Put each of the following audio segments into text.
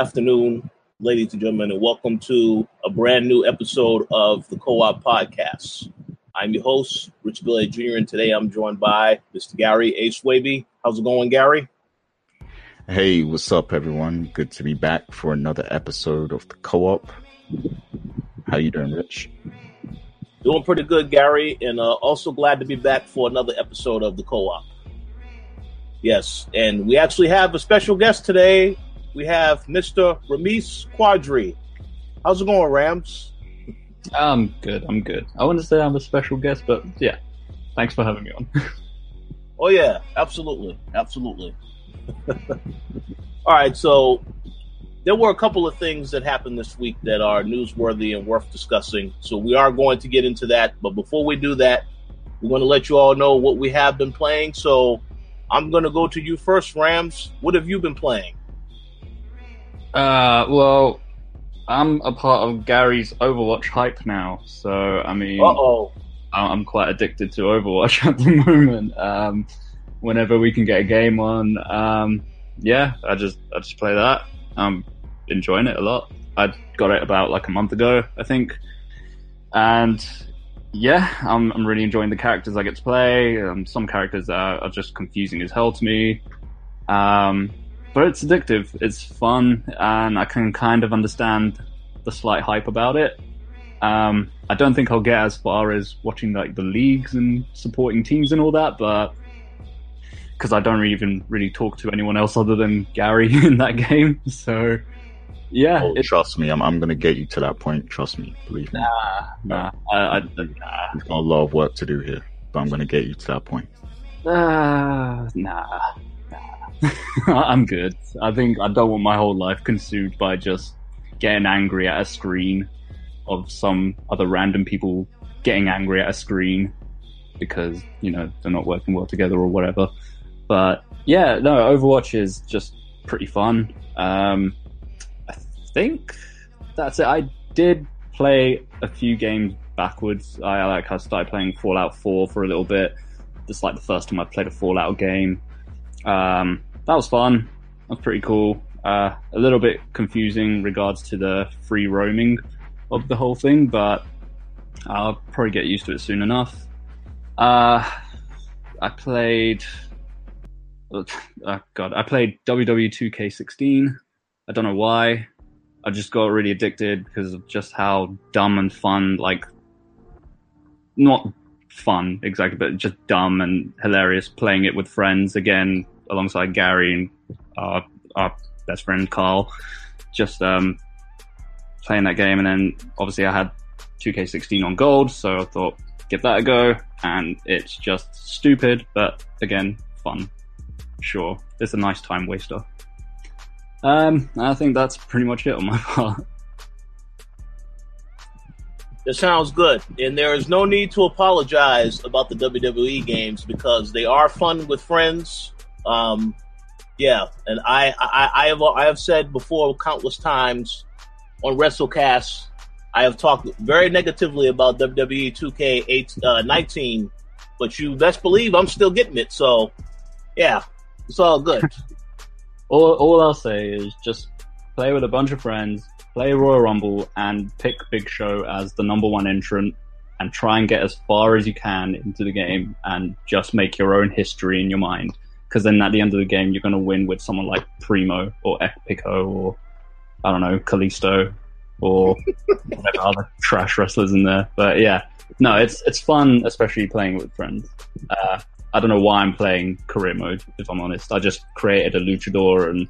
afternoon, ladies and gentlemen, and welcome to a brand new episode of the Co op Podcast. I'm your host, Rich Bailey Jr., and today I'm joined by Mr. Gary A. Swaby. How's it going, Gary? Hey, what's up, everyone? Good to be back for another episode of the Co-op. How you doing, Rich? Doing pretty good, Gary, and uh, also glad to be back for another episode of the Co op. Yes, and we actually have a special guest today. We have Mr. Rameez Quadri. How's it going, Rams? I'm good. I'm good. I wouldn't say I'm a special guest, but yeah, thanks for having me on. Oh yeah, absolutely, absolutely. All right, so there were a couple of things that happened this week that are newsworthy and worth discussing. So we are going to get into that, but before we do that, we want to let you all know what we have been playing. So I'm going to go to you first, Rams. What have you been playing? Uh, well, I'm a part of Gary's Overwatch hype now, so I mean, oh. I'm quite addicted to Overwatch at the moment. Um, whenever we can get a game on, um, yeah, I just I just play that. I'm enjoying it a lot. I got it about like a month ago, I think, and yeah, I'm I'm really enjoying the characters I get to play. Um, some characters are, are just confusing as hell to me, um, but it's addictive. It's fun, and I can kind of understand the slight hype about it. Um, I don't think I'll get as far as watching like the leagues and supporting teams and all that, but because I don't even really talk to anyone else other than Gary in that game, so yeah, Oh, it's trust me, I'm, I'm going to get you to that point. Trust me, believe me. nah, nah, I, I, nah, We've got a lot of work to do here, but I'm going to get you to that point. uh, nah. I'm good. I think I don't want my whole life consumed by just getting angry at a screen of some other random people getting angry at a screen because you know they're not working well together or whatever. But yeah, no, Overwatch is just pretty fun. Um, I think that's it. I did play a few games backwards. I like I started playing Fallout 4 for a little bit. Just like the first time I played a Fallout game. Um, that was fun. That was pretty cool. Uh, a little bit confusing regards to the free roaming of the whole thing, but I'll probably get used to it soon enough. Uh, I played. Oh God, I played WWE 2K16. I don't know why. I just got really addicted because of just how dumb and fun, like, not fun exactly, but just dumb and hilarious playing it with friends again alongside Gary and our, our best friend Carl. Just um, playing that game, and then obviously I had 2K16 on gold, so I thought give that a go, and it's just stupid, but again fun. Sure, it's a nice time waster. Um, I think that's pretty much it on my part. It sounds good, and there is no need to apologize about the WWE games because they are fun with friends. Um, yeah, and I, I, I have, I have said before countless times on WrestleCast, I have talked very negatively about WWE 2K8 uh, 19, but you best believe I'm still getting it. So, yeah, it's all good. All, all I'll say is just play with a bunch of friends, play Royal Rumble, and pick Big Show as the number one entrant, and try and get as far as you can into the game, and just make your own history in your mind. Because then at the end of the game, you're going to win with someone like Primo or Epico or I don't know Kalisto or whatever other trash wrestlers in there. But yeah, no, it's it's fun, especially playing with friends. Uh, I don't know why I'm playing career mode, if I'm honest. I just created a luchador and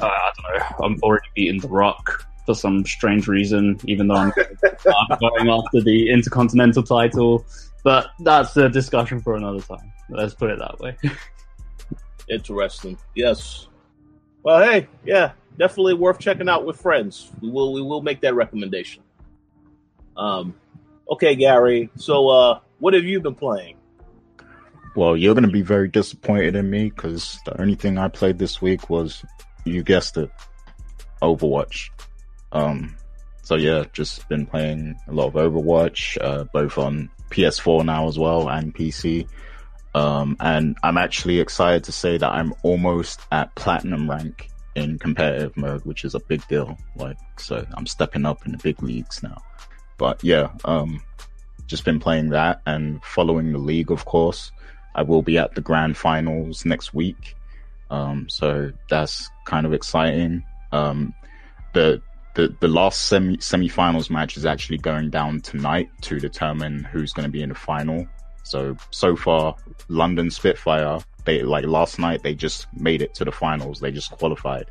uh, I don't know. I'm already beating The Rock for some strange reason, even though I'm, I'm going after the Intercontinental title. But that's a discussion for another time. Let's put it that way. Interesting. Yes. Well, hey, yeah, definitely worth checking out with friends. We will we will make that recommendation. Um, okay, Gary. So, uh, what have you been playing? Well, you're going to be very disappointed in me because the only thing I played this week was, you guessed it, Overwatch. Um, so yeah, just been playing a lot of Overwatch, uh, both on PS4 now as well and PC. Um, and I'm actually excited to say that I'm almost at platinum rank in competitive mode, which is a big deal. Like, so I'm stepping up in the big leagues now. But yeah, um, just been playing that and following the league, of course. I will be at the grand finals next week. Um, so that's kind of exciting. Um, the, the, the last semi, semi-finals match is actually going down tonight to determine who's going to be in the final. So, so far, London Spitfire, they, like last night, they just made it to the finals. They just qualified.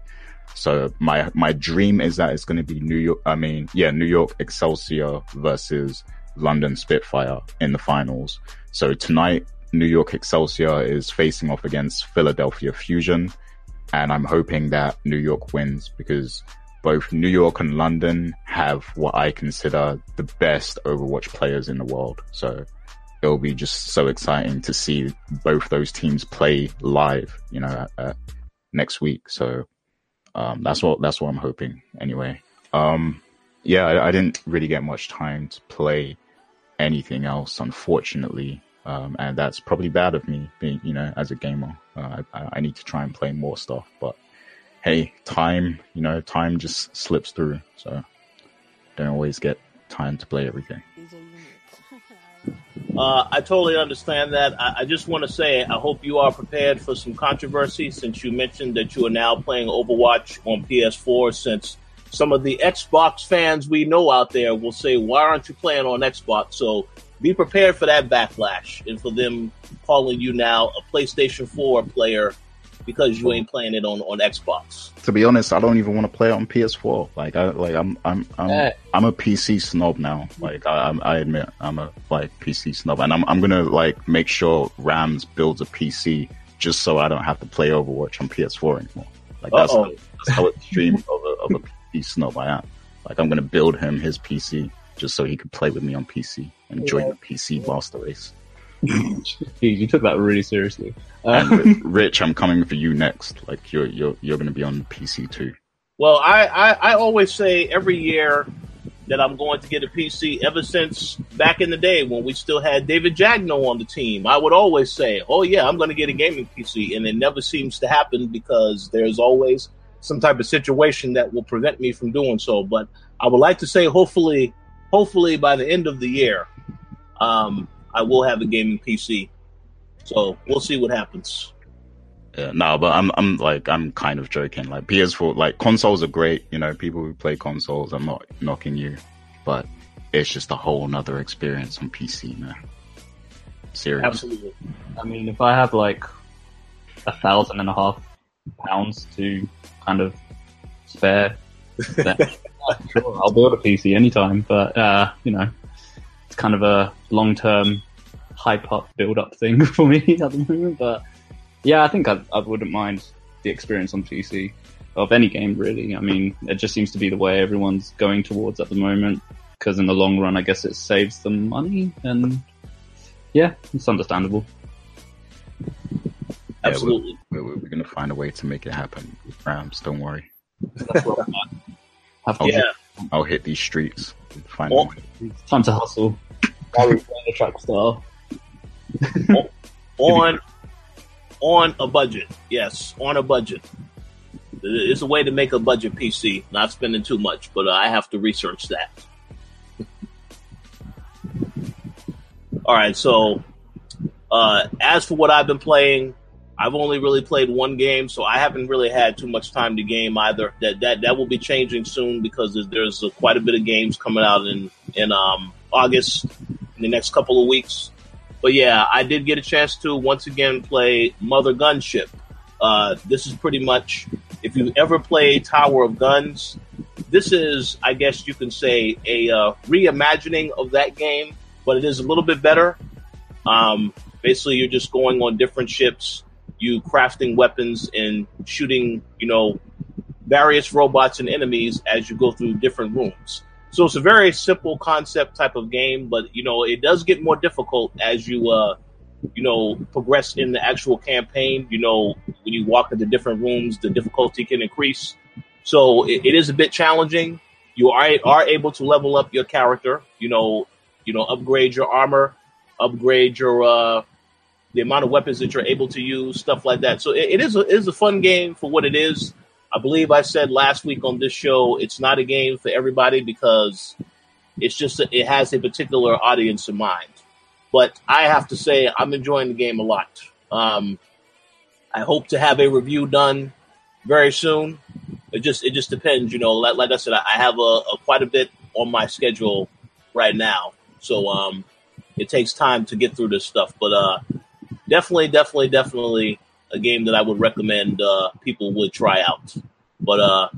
So my, my dream is that it's going to be New York, I mean, yeah, New York Excelsior versus London Spitfire in the finals. So tonight, New York Excelsior is facing off against Philadelphia Fusion. And I'm hoping that New York wins because both New York and London have what I consider the best Overwatch players in the world. So it'll be just so exciting to see both those teams play live, you know, at, at next week. So um, that's what that's what I'm hoping. Anyway, um, yeah, I, I, didn't really get much time to play anything else, unfortunately. Um, and that's probably bad of me, being you know, as a gamer. Uh, I, I, need to try and play more stuff, but hey, time, you know, time just slips through, so don't always get time to play everything. Uh, I totally understand that. I, I just want to say I hope you are prepared for some controversy since you mentioned that you are now playing Overwatch on PS4. Since some of the Xbox fans we know out there will say, "Why aren't you playing on Xbox?" So be prepared for that backlash and for them calling you now a PlayStation 4 player because you ain't playing it on, on Xbox. To be honest, I don't even want to play it on PS4. Like I like I'm I'm I'm yeah. I'm a PC snob now. Like I I admit I'm a like PC snob, and I'm I'm gonna like make sure Rams builds a PC just so I don't have to play Overwatch on PS4 anymore. Like that's how, that's how extreme of a of a PC snob I am. Like I'm gonna build him his PC just so he could play with me on PC and join the PC master race. you took that really seriously. and Rich, I'm coming for you next. Like you're you're you're going to be on PC too. Well, I, I I always say every year that I'm going to get a PC. Ever since back in the day when we still had David Jagno on the team, I would always say, "Oh yeah, I'm going to get a gaming PC," and it never seems to happen because there's always some type of situation that will prevent me from doing so. But I would like to say, hopefully, hopefully by the end of the year, um, I will have a gaming PC. So we'll see what happens. Yeah, no, but I'm I'm like I'm kind of joking. Like PS4, like consoles are great. You know, people who play consoles, I'm not knocking you, but it's just a whole nother experience on PC, man. Seriously. Absolutely. I mean, if I have like a thousand and a half pounds to kind of spare, then sure, I'll build a PC anytime. But uh, you know, it's kind of a long term hype up, build up thing for me at the moment. But yeah, I think I, I wouldn't mind the experience on PC of any game really. I mean, it just seems to be the way everyone's going towards at the moment. Because in the long run, I guess it saves them money, and yeah, it's understandable. Absolutely, yeah, we're, we're, we're, gonna find a way to make it happen. Rams, don't worry. I'll, yeah. hit, I'll hit these streets. Find time to hustle. The track style. on on a budget. Yes, on a budget. It's a way to make a budget PC, not spending too much, but I have to research that. All right, so uh, as for what I've been playing, I've only really played one game, so I haven't really had too much time to game either. That that that will be changing soon because there's, quite a bit of games coming out in in um, August in the next couple of weeks. But yeah, I did get a chance to once again play Mother Gunship. Uh, this is pretty much if you've ever played Tower of Guns, this is, I guess you can say, a uh, reimagining of that game, but it is a little bit better. Um, basically, you're just going on different ships you crafting weapons and shooting, you know, various robots and enemies as you go through different rooms. So it's a very simple concept type of game, but you know it does get more difficult as you uh, you know progress in the actual campaign. You know when you walk into different rooms, the difficulty can increase. So it, it is a bit challenging. You are are able to level up your character. You know, you know, upgrade your armor, upgrade your uh, the amount of weapons that you're able to use, stuff like that. So it, it is a, it is a fun game for what it is. I believe I said last week on this show, it's not a game for everybody because it's just it has a particular audience in mind. But I have to say, I'm enjoying the game a lot. Um, I hope to have a review done very soon. It just it just depends, you know. Like, like I said, I have a, a, quite a bit on my schedule right now, so um, it takes time to get through this stuff. But uh, definitely, definitely, definitely a game that I would recommend uh, people would try out. But uh,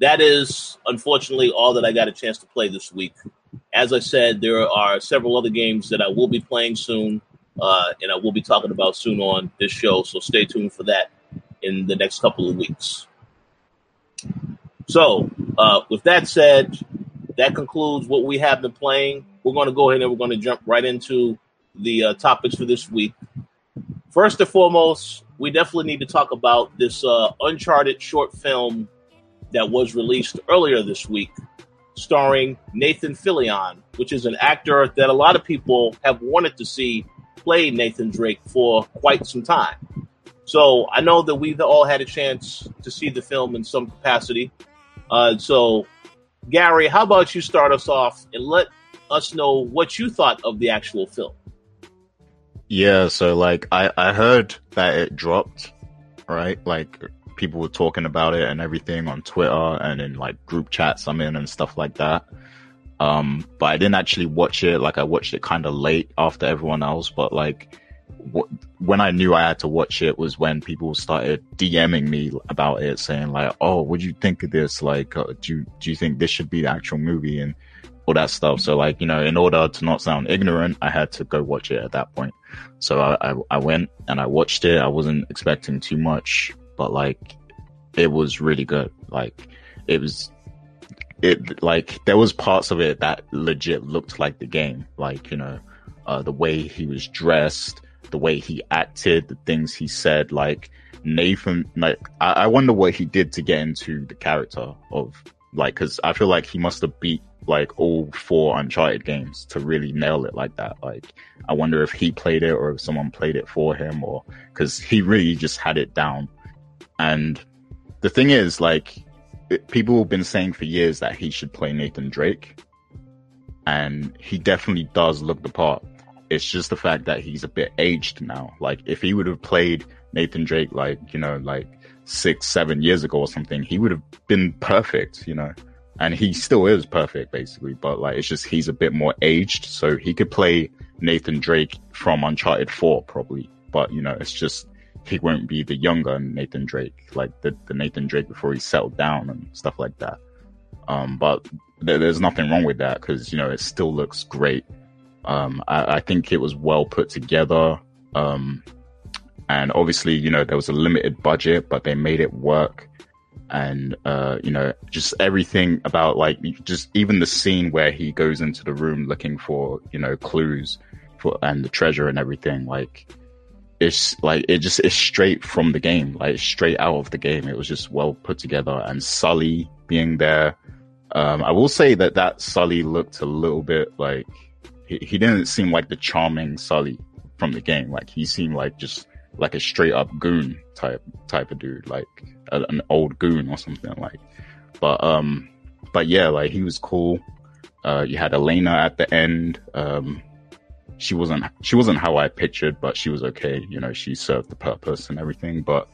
that is unfortunately all that I got a chance to play this week. As I said, there are several other games that I will be playing soon, uh, and I will be talking about soon on this show. So stay tuned for that in the next couple of weeks. So, uh, with that said, that concludes what we have been playing. We're going to go ahead and we're going to jump right into the uh, topics for this week. First and foremost, we definitely need to talk about this uh, Uncharted short film that was released earlier this week, starring Nathan Fillion, which is an actor that a lot of people have wanted to see play Nathan Drake for quite some time. So I know that we've all had a chance to see the film in some capacity. Uh, so, Gary, how about you start us off and let us know what you thought of the actual film? Yeah, so like I I heard that it dropped, right? Like people were talking about it and everything on Twitter and in like group chats I'm in and stuff like that. Um, but I didn't actually watch it. Like I watched it kind of late after everyone else, but like w- when I knew I had to watch it was when people started DMing me about it, saying like, "Oh, what do you think of this? Like, uh, do you, do you think this should be the actual movie?" And all that stuff. So like, you know, in order to not sound ignorant, I had to go watch it at that point. So I, I, I went and I watched it. I wasn't expecting too much, but like, it was really good. Like, it was, it, like, there was parts of it that legit looked like the game. Like, you know, uh, the way he was dressed, the way he acted, the things he said, like, Nathan, like, I, I wonder what he did to get into the character of, like, cause I feel like he must have beat like all four Uncharted games to really nail it like that. Like, I wonder if he played it or if someone played it for him or because he really just had it down. And the thing is, like, it, people have been saying for years that he should play Nathan Drake, and he definitely does look the part. It's just the fact that he's a bit aged now. Like, if he would have played Nathan Drake, like, you know, like six, seven years ago or something, he would have been perfect, you know and he still is perfect basically but like it's just he's a bit more aged so he could play nathan drake from uncharted 4 probably. But you know it's just he won't be the younger nathan drake like the, the nathan drake before he settled down and stuff like that. Um but th- there's nothing wrong with that because you know it still looks great. Um I, I think it was well put together. Um and obviously you know there was a limited budget but they made it work and uh, you know just everything about like just even the scene where he goes into the room looking for you know clues for and the treasure and everything like it's like it just is straight from the game like straight out of the game. It was just well put together and sully being there. Um, i will say that that sully looked a little bit like he, he didn't seem like the charming sully from the game. Like he seemed like just like a straight up goon type type of dude. Like a, an old goon or something like. But um, but yeah, like he was cool. Uh, you had Elena at the end. Um, she wasn't she wasn't how I pictured, but she was okay. You know, she served the purpose and everything. But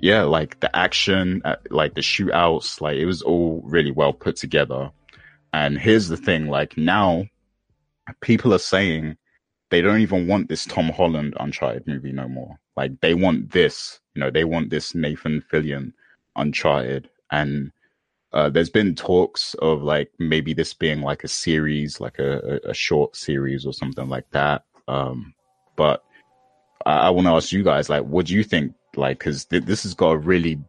yeah, like the action, uh, like the shootouts, like it was all really well put together. And here's the thing, like now, people are saying they don't even want this Tom Holland Uncharted movie no more. Like they want this, you know, they want this Nathan Fillion Uncharted, and uh, there's been talks of like maybe this being like a series, like a, a short series or something like that. Um, but I, I want to ask you guys, like, what do you think? Like, because th- this has got a really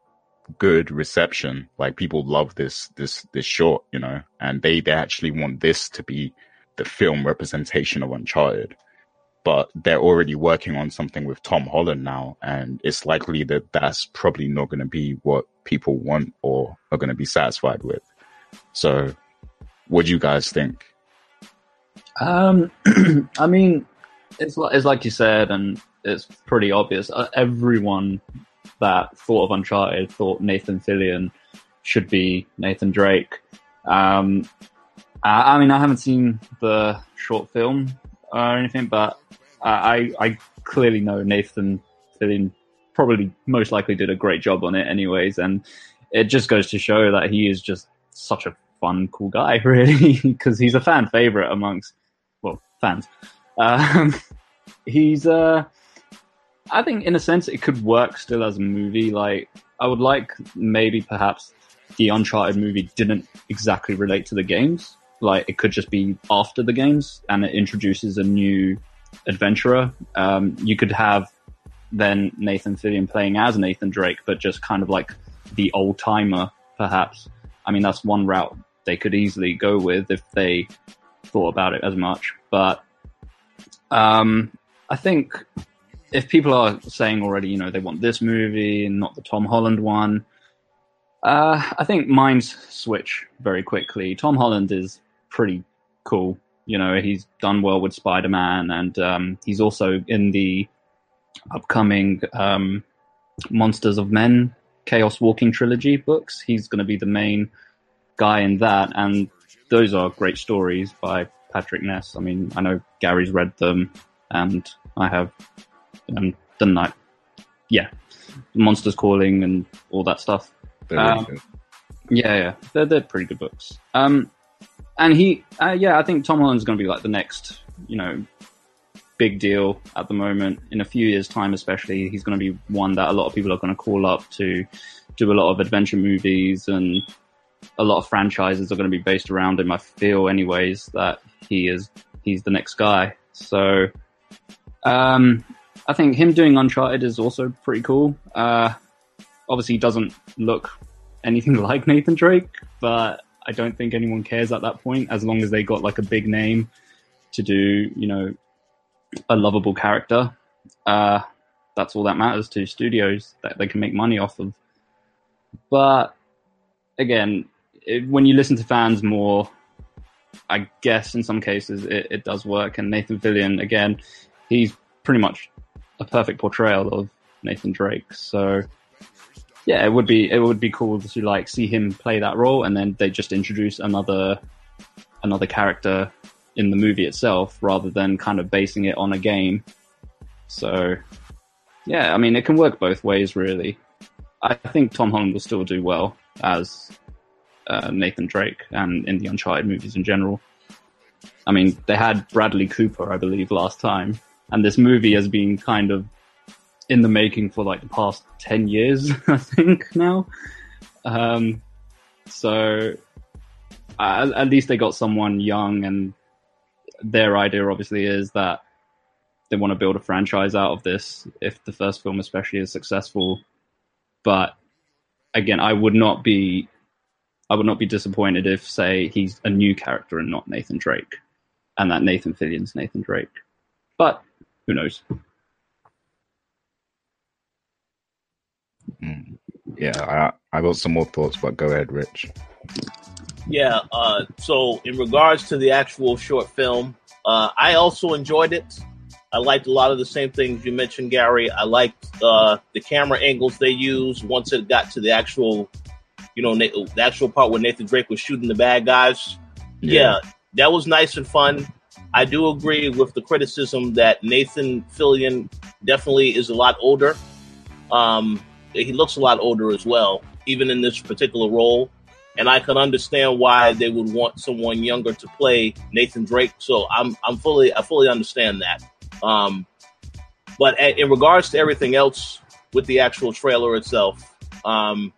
good reception. Like, people love this this this short, you know, and they they actually want this to be the film representation of Uncharted. But they're already working on something with Tom Holland now, and it's likely that that's probably not going to be what people want or are going to be satisfied with. So, what do you guys think? Um, I mean, it's like, it's like you said, and it's pretty obvious. Uh, everyone that thought of Uncharted thought Nathan Fillion should be Nathan Drake. Um, I, I mean, I haven't seen the short film or anything, but I, I clearly know Nathan Fillion probably most likely did a great job on it, anyways, and it just goes to show that he is just such a fun, cool guy, really, because he's a fan favorite amongst well fans. Um, he's uh, I think in a sense it could work still as a movie. Like I would like maybe perhaps the Uncharted movie didn't exactly relate to the games. Like it could just be after the games and it introduces a new adventurer. Um, you could have then Nathan Fillion playing as Nathan Drake, but just kind of like the old timer, perhaps. I mean, that's one route they could easily go with if they thought about it as much. But um, I think if people are saying already, you know, they want this movie and not the Tom Holland one, uh, I think minds switch very quickly. Tom Holland is pretty cool. You know, he's done well with Spider Man, and um, he's also in the upcoming um, Monsters of Men Chaos Walking trilogy books. He's going to be the main guy in that, and those are great stories by Patrick Ness. I mean, I know Gary's read them, and I have um, done that. Yeah, Monsters Calling and all that stuff. Um, yeah, yeah, they're they're pretty good books. Um, and he, uh, yeah, I think Tom Holland's going to be like the next, you know, big deal at the moment. In a few years' time, especially, he's going to be one that a lot of people are going to call up to do a lot of adventure movies and a lot of franchises are going to be based around him. I feel, anyways, that he is he's the next guy. So, um, I think him doing Uncharted is also pretty cool. Uh, obviously, he doesn't look anything like Nathan Drake, but I don't think anyone cares at that point as long as they got like a big name to do, you know, a lovable character. Uh, that's all that matters to studios that they can make money off of. But again, it, when you listen to fans more, I guess in some cases it, it does work. And Nathan Fillion, again, he's pretty much a perfect portrayal of Nathan Drake. So yeah, it would be it would be cool to like see him play that role, and then they just introduce another another character in the movie itself rather than kind of basing it on a game. So yeah, I mean it can work both ways really. I think Tom Holland will still do well as uh, Nathan Drake and in the Uncharted movies in general. I mean, they had Bradley Cooper, I believe, last time, and this movie has been kind of in the making for like the past 10 years, I think now. Um, so at least they got someone young and their idea obviously is that they want to build a franchise out of this if the first film especially is successful. But again, I would not be I would not be disappointed if, say, he's a new character and not Nathan Drake, and that Nathan Fillion's Nathan Drake. But who knows? Mm. Yeah, I, I got some more thoughts, but go ahead, Rich. Yeah, uh, so in regards to the actual short film, uh, I also enjoyed it. I liked a lot of the same things you mentioned, Gary. I liked uh, the camera angles they used once it got to the actual, you know, the actual part where Nathan Drake was shooting the bad guys. Yeah. yeah, that was nice and fun. I do agree with the criticism that Nathan Fillion definitely is a lot older. Um, he looks a lot older as well, even in this particular role. And I can understand why they would want someone younger to play Nathan Drake. So I'm I'm fully I fully understand that. Um, but in regards to everything else with the actual trailer itself, um,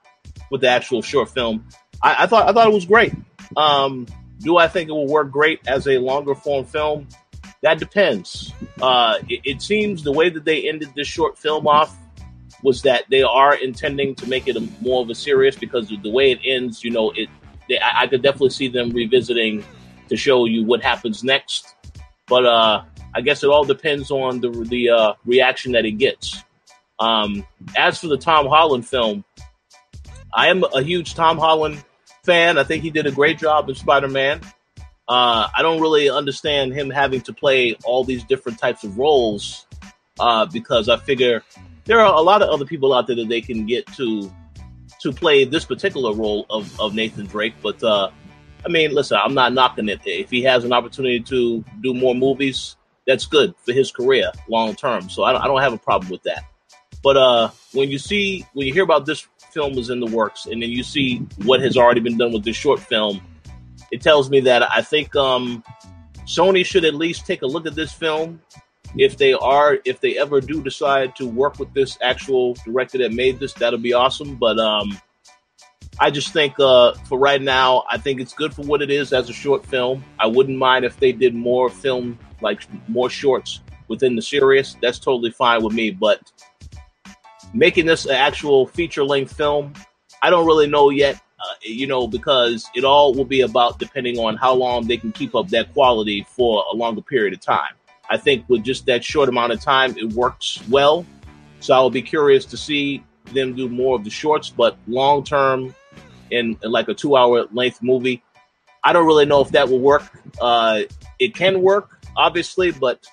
with the actual short film, I, I thought I thought it was great. Um, do I think it will work great as a longer form film? That depends. Uh, it, it seems the way that they ended this short film off was that they are intending to make it a, more of a serious because of the way it ends. You know, it. They, I, I could definitely see them revisiting to show you what happens next. But uh, I guess it all depends on the the uh, reaction that it gets. Um, as for the Tom Holland film, I am a huge Tom Holland fan. I think he did a great job in Spider Man. Uh, I don't really understand him having to play all these different types of roles uh, because I figure there are a lot of other people out there that they can get to to play this particular role of, of Nathan Drake. But uh, I mean, listen, I'm not knocking it. If he has an opportunity to do more movies, that's good for his career long term. So I don't, I don't have a problem with that. But uh, when you see when you hear about this film is in the works, and then you see what has already been done with this short film, it tells me that I think um, Sony should at least take a look at this film if they are if they ever do decide to work with this actual director that made this that'll be awesome. But um i just think uh for right now i think it's good for what it is as a short film. I wouldn't mind if they did more film like more shorts within the series. That's totally fine with me but making this an actual feature length film i don't really know yet uh, you know because it all will be about depending on how long they can keep up that quality for a longer period of time I think with just that short amount of time, it works well. So I will be curious to see them do more of the shorts, but long term, in, in, like a two hour length movie, I don't really know if that will work. Uh, it can work, obviously, but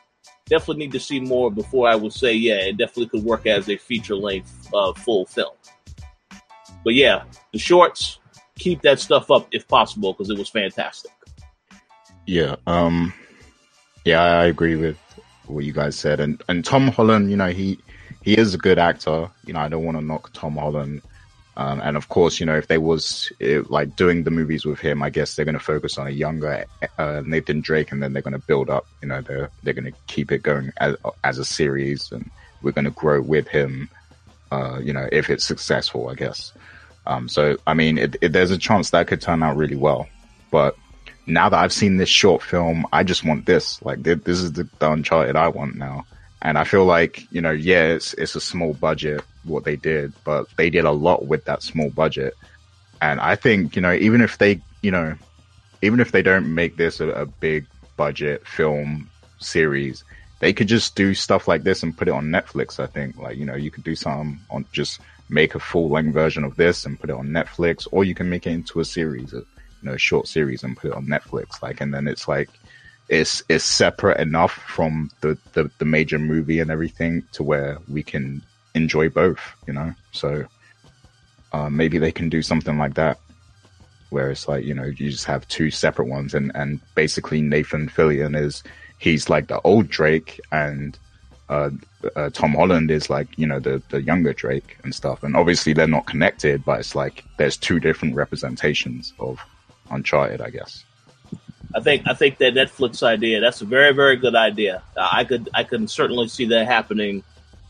definitely need to see more before I would say, yeah, it definitely could work as a feature length uh, full film. But yeah, the shorts, keep that stuff up if possible because it was fantastic. Yeah. Um, yeah, I agree with what you guys said, and and Tom Holland, you know, he he is a good actor. You know, I don't want to knock Tom Holland. Um, and of course, you know, if they was it, like doing the movies with him, I guess they're going to focus on a younger uh, Nathan Drake, and then they're going to build up. You know, they're they're going to keep it going as, as a series, and we're going to grow with him. Uh, you know, if it's successful, I guess. Um, so, I mean, it, it, there's a chance that could turn out really well, but now that I've seen this short film, I just want this. Like this is the, the Uncharted I want now. And I feel like you know, yeah, it's it's a small budget what they did, but they did a lot with that small budget. And I think you know, even if they you know, even if they don't make this a, a big budget film series, they could just do stuff like this and put it on Netflix. I think like you know, you could do some on just make a full length version of this and put it on Netflix, or you can make it into a series you know short series and put it on Netflix. Like, and then it's like it's it's separate enough from the the, the major movie and everything to where we can enjoy both. You know, so uh, maybe they can do something like that where it's like you know you just have two separate ones and and basically Nathan Fillion is he's like the old Drake and uh, uh, Tom Holland is like you know the the younger Drake and stuff and obviously they're not connected but it's like there's two different representations of Uncharted, I guess. I think I think that Netflix idea that's a very very good idea. Uh, I could I can certainly see that happening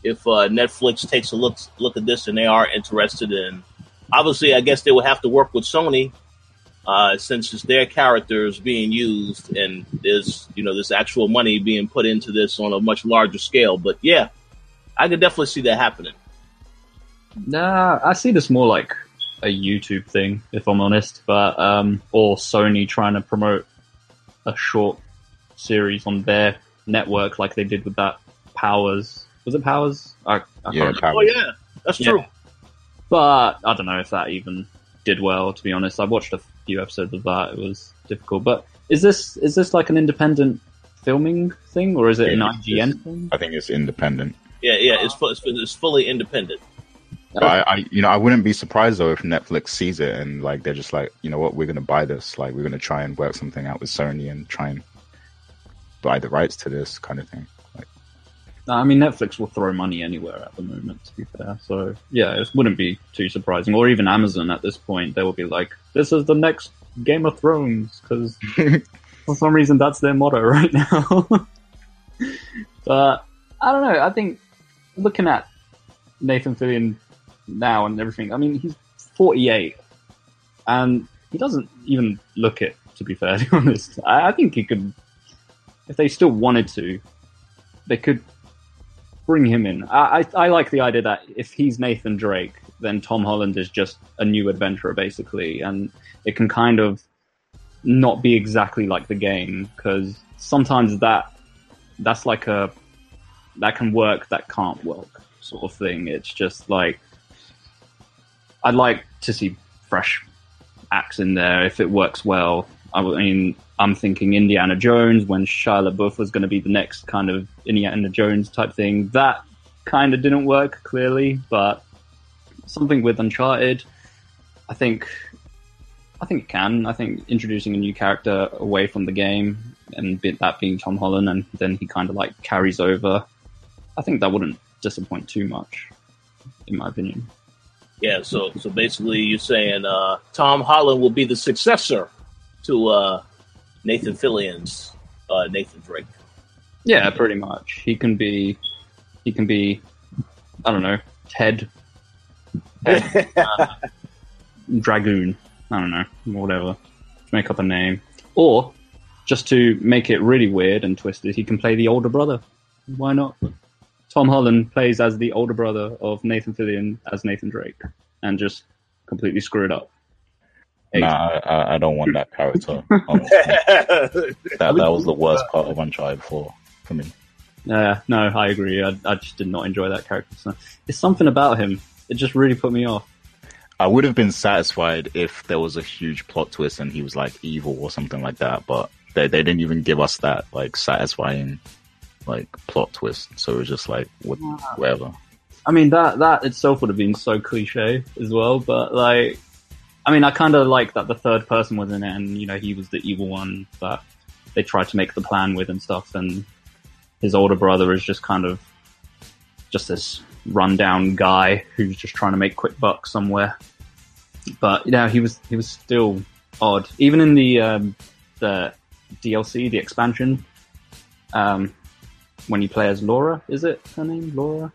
if uh, Netflix takes a look look at this and they are interested in. Obviously, I guess they would have to work with Sony uh, since it's their characters being used and there's you know this actual money being put into this on a much larger scale. But yeah, I could definitely see that happening. Nah, I see this more like a YouTube thing, if I'm honest, but um, or Sony trying to promote a short series on their network, like they did with that Powers. Was it Powers? I, I yeah, Powers. Oh yeah, that's yeah. true. But I don't know if that even did well. To be honest, I watched a few episodes of that. It was difficult. But is this is this like an independent filming thing, or is it yeah, an IGN thing? I think it's independent. Yeah, yeah, it's, it's fully independent. But I, I, you know, I wouldn't be surprised though if Netflix sees it and like they're just like, you know what, we're gonna buy this. Like we're gonna try and work something out with Sony and try and buy the rights to this kind of thing. Like, I mean, Netflix will throw money anywhere at the moment. To be fair, so yeah, it wouldn't be too surprising. Or even Amazon at this point, they will be like, "This is the next Game of Thrones," because for some reason that's their motto right now. but I don't know. I think looking at Nathan Fillion now and everything. I mean, he's 48, and he doesn't even look it. To be fair, to be honest, I, I think he could if they still wanted to, they could bring him in. I, I, I like the idea that if he's Nathan Drake, then Tom Holland is just a new adventurer, basically, and it can kind of not be exactly like the game because sometimes that that's like a that can work, that can't work, sort of thing. It's just like I'd like to see fresh acts in there if it works well. I mean, I'm thinking Indiana Jones when Shia LaBeouf was going to be the next kind of Indiana Jones type thing. That kind of didn't work clearly, but something with Uncharted, I think, I think it can. I think introducing a new character away from the game and that being Tom Holland, and then he kind of like carries over. I think that wouldn't disappoint too much, in my opinion. Yeah, so so basically, you're saying uh, Tom Holland will be the successor to uh, Nathan Fillion's uh, Nathan Drake. Yeah, pretty much. He can be, he can be, I don't know, Ted, Ted uh, Dragoon. I don't know, whatever. Make up a name, or just to make it really weird and twisted, he can play the older brother. Why not? Tom Holland plays as the older brother of Nathan Fillion as Nathan Drake, and just completely screw it up. Nah, I, I don't want that character. that that was the worst part of Uncharted Four for me. Yeah, no, I agree. I, I just did not enjoy that character. So it's something about him. It just really put me off. I would have been satisfied if there was a huge plot twist and he was like evil or something like that, but they they didn't even give us that like satisfying like plot twist. So it was just like what, whatever. I mean that that itself would have been so cliche as well, but like I mean, I kind of like that the third person was in it, and you know, he was the evil one that they tried to make the plan with and stuff, and his older brother is just kind of just this rundown guy who's just trying to make quick bucks somewhere. But you know, he was he was still odd, even in the um, the DLC, the expansion. Um, when you play as Laura, is it her name, Laura?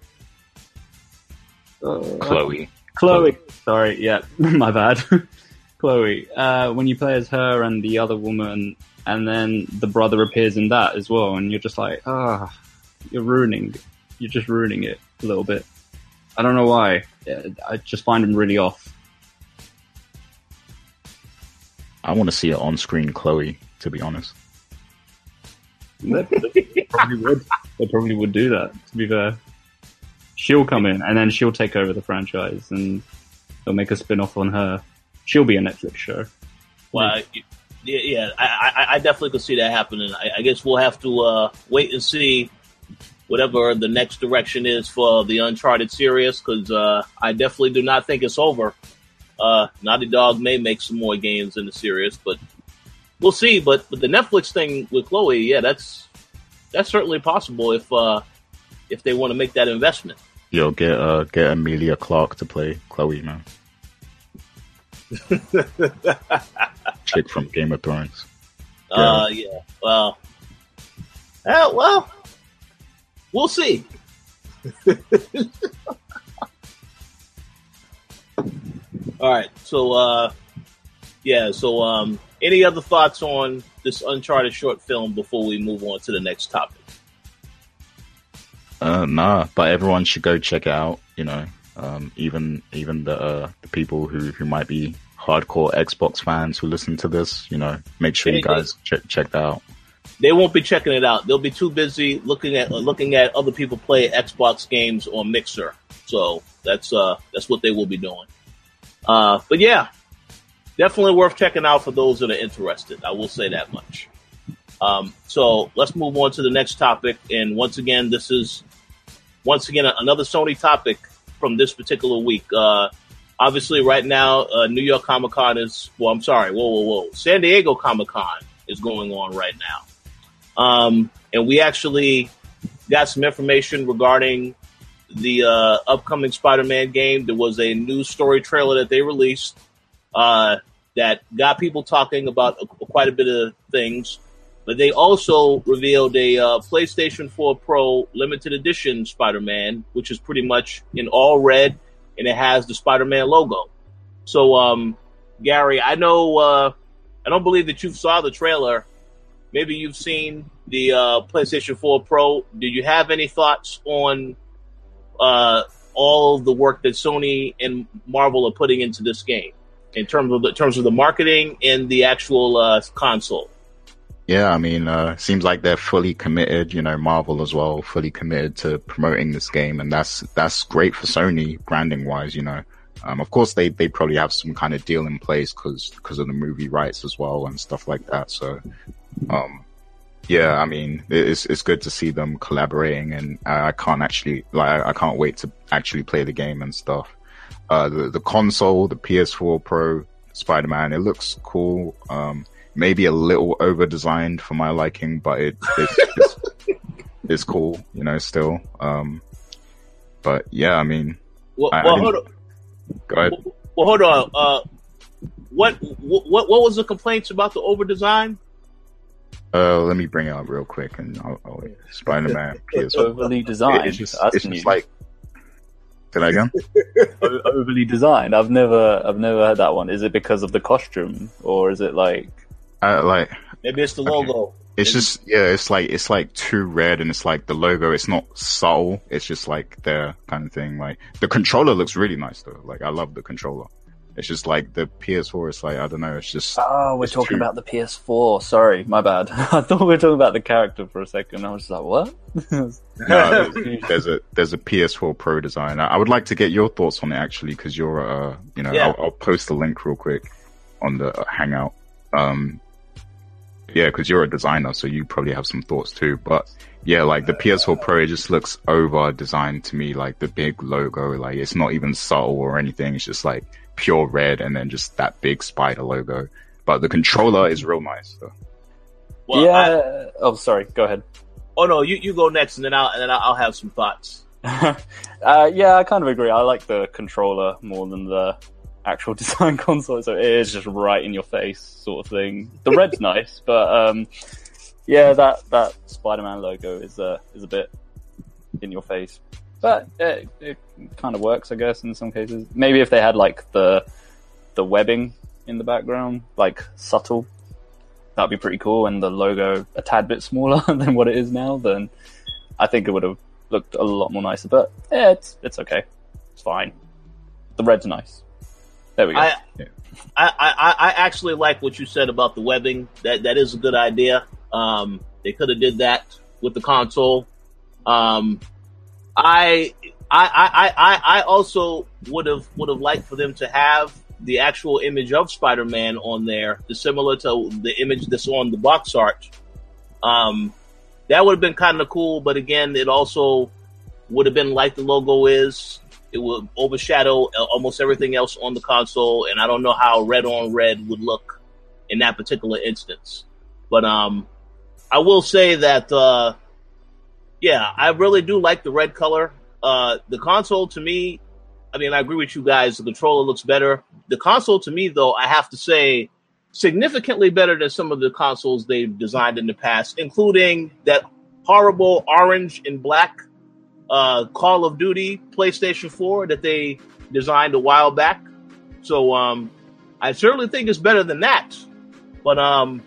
Uh, Chloe. Chloe. Sorry, yeah, my bad. Chloe. Uh, when you play as her and the other woman, and then the brother appears in that as well, and you're just like, ah, oh, you're ruining, you're just ruining it a little bit. I don't know why. I just find him really off. I want to see an on-screen Chloe, to be honest. They probably would. They probably would do that. To be fair she'll come in and then she'll take over the franchise and they'll make a spin-off on her. She'll be a Netflix show. Well, yeah, yeah I, I, definitely could see that happening. I, I guess we'll have to uh, wait and see whatever the next direction is for the Uncharted series because uh, I definitely do not think it's over. Uh, Naughty Dog may make some more games in the series, but we'll see. But but the Netflix thing with Chloe, yeah, that's that's certainly possible if uh, if they want to make that investment. Yo, get uh, get Emilia Clarke to play Chloe, man. Chick from Game of Thrones. Uh, yeah. Well, uh, well, we'll see. All right. So, uh, yeah. So, um, any other thoughts on this Uncharted short film before we move on to the next topic? Uh, nah, but everyone should go check it out. You know, um, even even the uh, the people who who might be hardcore Xbox fans who listen to this, you know, make sure you guys check check that out. They won't be checking it out. They'll be too busy looking at looking at other people play Xbox games on Mixer. So that's uh that's what they will be doing. Uh, but yeah, definitely worth checking out for those that are interested. I will say that much. Um, so let's move on to the next topic. And once again, this is once again another Sony topic from this particular week. Uh, obviously, right now, uh, New York Comic Con is well. I'm sorry, whoa, whoa, whoa. San Diego Comic Con is going on right now, um, and we actually got some information regarding the uh, upcoming Spider-Man game. There was a new story trailer that they released uh, that got people talking about quite a bit of things. But they also revealed a uh, PlayStation 4 Pro limited edition Spider Man, which is pretty much in all red and it has the Spider Man logo. So, um, Gary, I know, uh, I don't believe that you saw the trailer. Maybe you've seen the uh, PlayStation 4 Pro. Do you have any thoughts on uh, all the work that Sony and Marvel are putting into this game in terms of the in terms of the marketing and the actual uh, console? Yeah, I mean, uh, seems like they're fully committed. You know, Marvel as well, fully committed to promoting this game, and that's that's great for Sony branding wise. You know, um, of course they they probably have some kind of deal in place because because of the movie rights as well and stuff like that. So, um, yeah, I mean, it's it's good to see them collaborating, and I can't actually like I can't wait to actually play the game and stuff. Uh, the the console, the PS4 Pro, Spider Man, it looks cool. Um, maybe a little over designed for my liking, but it, it's, it's, it's cool, you know, still. Um, but yeah, I mean, well, I, well I hold on. Go ahead. Well, hold on. Uh, what what what was the complaints about the over design? Uh, let me bring it up real quick, and I'll, I'll Spider Man PS4. Overly designed. It's just, it's just like. Say that again. O- overly designed. I've never, I've never heard that one. Is it because of the costume, or is it like? Uh, like Maybe it's the logo. It's just yeah, it's like it's like too red, and it's like the logo. It's not subtle. It's just like there kind of thing. Like the controller looks really nice though. Like I love the controller. It's just like the PS4. It's like I don't know. It's just Oh, we're talking true. about the PS4. Sorry, my bad. I thought we were talking about the character for a second. I was just like, what? no, there's, there's a there's a PS4 Pro design. I, I would like to get your thoughts on it actually, because you're uh you know Yeah. I'll, I'll post the link real quick on the uh, Hangout. Um, yeah, because you're a designer, so you probably have some thoughts too. But yeah, like the PS4 Pro, it just looks over designed to me. Like the big logo, like it's not even subtle or anything. It's just like pure red, and then just that big spider logo. But the controller is real nice. So. Well, yeah. I- oh, sorry. Go ahead. oh no, you, you go next, and then I'll and then I'll, I'll have some thoughts. uh, yeah, I kind of agree. I like the controller more than the actual design console. So it is just right in your face sort of thing. The red's nice, but um, yeah, that that Spider-Man logo is uh, is a bit in your face. But it, it kind of works, I guess, in some cases. Maybe if they had like the the webbing in the background, like subtle, that'd be pretty cool. And the logo a tad bit smaller than what it is now, then I think it would have looked a lot more nicer. But yeah, it's it's okay. It's fine. The red's nice. There we go. I, I, I, I actually like what you said about the webbing. That that is a good idea. Um, they could have did that with the console. Um, I, I, I, I, also would have would have liked for them to have the actual image of Spider-Man on there, the similar to the image that's on the box art. Um, that would have been kind of cool, but again, it also would have been like the logo is. It would overshadow uh, almost everything else on the console, and I don't know how red on red would look in that particular instance. But um, I will say that uh, yeah, I really do like the red color. Uh, the console to me, I mean, I agree with you guys. The controller looks better. The console to me, though, I have to say, significantly better than some of the consoles they've designed in the past, including that horrible orange and black uh, Call of Duty PlayStation 4 that they designed a while back. So um, I certainly think it's better than that. But um,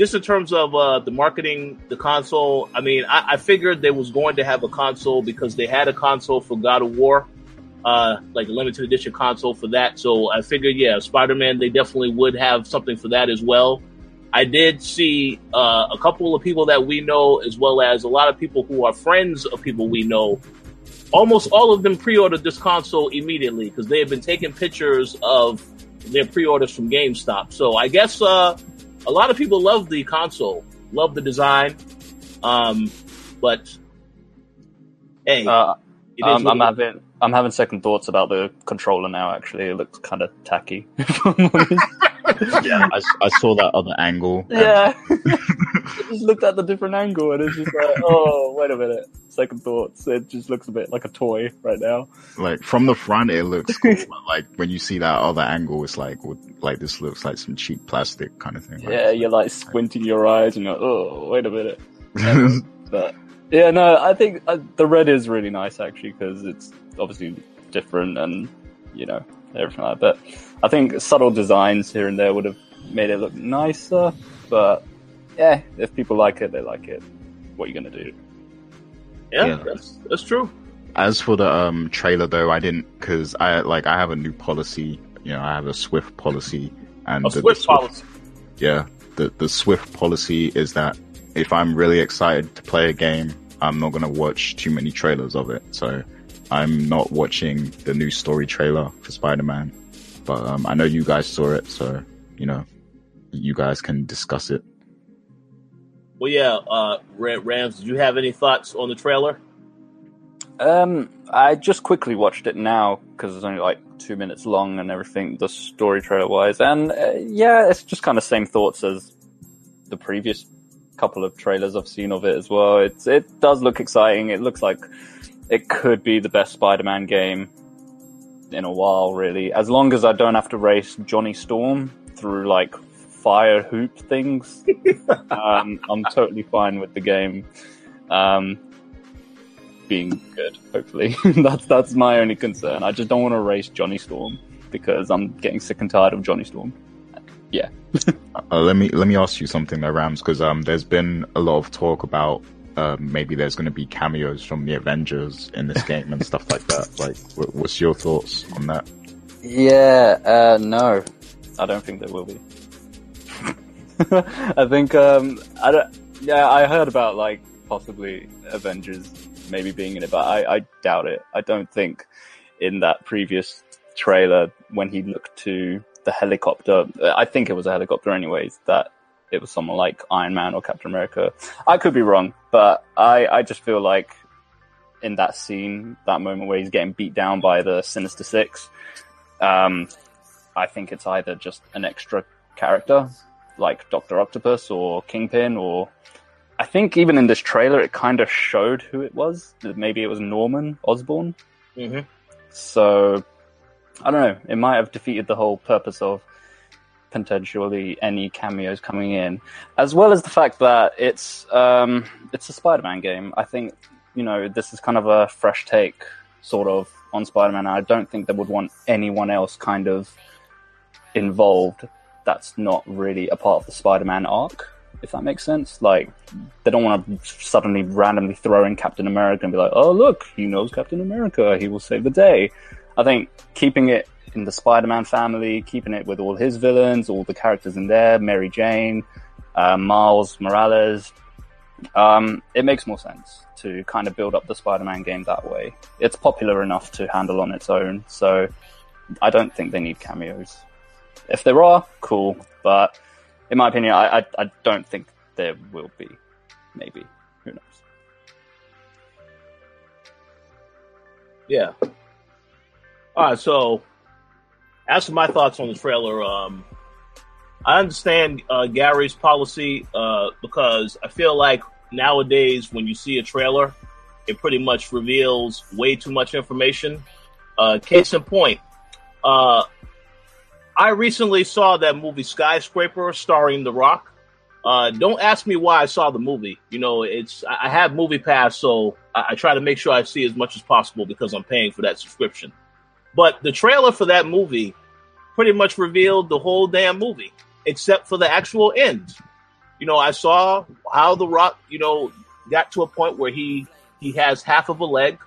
just in terms of uh, the marketing, the console, I mean, I, I figured they was going to have a console because they had a console for God of War, uh, like a limited edition console for that. So I figured, yeah, Spider Man, they definitely would have something for that as well. I did see uh, a couple of people that we know, as well as a lot of people who are friends of people we know. Almost all of them pre-ordered this console immediately because they have been taking pictures of their pre-orders from GameStop. So I guess uh, a lot of people love the console, love the design, um, but hey, Uh, it is I'm, what I'm having I'm having second thoughts about the controller now. Actually, it looks kind of tacky. if I'm. Yeah, I, I saw that other angle. and- yeah, I just looked at the different angle and it's just like, oh, wait a minute. Second thoughts. It just looks a bit like a toy right now. like from the front it looks cool, but like when you see that other angle, it's like like this looks like some cheap plastic kind of thing. Yeah, you're like squinting your eyes and you're like, oh, wait a minute. But yeah, no, I think uh, the red is really nice actually because it's obviously different and you know everything like that. But I think subtle designs here and there would have made it look nicer. But yeah, if people like it, they like it. What are you gonna do? Yeah, Yeah. that's that's true. As for the um trailer though, I didn't because I like I have a new policy. You know, I have a Swift policy, and A the- the Swift policy. Yeah, the the Swift policy is that if I'm really excited to play a game, I'm not gonna watch too many trailers of it. So I'm not watching the new story trailer for Spider-Man. But um, I know you guys saw it, so you know, you guys can discuss it. Well, yeah, uh, Rams, did you have any thoughts on the trailer? Um, I just quickly watched it now because it's only like two minutes long and everything, the story trailer wise, and uh, yeah, it's just kind of same thoughts as the previous couple of trailers I've seen of it as well. It's it does look exciting. It looks like it could be the best Spider-Man game in a while, really. As long as I don't have to race Johnny Storm through like fire hoop things, um, I'm totally fine with the game. Um, being good. Hopefully, that's that's my only concern. I just don't want to race Johnny Storm because I'm getting sick and tired of Johnny Storm. Uh, let me let me ask you something, though, Rams, because um, there's been a lot of talk about uh, maybe there's going to be cameos from the Avengers in this game and stuff like that. Like, wh- what's your thoughts on that? Yeah, uh, no, I don't think there will be. I think um, I don't. Yeah, I heard about like possibly Avengers maybe being in it, but I, I doubt it. I don't think in that previous trailer when he looked to the helicopter, I think it was a helicopter, anyways. That it was someone like Iron Man or Captain America. I could be wrong, but I I just feel like in that scene, that moment where he's getting beat down by the Sinister Six. Um, I think it's either just an extra character like Doctor Octopus or Kingpin, or I think even in this trailer it kind of showed who it was. Maybe it was Norman Osborn. Mm-hmm. So I don't know. It might have defeated the whole purpose of potentially any cameos coming in, as well as the fact that it's um, it's a Spider-Man game. I think you know this is kind of a fresh take, sort of, on Spider-Man. I don't think they would want anyone else kind of involved. That's not really a part of the Spider-Man arc, if that makes sense. Like they don't want to suddenly randomly throw in Captain America and be like, "Oh, look, he knows Captain America. He will save the day." I think keeping it in the Spider-Man family, keeping it with all his villains, all the characters in there, Mary Jane, uh, Miles Morales, um, it makes more sense to kind of build up the Spider-Man game that way. It's popular enough to handle on its own, so I don't think they need cameos. If there are, cool, but in my opinion, I, I, I don't think there will be. Maybe. Who knows? Yeah. All right. So, as for my thoughts on the trailer, um, I understand uh, Gary's policy uh, because I feel like nowadays when you see a trailer, it pretty much reveals way too much information. Uh, case in point, uh, I recently saw that movie Skyscraper starring The Rock. Uh, don't ask me why I saw the movie. You know, it's I have Movie Pass, so I, I try to make sure I see as much as possible because I'm paying for that subscription. But the trailer for that movie pretty much revealed the whole damn movie, except for the actual end. You know, I saw how The Rock, you know, got to a point where he he has half of a leg.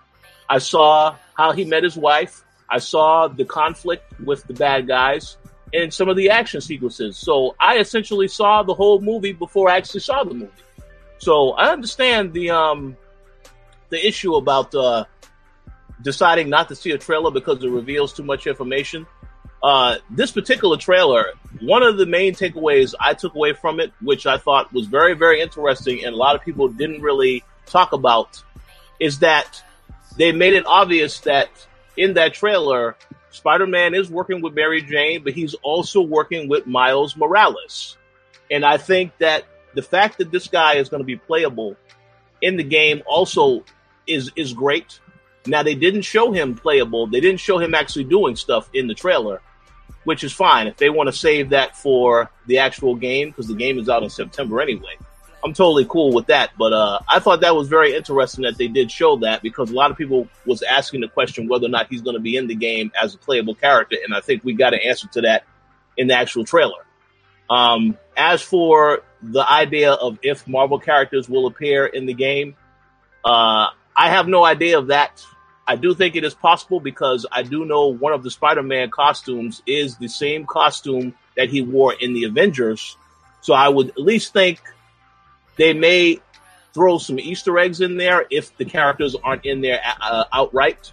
I saw how he met his wife. I saw the conflict with the bad guys and some of the action sequences. So I essentially saw the whole movie before I actually saw the movie. So I understand the um the issue about uh deciding not to see a trailer because it reveals too much information. Uh, this particular trailer, one of the main takeaways I took away from it, which I thought was very, very interesting, and a lot of people didn't really talk about, is that they made it obvious that in that trailer, Spider Man is working with Mary Jane, but he's also working with Miles Morales. And I think that the fact that this guy is going to be playable in the game also is is great. Now they didn't show him playable. They didn't show him actually doing stuff in the trailer, which is fine if they want to save that for the actual game because the game is out in September anyway. I'm totally cool with that. But uh, I thought that was very interesting that they did show that because a lot of people was asking the question whether or not he's going to be in the game as a playable character, and I think we got an answer to that in the actual trailer. Um, as for the idea of if Marvel characters will appear in the game, uh, I have no idea of that. I do think it is possible because I do know one of the Spider-Man costumes is the same costume that he wore in the Avengers. So I would at least think they may throw some Easter eggs in there if the characters aren't in there uh, outright.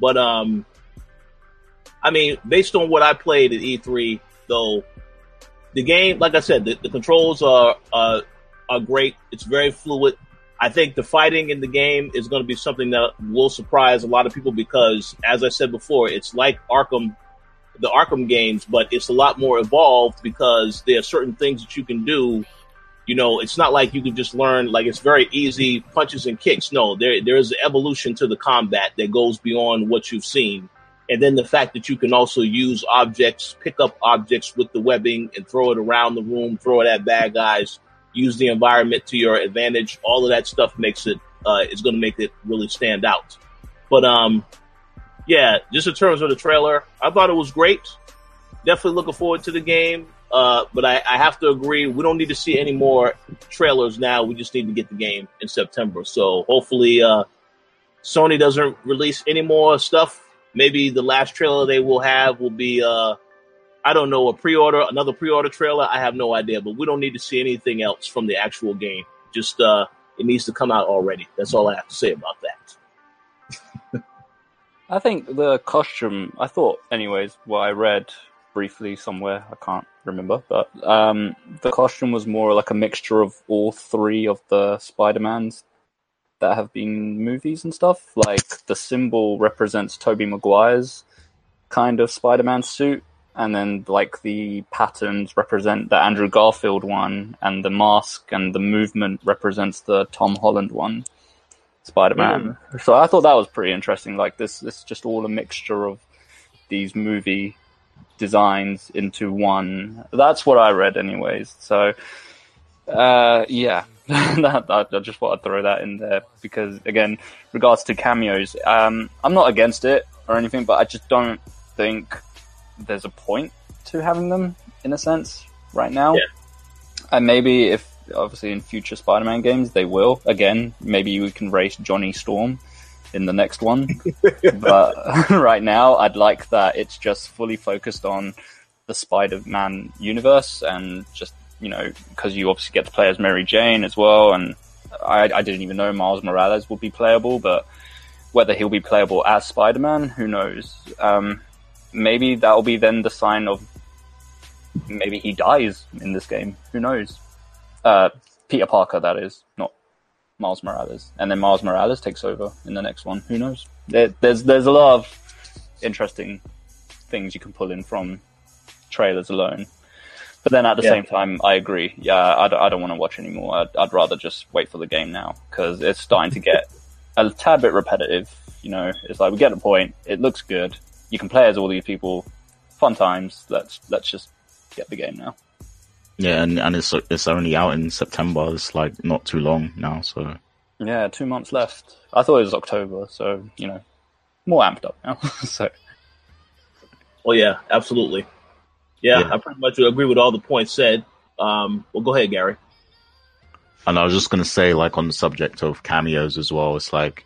But um, I mean, based on what I played at E3, though, the game, like I said, the, the controls are uh, are great. It's very fluid. I think the fighting in the game is going to be something that will surprise a lot of people because, as I said before, it's like Arkham, the Arkham games, but it's a lot more evolved because there are certain things that you can do. You know, it's not like you can just learn like it's very easy punches and kicks. No, there there is an evolution to the combat that goes beyond what you've seen. And then the fact that you can also use objects, pick up objects with the webbing and throw it around the room, throw it at bad guys use the environment to your advantage. All of that stuff makes it uh, is going to make it really stand out. But um, yeah, just in terms of the trailer, I thought it was great. Definitely looking forward to the game. Uh, but I, I have to agree, we don't need to see any more trailers now. We just need to get the game in September. So hopefully, uh, Sony doesn't release any more stuff. Maybe the last trailer they will have will be uh, I don't know, a pre-order, another pre-order trailer. I have no idea, but we don't need to see anything else from the actual game. Just uh, it needs to come out already. That's all I have to say about that. I think the costume. I thought, anyways, what I read briefly somewhere. I can't remember, but um, the costume was more like a mixture of all three of the Spider-Mans that have been movies and stuff. Like the symbol represents Tobey Maguire's kind of Spider-Man suit, and then like the patterns represent the Andrew Garfield one, and the mask and the movement represents the Tom Holland one, Spider Man. Mm. So I thought that was pretty interesting. Like this, it's just all a mixture of these movie designs into one. That's what I read, anyways. So uh, yeah. that, I just want to throw that in there because, again, regards to cameos, um, I'm not against it or anything, but I just don't think there's a point to having them in a sense right now. Yeah. And maybe if obviously in future Spider-Man games they will again, maybe we can race Johnny Storm in the next one. but right now, I'd like that it's just fully focused on the Spider-Man universe and just you know because you obviously get to play as Mary Jane as well, and I, I didn't even know Miles Morales would be playable, but whether he'll be playable as Spider-Man, who knows? Um, maybe that'll be then the sign of maybe he dies in this game. Who knows? Uh, Peter Parker, that is, not Miles Morales, and then Miles Morales takes over in the next one. Who knows? There, there's there's a lot of interesting things you can pull in from trailers alone. But then at the yeah. same time, I agree. Yeah, I, I don't want to watch anymore. I'd, I'd rather just wait for the game now because it's starting to get a tad bit repetitive. You know, it's like we get the point. It looks good you can play as all these people. Fun times. Let's let's just get the game now. Yeah, and and it's it's only out in September. It's like not too long now. So yeah, two months left. I thought it was October, so you know, more amped up now. so. Well, yeah, absolutely. Yeah, yeah, I pretty much agree with all the points said. Um, well, go ahead, Gary. And I was just gonna say, like on the subject of cameos as well. It's like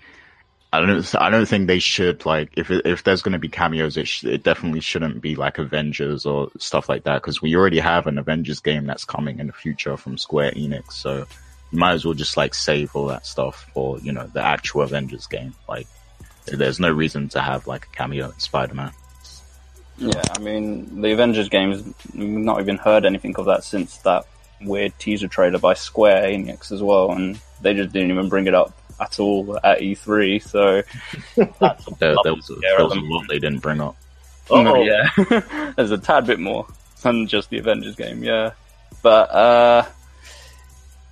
I don't. I don't think they should like if if there's going to be cameos, it, sh- it definitely shouldn't be like Avengers or stuff like that because we already have an Avengers game that's coming in the future from Square Enix. So you might as well just like save all that stuff for you know the actual Avengers game. Like there's no reason to have like a cameo in Spider Man. Yeah, I mean the Avengers games. We've not even heard anything of that since that weird teaser trailer by Square Enix as well, and they just didn't even bring it up at all at E3. So that's there, there, was, a, there was a lot they didn't bring up. Oh yeah, there's a tad bit more than just the Avengers game. Yeah, but uh,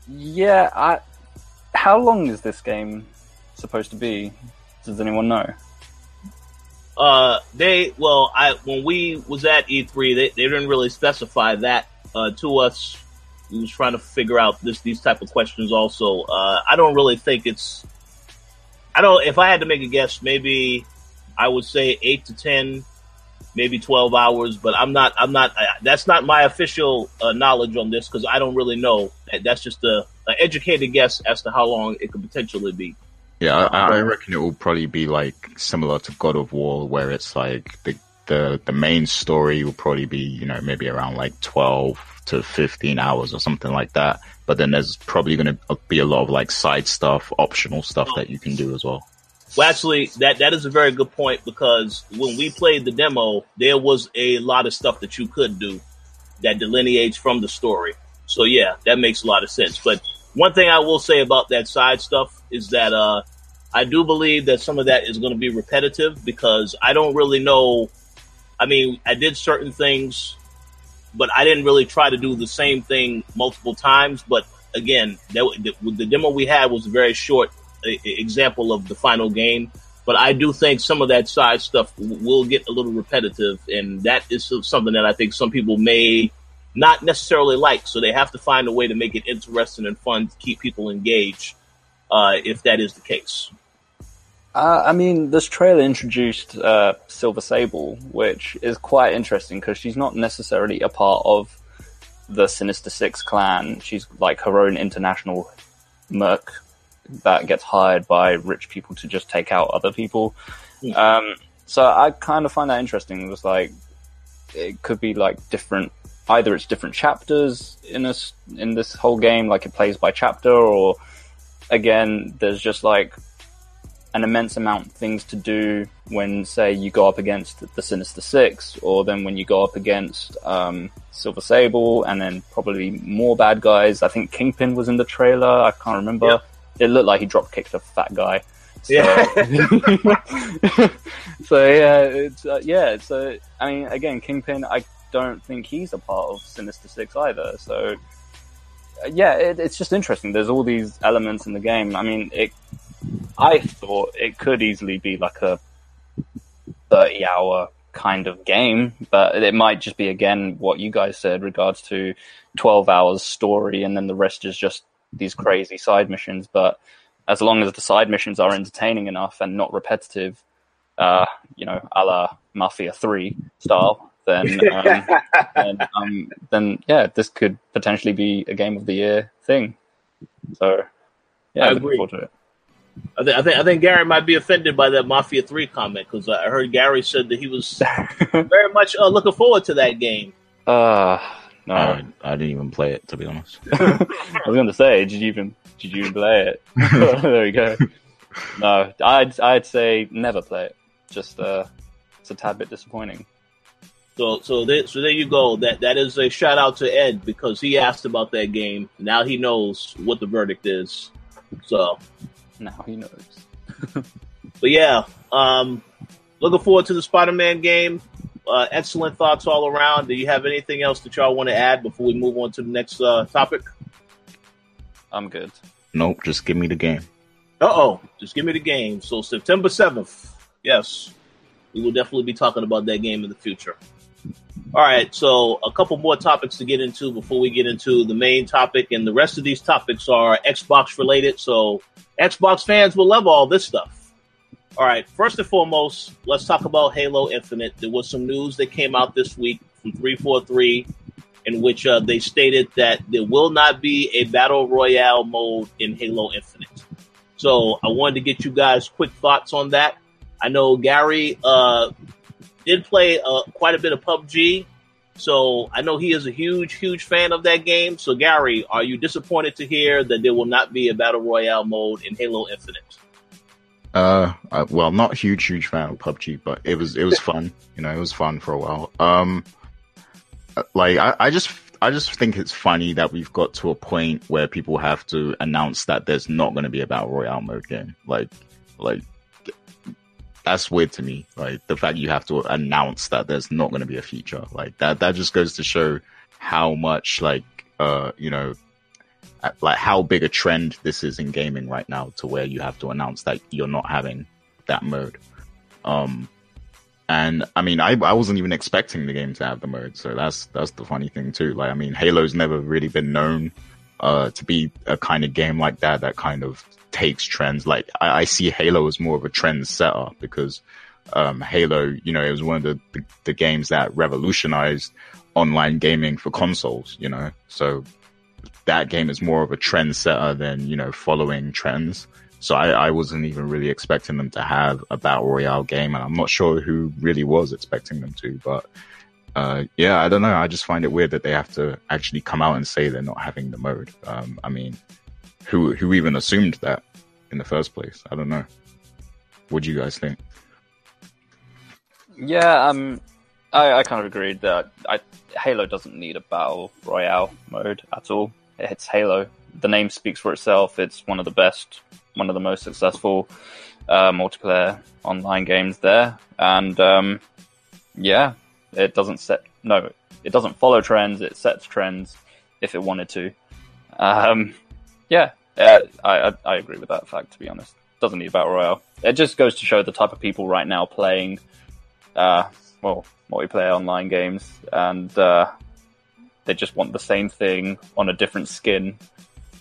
yeah, I, how long is this game supposed to be? Does anyone know? Uh, they well, I when we was at E3, they, they didn't really specify that uh, to us we was trying to figure out this these type of questions also. Uh, I don't really think it's. I don't. If I had to make a guess, maybe I would say eight to ten maybe 12 hours, but I'm not, I'm not, that's not my official uh, knowledge on this because I don't really know. That's just a, a, educated guess as to how long it could potentially be. Yeah, I, I reckon it will probably be like similar to God of War, where it's like the, the, the main story will probably be, you know, maybe around like 12 to 15 hours or something like that. But then there's probably going to be a lot of like side stuff, optional stuff that you can do as well. Well, actually, that that is a very good point because when we played the demo, there was a lot of stuff that you could do that delineates from the story. So yeah, that makes a lot of sense. But one thing I will say about that side stuff is that uh, I do believe that some of that is going to be repetitive because I don't really know. I mean, I did certain things, but I didn't really try to do the same thing multiple times. But again, that, the, the demo we had was a very short example of the final game. But I do think some of that side stuff will get a little repetitive, and that is something that I think some people may not necessarily like. So they have to find a way to make it interesting and fun to keep people engaged, uh, if that is the case. Uh, I mean, this trailer introduced uh, Silver Sable, which is quite interesting because she's not necessarily a part of the Sinister Six clan. She's like her own international merc that gets hired by rich people to just take out other people. Yeah. Um, so I kind of find that interesting. It was like it could be like different. Either it's different chapters in in this whole game, like it plays by chapter, or again, there's just like an immense amount of things to do when, say, you go up against the Sinister Six, or then when you go up against um, Silver Sable, and then probably more bad guys. I think Kingpin was in the trailer. I can't remember. Yeah it looked like he drop kicked a fat guy. So, yeah. so yeah, it's uh, yeah. So I mean, again, Kingpin. I don't think he's a part of Sinister Six either. So uh, yeah, it, it's just interesting. There's all these elements in the game. I mean, it. I thought it could easily be like a thirty-hour kind of game, but it might just be again what you guys said regards to twelve hours story, and then the rest is just these crazy side missions, but as long as the side missions are entertaining enough and not repetitive, uh, you know, a la Mafia Three style, then um, then, um, then yeah, this could potentially be a game of the year thing. So yeah, I agree. To it. I, th- I, think I think Gary might be offended by that Mafia Three comment because I heard Gary said that he was very much uh, looking forward to that game. Uh no, I, I, didn't even play it to be honest. I was going to say, did you even did you even play it? there we go. No, I'd I'd say never play it. Just uh, it's a tad bit disappointing. So so there, so there you go. That that is a shout out to Ed because he asked about that game. Now he knows what the verdict is. So now he knows. but yeah, um, looking forward to the Spider Man game uh, excellent thoughts all around. Do you have anything else that y'all want to add before we move on to the next uh, topic? I'm good. Nope, just give me the game. Uh oh, just give me the game. So September 7th, yes, we will definitely be talking about that game in the future. All right, so a couple more topics to get into before we get into the main topic, and the rest of these topics are Xbox related. So Xbox fans will love all this stuff. All right, first and foremost, let's talk about Halo Infinite. There was some news that came out this week from 343 in which uh, they stated that there will not be a battle royale mode in Halo Infinite. So I wanted to get you guys quick thoughts on that. I know Gary uh, did play uh, quite a bit of PUBG, so I know he is a huge, huge fan of that game. So Gary, are you disappointed to hear that there will not be a battle royale mode in Halo Infinite? Uh, uh, well, not huge, huge fan of PUBG, but it was it was fun. You know, it was fun for a while. Um, uh, like I, I just I just think it's funny that we've got to a point where people have to announce that there's not going to be a battle royale mode game. Like, like that's weird to me. Like the fact you have to announce that there's not going to be a feature like that. That just goes to show how much like uh you know like how big a trend this is in gaming right now to where you have to announce that you're not having that mode. Um, and I mean, I, I wasn't even expecting the game to have the mode. So that's, that's the funny thing too. Like, I mean, Halo's never really been known, uh, to be a kind of game like that, that kind of takes trends. Like I, I see Halo as more of a trend setter because um, Halo, you know, it was one of the, the, the games that revolutionized online gaming for consoles, you know, so that game is more of a trendsetter than, you know, following trends. So I, I wasn't even really expecting them to have a battle royale game, and I'm not sure who really was expecting them to. But uh, yeah, I don't know. I just find it weird that they have to actually come out and say they're not having the mode. Um, I mean, who who even assumed that in the first place? I don't know. What do you guys think? Yeah, um, I, I kind of agreed that I, Halo doesn't need a battle royale mode at all. It's Halo. The name speaks for itself. It's one of the best, one of the most successful uh, multiplayer online games there, and um, yeah, it doesn't set no, it doesn't follow trends. It sets trends if it wanted to. Um, yeah, uh, I, I agree with that fact. To be honest, doesn't need battle royale. It just goes to show the type of people right now playing, uh, well, multiplayer online games, and uh, they just want the same thing on a different skin,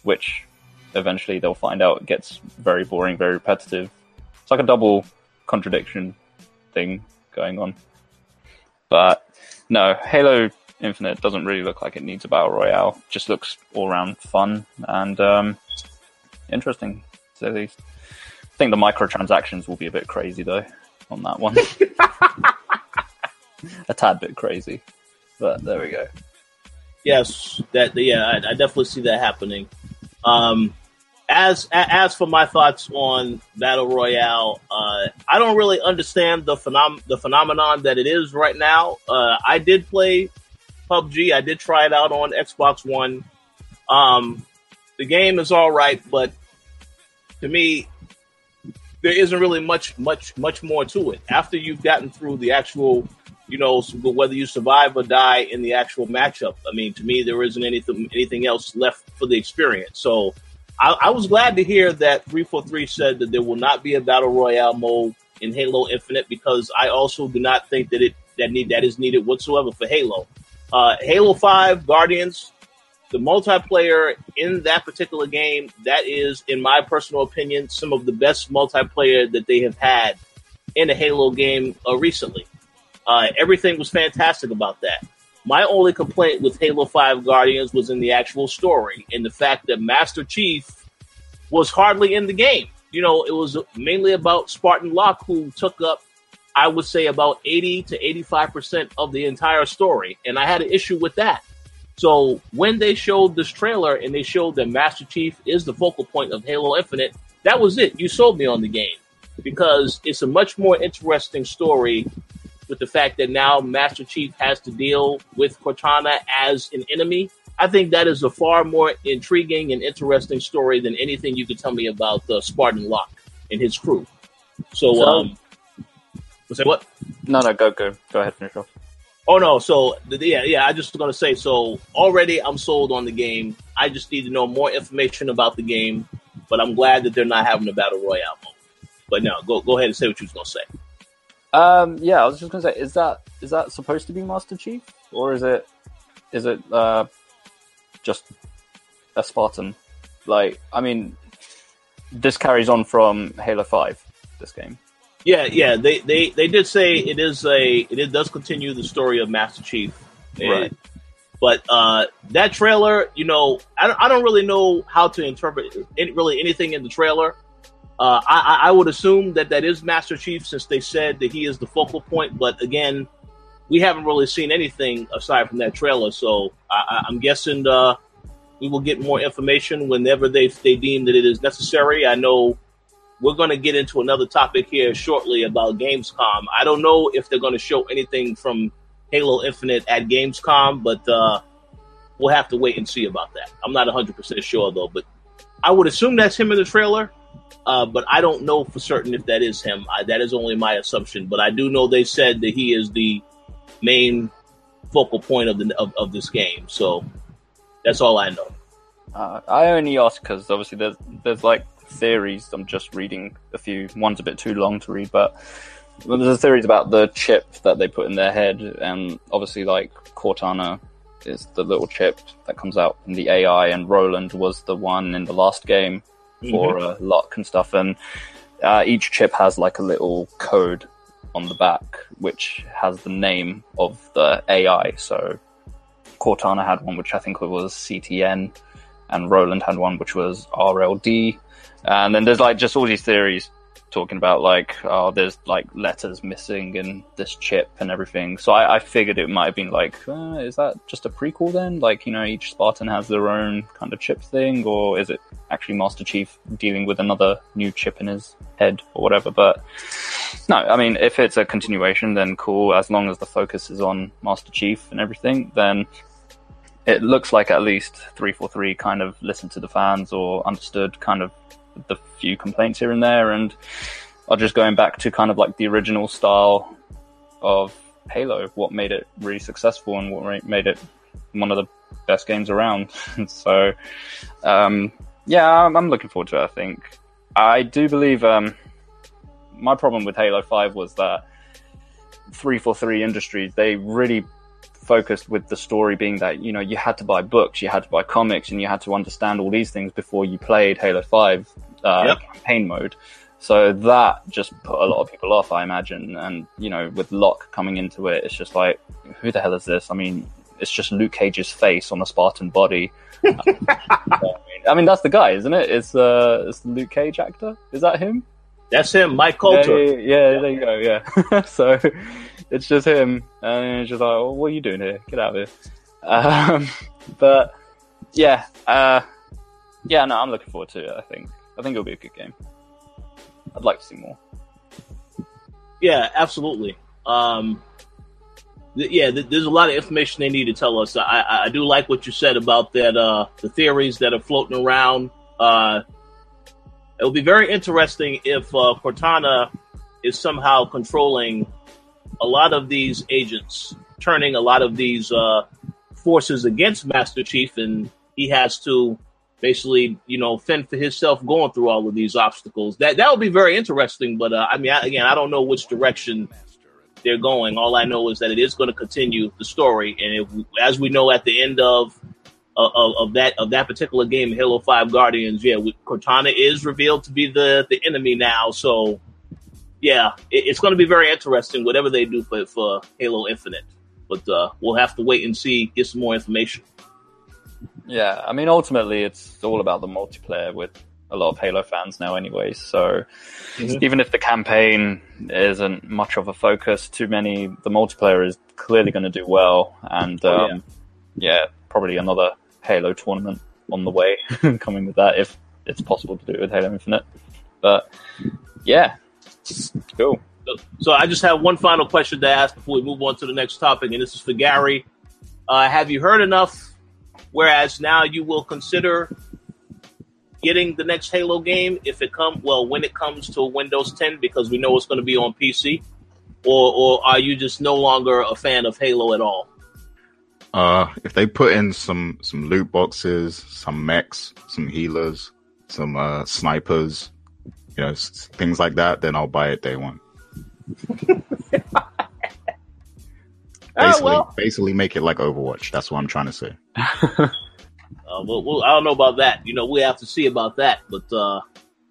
which eventually they'll find out gets very boring, very repetitive. It's like a double contradiction thing going on. But no, Halo Infinite doesn't really look like it needs a battle royale. Just looks all around fun and um, interesting, to say the least. I think the microtransactions will be a bit crazy though on that one. a tad bit crazy, but there we go. Yes, that yeah, I, I definitely see that happening. Um, as as for my thoughts on battle royale, uh, I don't really understand the phenom- the phenomenon that it is right now. Uh, I did play PUBG. I did try it out on Xbox One. Um, the game is all right, but to me, there isn't really much much much more to it. After you've gotten through the actual you know, whether you survive or die in the actual matchup. I mean, to me, there isn't anything anything else left for the experience. So, I, I was glad to hear that three four three said that there will not be a battle royale mode in Halo Infinite because I also do not think that it that need that is needed whatsoever for Halo. Uh, Halo Five Guardians, the multiplayer in that particular game, that is, in my personal opinion, some of the best multiplayer that they have had in a Halo game uh, recently. Uh, everything was fantastic about that. My only complaint with Halo 5 Guardians was in the actual story and the fact that Master Chief was hardly in the game. You know, it was mainly about Spartan Locke, who took up, I would say, about 80 to 85% of the entire story. And I had an issue with that. So when they showed this trailer and they showed that Master Chief is the focal point of Halo Infinite, that was it. You sold me on the game because it's a much more interesting story with the fact that now Master Chief has to deal with Cortana as an enemy. I think that is a far more intriguing and interesting story than anything you could tell me about the Spartan Locke and his crew. So, So- um, was that what? No, no, go, go, go ahead, finish off. Oh no, so yeah, yeah. I just was gonna say. So already, I'm sold on the game. I just need to know more information about the game. But I'm glad that they're not having a battle royale mode. But no, go go ahead and say what you was gonna say. Um, yeah, I was just gonna say, is that is that supposed to be Master Chief, or is it is it uh, just a Spartan? Like, I mean, this carries on from Halo Five. This game. Yeah, yeah. They, they, they did say it is a it, it does continue the story of Master Chief. Right. But uh, that trailer, you know, I don't, I don't really know how to interpret any, really anything in the trailer. Uh, I, I would assume that that is Master Chief since they said that he is the focal point. But again, we haven't really seen anything aside from that trailer. So I, I- I'm guessing uh, we will get more information whenever they they deem that it is necessary. I know we're going to get into another topic here shortly about Gamescom. I don't know if they're going to show anything from Halo Infinite at Gamescom, but uh, we'll have to wait and see about that. I'm not 100% sure though, but I would assume that's him in the trailer. Uh, but I don't know for certain if that is him. I, that is only my assumption. But I do know they said that he is the main focal point of the of, of this game. So that's all I know. Uh, I only ask because obviously there's there's like theories. I'm just reading a few. One's a bit too long to read, but there's theories about the chip that they put in their head, and obviously like Cortana is the little chip that comes out in the AI, and Roland was the one in the last game for uh, Locke and stuff, and uh, each chip has like a little code on the back, which has the name of the AI. So Cortana had one, which I think was CTN, and Roland had one, which was RLD. And then there's like just all these theories talking about like, oh, there's like letters missing and this chip and everything. So I, I figured it might have been like, uh, is that just a prequel then? Like, you know, each Spartan has their own kind of chip thing, or is it actually Master Chief dealing with another new chip in his head or whatever? But no, I mean, if it's a continuation, then cool. As long as the focus is on Master Chief and everything, then it looks like at least 343 kind of listened to the fans or understood kind of the few complaints here and there and are just going back to kind of like the original style of Halo, what made it really successful and what made it one of the best games around. so, um, yeah, I'm, I'm, looking forward to it. I think I do believe um, my problem with Halo Five was that 343 Industries they really focused with the story being that you know you had to buy books, you had to buy comics, and you had to understand all these things before you played Halo Five uh, yep. campaign mode. So that just put a lot of people off, I imagine. And you know, with Locke coming into it, it's just like, who the hell is this? I mean, it's just Luke Cage's face on a Spartan body. I mean, that's the guy, isn't it? It's uh, it's the Luke Cage actor. Is that him? That's him, Mike Colter. Yeah, yeah, yeah, there you go. Yeah. so it's just him, and it's just like, well, what are you doing here? Get out of here. Um, but yeah, uh, yeah, no, I'm looking forward to it. I think I think it'll be a good game. I'd like to see more. Yeah, absolutely. Um, th- yeah, th- there's a lot of information they need to tell us. I, I do like what you said about that. Uh, the theories that are floating around. Uh, it will be very interesting if uh, Cortana is somehow controlling a lot of these agents, turning a lot of these uh, forces against Master Chief, and he has to basically, you know, fend for himself going through all of these obstacles. That that would be very interesting. But uh, I mean, I, again, I don't know which direction they're going. All I know is that it is going to continue the story, and if, as we know at the end of, of of, that of that particular game, Halo Five Guardians, yeah, Cortana is revealed to be the the enemy now. So yeah, it, it's going to be very interesting whatever they do for for Halo Infinite. But uh, we'll have to wait and see, get some more information. Yeah, I mean, ultimately, it's all about the multiplayer with a lot of Halo fans now, anyway. So mm-hmm. even if the campaign isn't much of a focus, too many, the multiplayer is clearly going to do well. And um, oh, yeah. Um, yeah, probably another Halo tournament on the way coming with that if it's possible to do it with Halo Infinite. But yeah, Cool. So I just have one final question to ask before we move on to the next topic, and this is for Gary. Uh, have you heard enough? Whereas now you will consider getting the next Halo game if it come well when it comes to Windows 10 because we know it's going to be on PC, or or are you just no longer a fan of Halo at all? Uh, if they put in some some loot boxes, some mechs, some healers, some uh, snipers, you know, things like that, then I'll buy it day one. Ah, basically, well. basically make it like Overwatch. That's what I'm trying to say. uh, well, well, I don't know about that. You know, we have to see about that. But uh,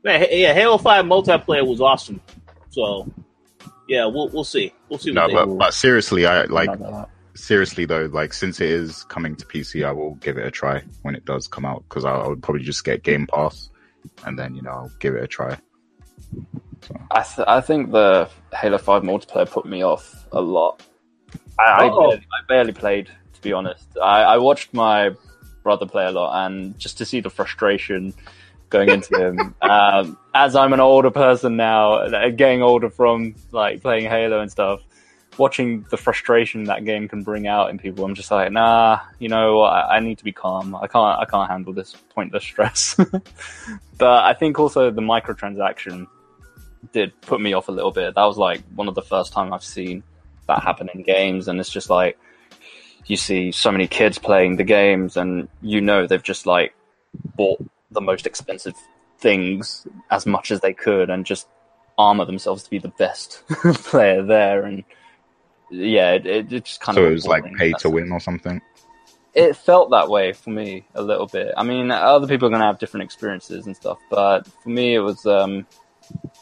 man, yeah, Halo Five multiplayer was awesome. So yeah, we'll we'll see. We'll see. no, but, but seriously, I like seriously though, like since it is coming to PC, I will give it a try when it does come out because I, I would probably just get Game Pass and then you know I'll give it a try. I, th- I think the Halo 5 multiplayer put me off a lot. I, I, barely, I barely, played, to be honest. I, I, watched my brother play a lot, and just to see the frustration going into him. Um, as I'm an older person now, getting older from like playing Halo and stuff, watching the frustration that game can bring out in people, I'm just like, nah, you know, I, I need to be calm. I can't, I can't handle this pointless stress. but I think also the microtransaction did put me off a little bit. That was like one of the first time I've seen that happen in games, and it's just like you see so many kids playing the games, and you know they've just like bought the most expensive things as much as they could, and just armor themselves to be the best player there, and yeah, it, it, just kind so of. So it was like pay to win or something. It felt that way for me a little bit. I mean, other people are going to have different experiences and stuff, but for me, it was um,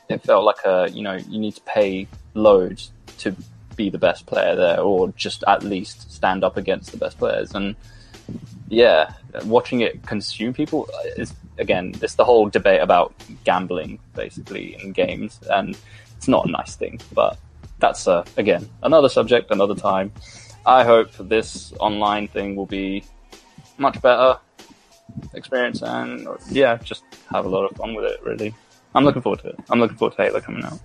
it felt like a you know you need to pay loads to be the best player there, or just at least stand up against the best players. And yeah, watching it consume people is again it's the whole debate about gambling basically in games, and it's not a nice thing, but that's uh, again another subject, another time. I hope this online thing will be much better experience and yeah, just have a lot of fun with it. Really, I'm looking forward to it. I'm looking forward to Halo coming out.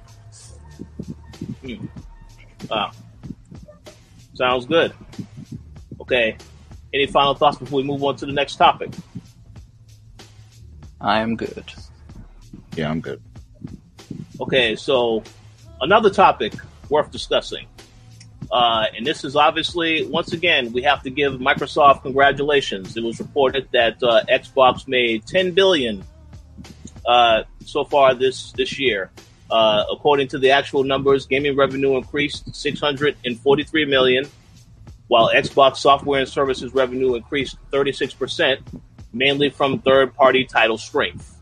Wow. Sounds good. Okay. Any final thoughts before we move on to the next topic? I am good. Yeah, I'm good. Okay, so another topic worth discussing. Uh, and this is obviously, once again, we have to give Microsoft congratulations. It was reported that uh, Xbox made 10 billion uh, so far this this year. Uh, according to the actual numbers, gaming revenue increased 643 million, while Xbox software and services revenue increased 36 percent, mainly from third-party title strength.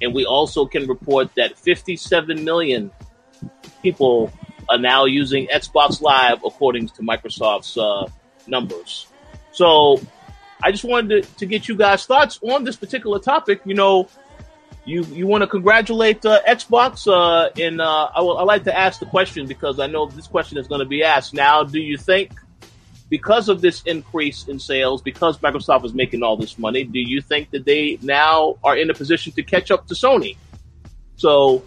And we also can report that 57 million people are now using Xbox Live according to Microsoft's uh, numbers. So I just wanted to, to, get you guys' thoughts on this particular topic. You know, you you want to congratulate uh, Xbox, uh, and uh, I, will, I like to ask the question because I know this question is going to be asked. Now, do you think because of this increase in sales, because Microsoft is making all this money, do you think that they now are in a position to catch up to Sony? So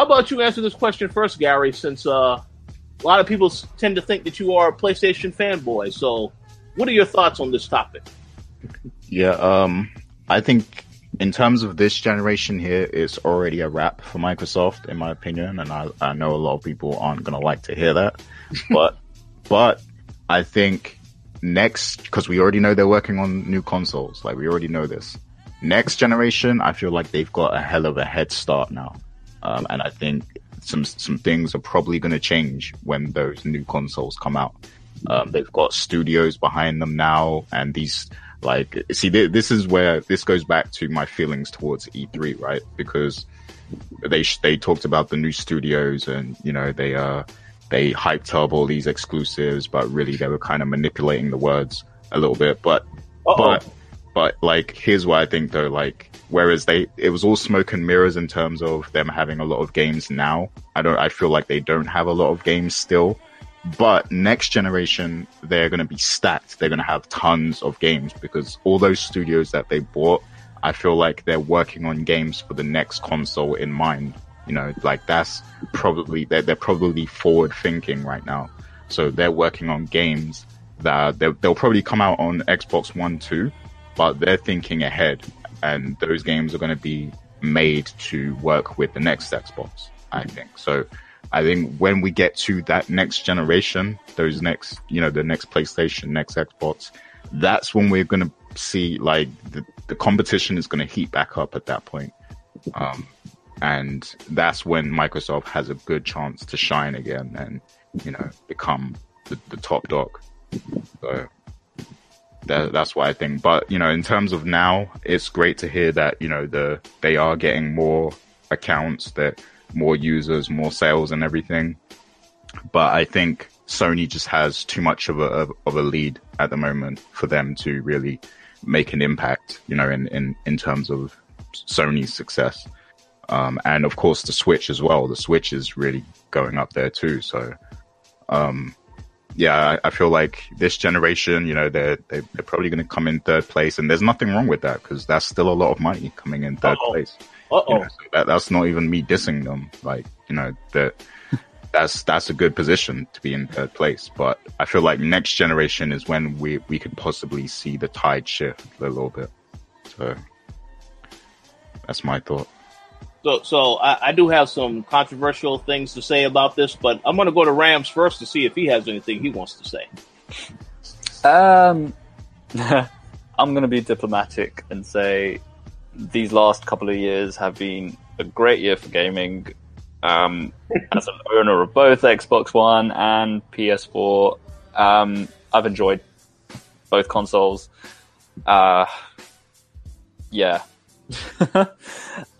how about you answer this question first, Gary? Since uh, a lot of people tend to think that you are a PlayStation fanboy, so what are your thoughts on this topic? Yeah, um, I think in terms of this generation here, it's already a wrap for Microsoft, in my opinion, and I, I know a lot of people aren't going to like to hear that, but but I think next because we already know they're working on new consoles, like we already know this. Next generation, I feel like they've got a hell of a head start now. Um, and I think some some things are probably going to change when those new consoles come out. Um, they've got studios behind them now, and these like see this is where this goes back to my feelings towards E3, right? Because they they talked about the new studios, and you know they uh they hyped up all these exclusives, but really they were kind of manipulating the words a little bit. But Uh-oh. but but like here's what I think though, like Whereas they, it was all smoke and mirrors in terms of them having a lot of games now. I don't, I feel like they don't have a lot of games still. But next generation, they're going to be stacked. They're going to have tons of games because all those studios that they bought, I feel like they're working on games for the next console in mind. You know, like that's probably, they're, they're probably forward thinking right now. So they're working on games that they'll probably come out on Xbox One too, but they're thinking ahead and those games are going to be made to work with the next Xbox. I think so. I think when we get to that next generation, those next, you know, the next PlayStation, next Xbox, that's when we're going to see like the, the competition is going to heat back up at that point. Um, and that's when Microsoft has a good chance to shine again and, you know, become the, the top dog. So that, that's what I think. But you know, in terms of now, it's great to hear that you know the they are getting more accounts, that more users, more sales, and everything. But I think Sony just has too much of a of a lead at the moment for them to really make an impact. You know, in in in terms of Sony's success. Um, and of course the Switch as well. The Switch is really going up there too. So, um, yeah, I, I, feel like this generation, you know, they're they're, they're probably going to come in third place, and there's nothing wrong with that because that's still a lot of money coming in 3rd place. Uh oh. You know, so that, that's not even me dissing them. Like, you know, that that's that's a good position to be in third place. But I feel like next generation is when we we could possibly see the tide shift a little bit. So that's my thought. So, so I, I, do have some controversial things to say about this, but I'm going to go to Rams first to see if he has anything he wants to say. Um, I'm going to be diplomatic and say these last couple of years have been a great year for gaming. Um, as an owner of both Xbox One and PS4, um, I've enjoyed both consoles. Uh, yeah, I,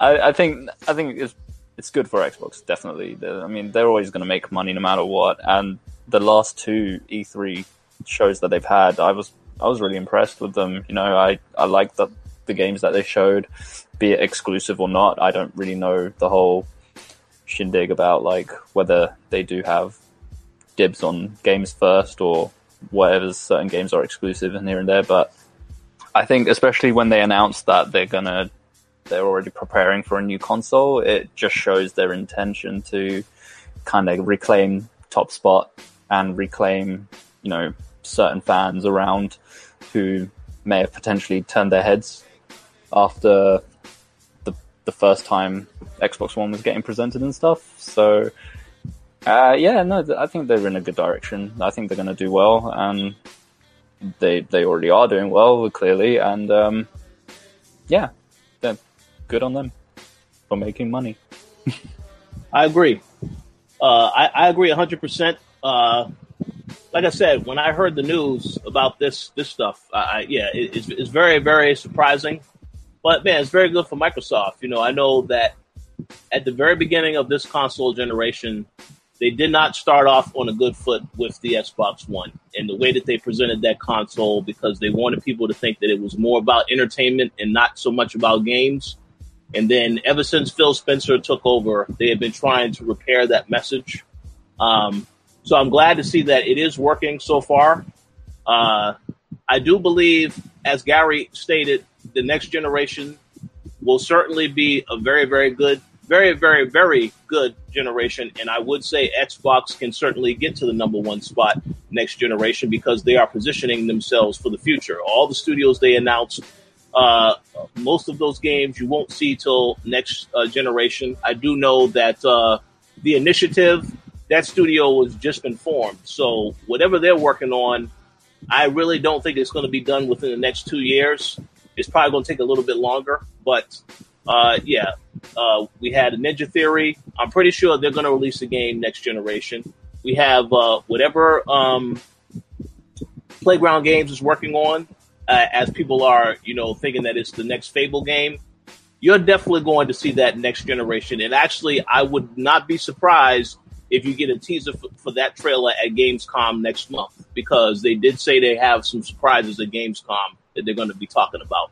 I, think I think it's it's good for Xbox, definitely. They're, I mean, they're always going to make money no matter what. And the last two E3 shows that they've had, I was I was really impressed with them. You know, I I like the the games that they showed, be it exclusive or not. I don't really know the whole shindig about like whether they do have dibs on games first or whatever certain games are exclusive and here and there. But I think especially when they announced that they're gonna they're already preparing for a new console, it just shows their intention to kind of reclaim top spot and reclaim, you know, certain fans around who may have potentially turned their heads after the the first time Xbox One was getting presented and stuff. So, uh, yeah, no, I think they're in a good direction. I think they're going to do well, and they they already are doing well clearly, and um, yeah, good on them for making money. I agree. Uh, I, I agree 100%. Uh, like I said, when I heard the news about this this stuff, I, yeah, it, it's, it's very very surprising. But man, it's very good for Microsoft. You know, I know that at the very beginning of this console generation, they did not start off on a good foot with the Xbox One and the way that they presented that console because they wanted people to think that it was more about entertainment and not so much about games. And then ever since Phil Spencer took over, they have been trying to repair that message. Um, so I'm glad to see that it is working so far. Uh, I do believe, as Gary stated, the next generation will certainly be a very, very good, very, very, very good generation. And I would say Xbox can certainly get to the number one spot next generation because they are positioning themselves for the future. All the studios they announced, uh, most of those games you won't see till next uh, generation. I do know that uh, the initiative that studio was just been formed. So whatever they're working on, I really don't think it's going to be done within the next two years. It's probably going to take a little bit longer, but uh, yeah, uh, we had Ninja Theory. I'm pretty sure they're going to release a game next generation. We have uh, whatever um, Playground Games is working on, uh, as people are, you know, thinking that it's the next Fable game. You're definitely going to see that next generation. And actually, I would not be surprised if you get a teaser for, for, that trailer at Gamescom next month, because they did say they have some surprises at Gamescom that they're going to be talking about.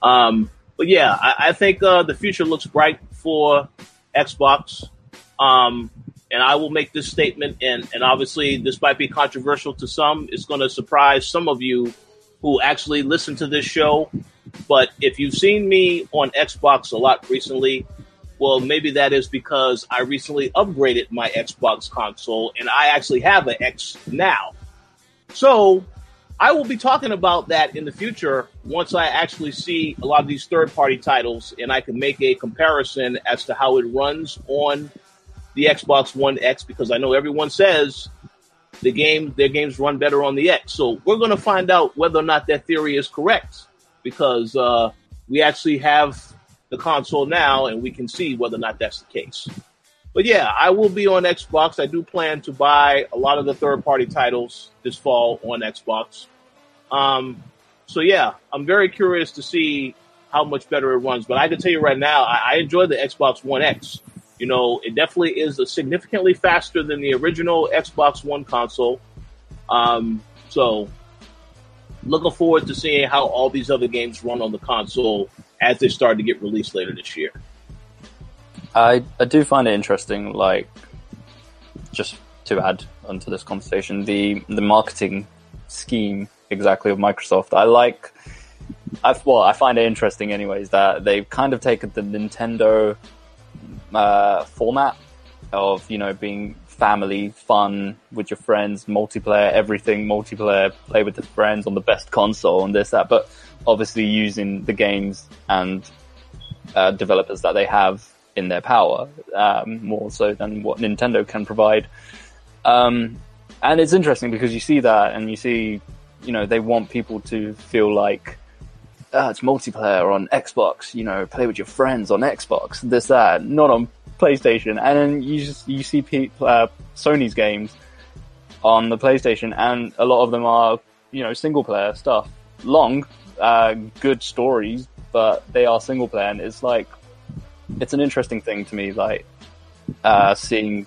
Um, but yeah, I, I think uh, the future looks bright for Xbox. Um, and I will make this statement, and, and obviously this might be controversial to some. It's going to surprise some of you who actually listen to this show. But if you've seen me on Xbox a lot recently, well, maybe that is because I recently upgraded my Xbox console and I actually have an X now. So I will be talking about that in the future once I actually see a lot of these third party titles and I can make a comparison as to how it runs on the Xbox One X because I know everyone says the game their games run better on the X. So we're going to find out whether or not that theory is correct because uh, we actually have the console now, and we can see whether or not that's the case. But yeah, I will be on Xbox. I do plan to buy a lot of the third party titles this fall on Xbox. Um, so yeah, I'm very curious to see how much better it runs. But I can tell you right now, I, I enjoy the Xbox One X. You know, it definitely is significantly faster than the original Xbox One console. Um, so looking forward to seeing how all these other games run on the console as they start to get released later this year. I I do find it interesting, like just to add onto this conversation, the the marketing scheme exactly of Microsoft. I like. I well, I find it interesting, anyways, that they've kind of taken the Nintendo uh, format of you know being family fun with your friends, multiplayer, everything multiplayer, play with the friends on the best console and this that, but obviously using the games and uh, developers that they have in their power um, more so than what Nintendo can provide. Um, and it's interesting because you see that and you see, you know, they want people to feel like oh, it's multiplayer on Xbox, you know, play with your friends on Xbox, this, that, not on PlayStation. And then you just, you see people, uh, Sony's games on the PlayStation and a lot of them are, you know, single player stuff. Long, uh, good stories, but they are single player, and it's like it's an interesting thing to me. Like uh, seeing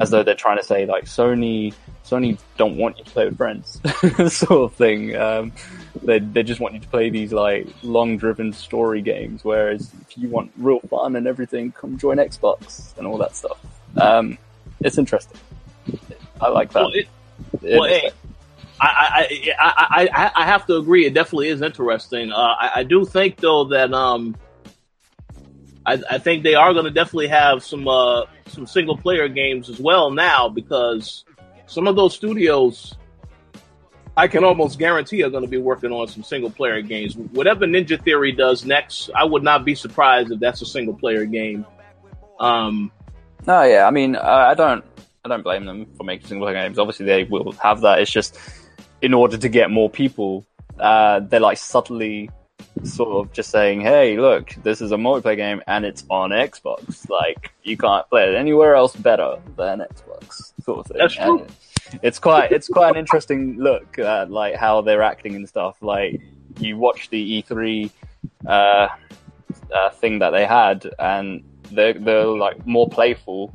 as though they're trying to say like Sony Sony don't want you to play with friends sort of thing. Um, they they just want you to play these like long driven story games. Whereas if you want real fun and everything, come join Xbox and all that stuff. Um, it's interesting. I like that. Well, it, well, hey, I, I, I, I, I have to agree. It definitely is interesting. Uh, I, I do think though that um, I, I think they are going to definitely have some uh, some single player games as well now because some of those studios I can almost guarantee are going to be working on some single player games. Whatever Ninja Theory does next, I would not be surprised if that's a single player game. Um, no, yeah, I mean, I don't, I don't blame them for making single player games. Obviously, they will have that. It's just in order to get more people, uh, they're like subtly sort of just saying, "Hey, look, this is a multiplayer game and it's on Xbox. Like, you can't play it anywhere else better than Xbox." Sort of thing. That's true. And it's quite, it's quite an interesting look at like how they're acting and stuff. Like, you watch the E3 uh, uh, thing that they had, and they're they're like more playful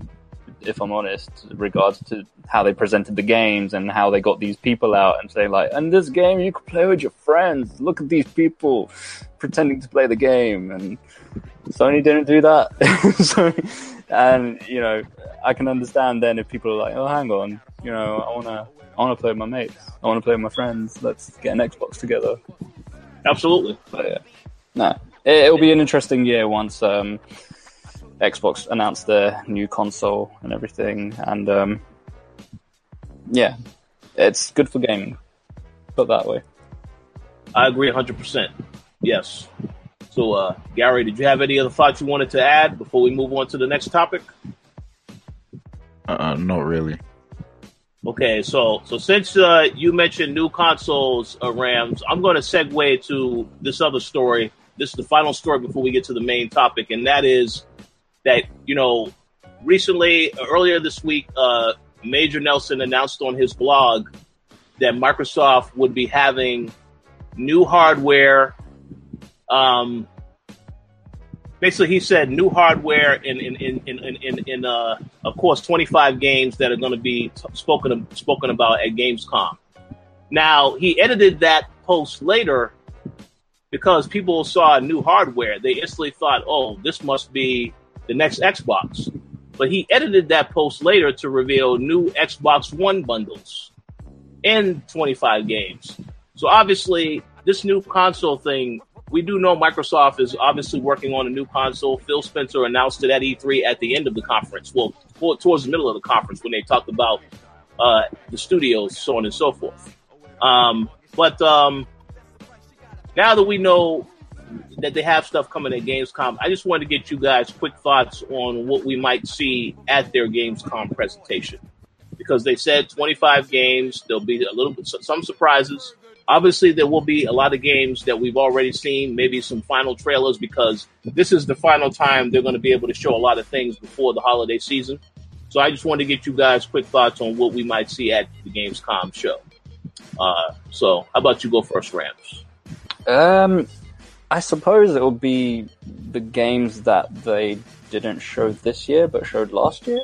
if I'm honest, regards to how they presented the games and how they got these people out and say like, in this game you can play with your friends. Look at these people pretending to play the game, and Sony didn't do that. so, and you know, I can understand then if people are like, oh, hang on, you know, I wanna, I wanna play with my mates, I wanna play with my friends. Let's get an Xbox together. Absolutely. But yeah, no, it, it'll be an interesting year once. Um, Xbox announced their new console and everything, and um, yeah, it's good for gaming. Put that way. I agree 100%. Yes. So, uh, Gary, did you have any other thoughts you wanted to add before we move on to the next topic? Uh, not really. Okay, so so since uh, you mentioned new consoles, uh, Rams, I'm going to segue to this other story. This is the final story before we get to the main topic, and that is that you know recently earlier this week uh, major nelson announced on his blog that microsoft would be having new hardware um, basically he said new hardware in in in in, in, in uh, of course 25 games that are going to be t- spoken spoken about at gamescom now he edited that post later because people saw new hardware they instantly thought oh this must be the next Xbox. But he edited that post later to reveal new Xbox One bundles and 25 games. So obviously, this new console thing, we do know Microsoft is obviously working on a new console. Phil Spencer announced it at E3 at the end of the conference, well, towards the middle of the conference when they talked about uh, the studios, so on and so forth. Um, but um, now that we know that they have stuff coming at Gamescom. I just wanted to get you guys quick thoughts on what we might see at their Gamescom presentation because they said 25 games. There'll be a little bit some surprises. Obviously, there will be a lot of games that we've already seen, maybe some final trailers because this is the final time they're going to be able to show a lot of things before the holiday season. So I just wanted to get you guys quick thoughts on what we might see at the Gamescom show. Uh, so how about you go first, Rams? Um, I suppose it will be the games that they didn't show this year but showed last year.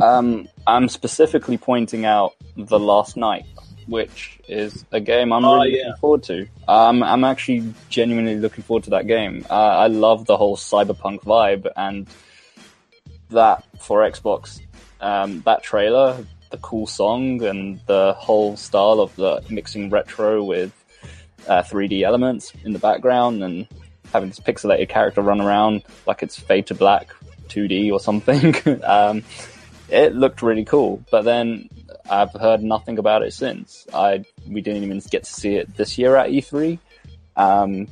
Um, I'm specifically pointing out The Last Night, which is a game I'm Oh, really yeah. looking forward to. Um, I'm actually genuinely looking forward to that game. Uh, I love the whole cyberpunk vibe, and that for Xbox, um, that trailer, the cool song, and the whole style of the mixing retro with uh, 3D elements in the background and having this pixelated character run around like it's Fade to Black 2D or something. um, it looked really cool, but then I've heard nothing about it since. I we didn't even get to see it this year at E3. Um,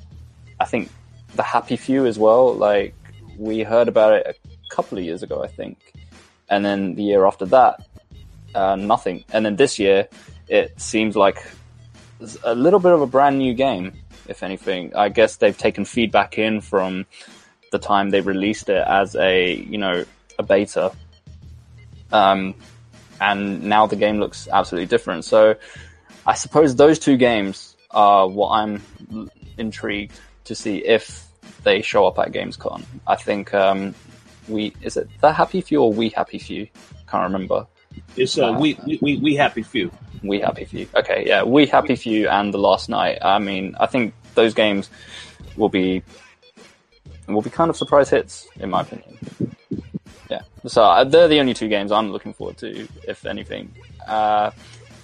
I think the Happy Few as well. Like we heard about it a couple of years ago, I think, and then the year after that, uh, nothing. And then this year, it seems like a little bit of a brand new game, if anything. I guess they've taken feedback in from the time they released it as a, you know, a beta. Um, and now the game looks absolutely different. So I suppose those two games are what I'm intrigued to see if they show up at Gamescom. I think um, we is it the Happy Few or We Happy Few? Can't remember. It's uh, we, we we we happy few. We Happy Few. Okay, yeah, We Happy Few and the Last Night. I mean, I think those games will be will be kind of surprise hits in my opinion. Yeah, so uh, they're the only two games I'm looking forward to, if anything. Uh,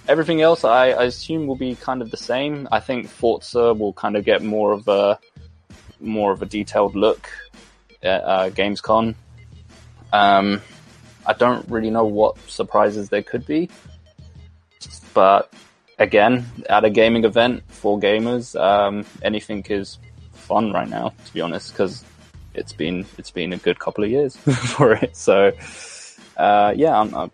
everything else, I, I assume, will be kind of the same. I think Forza will kind of get more of a more of a detailed look at uh, Gamescom. Um, I don't really know what surprises there could be, but again, at a gaming event for gamers, um, anything is fun right now. To be honest, because it's been it's been a good couple of years for it. So uh, yeah, I'm, I'm,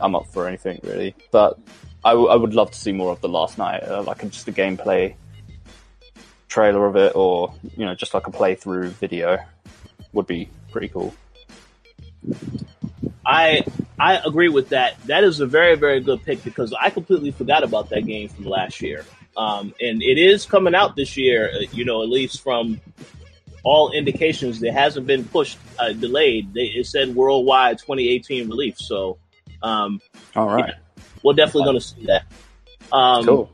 I'm up for anything really, but I, w- I would love to see more of the last night, uh, like just a gameplay trailer of it, or you know, just like a playthrough video would be pretty cool. I I agree with that. That is a very very good pick because I completely forgot about that game from last year. Um, and it is coming out this year. uh, You know, at least from all indications, it hasn't been pushed uh, delayed. They, it said worldwide 2018 relief. So um, All right, we're definitely going to see that. Um, cool.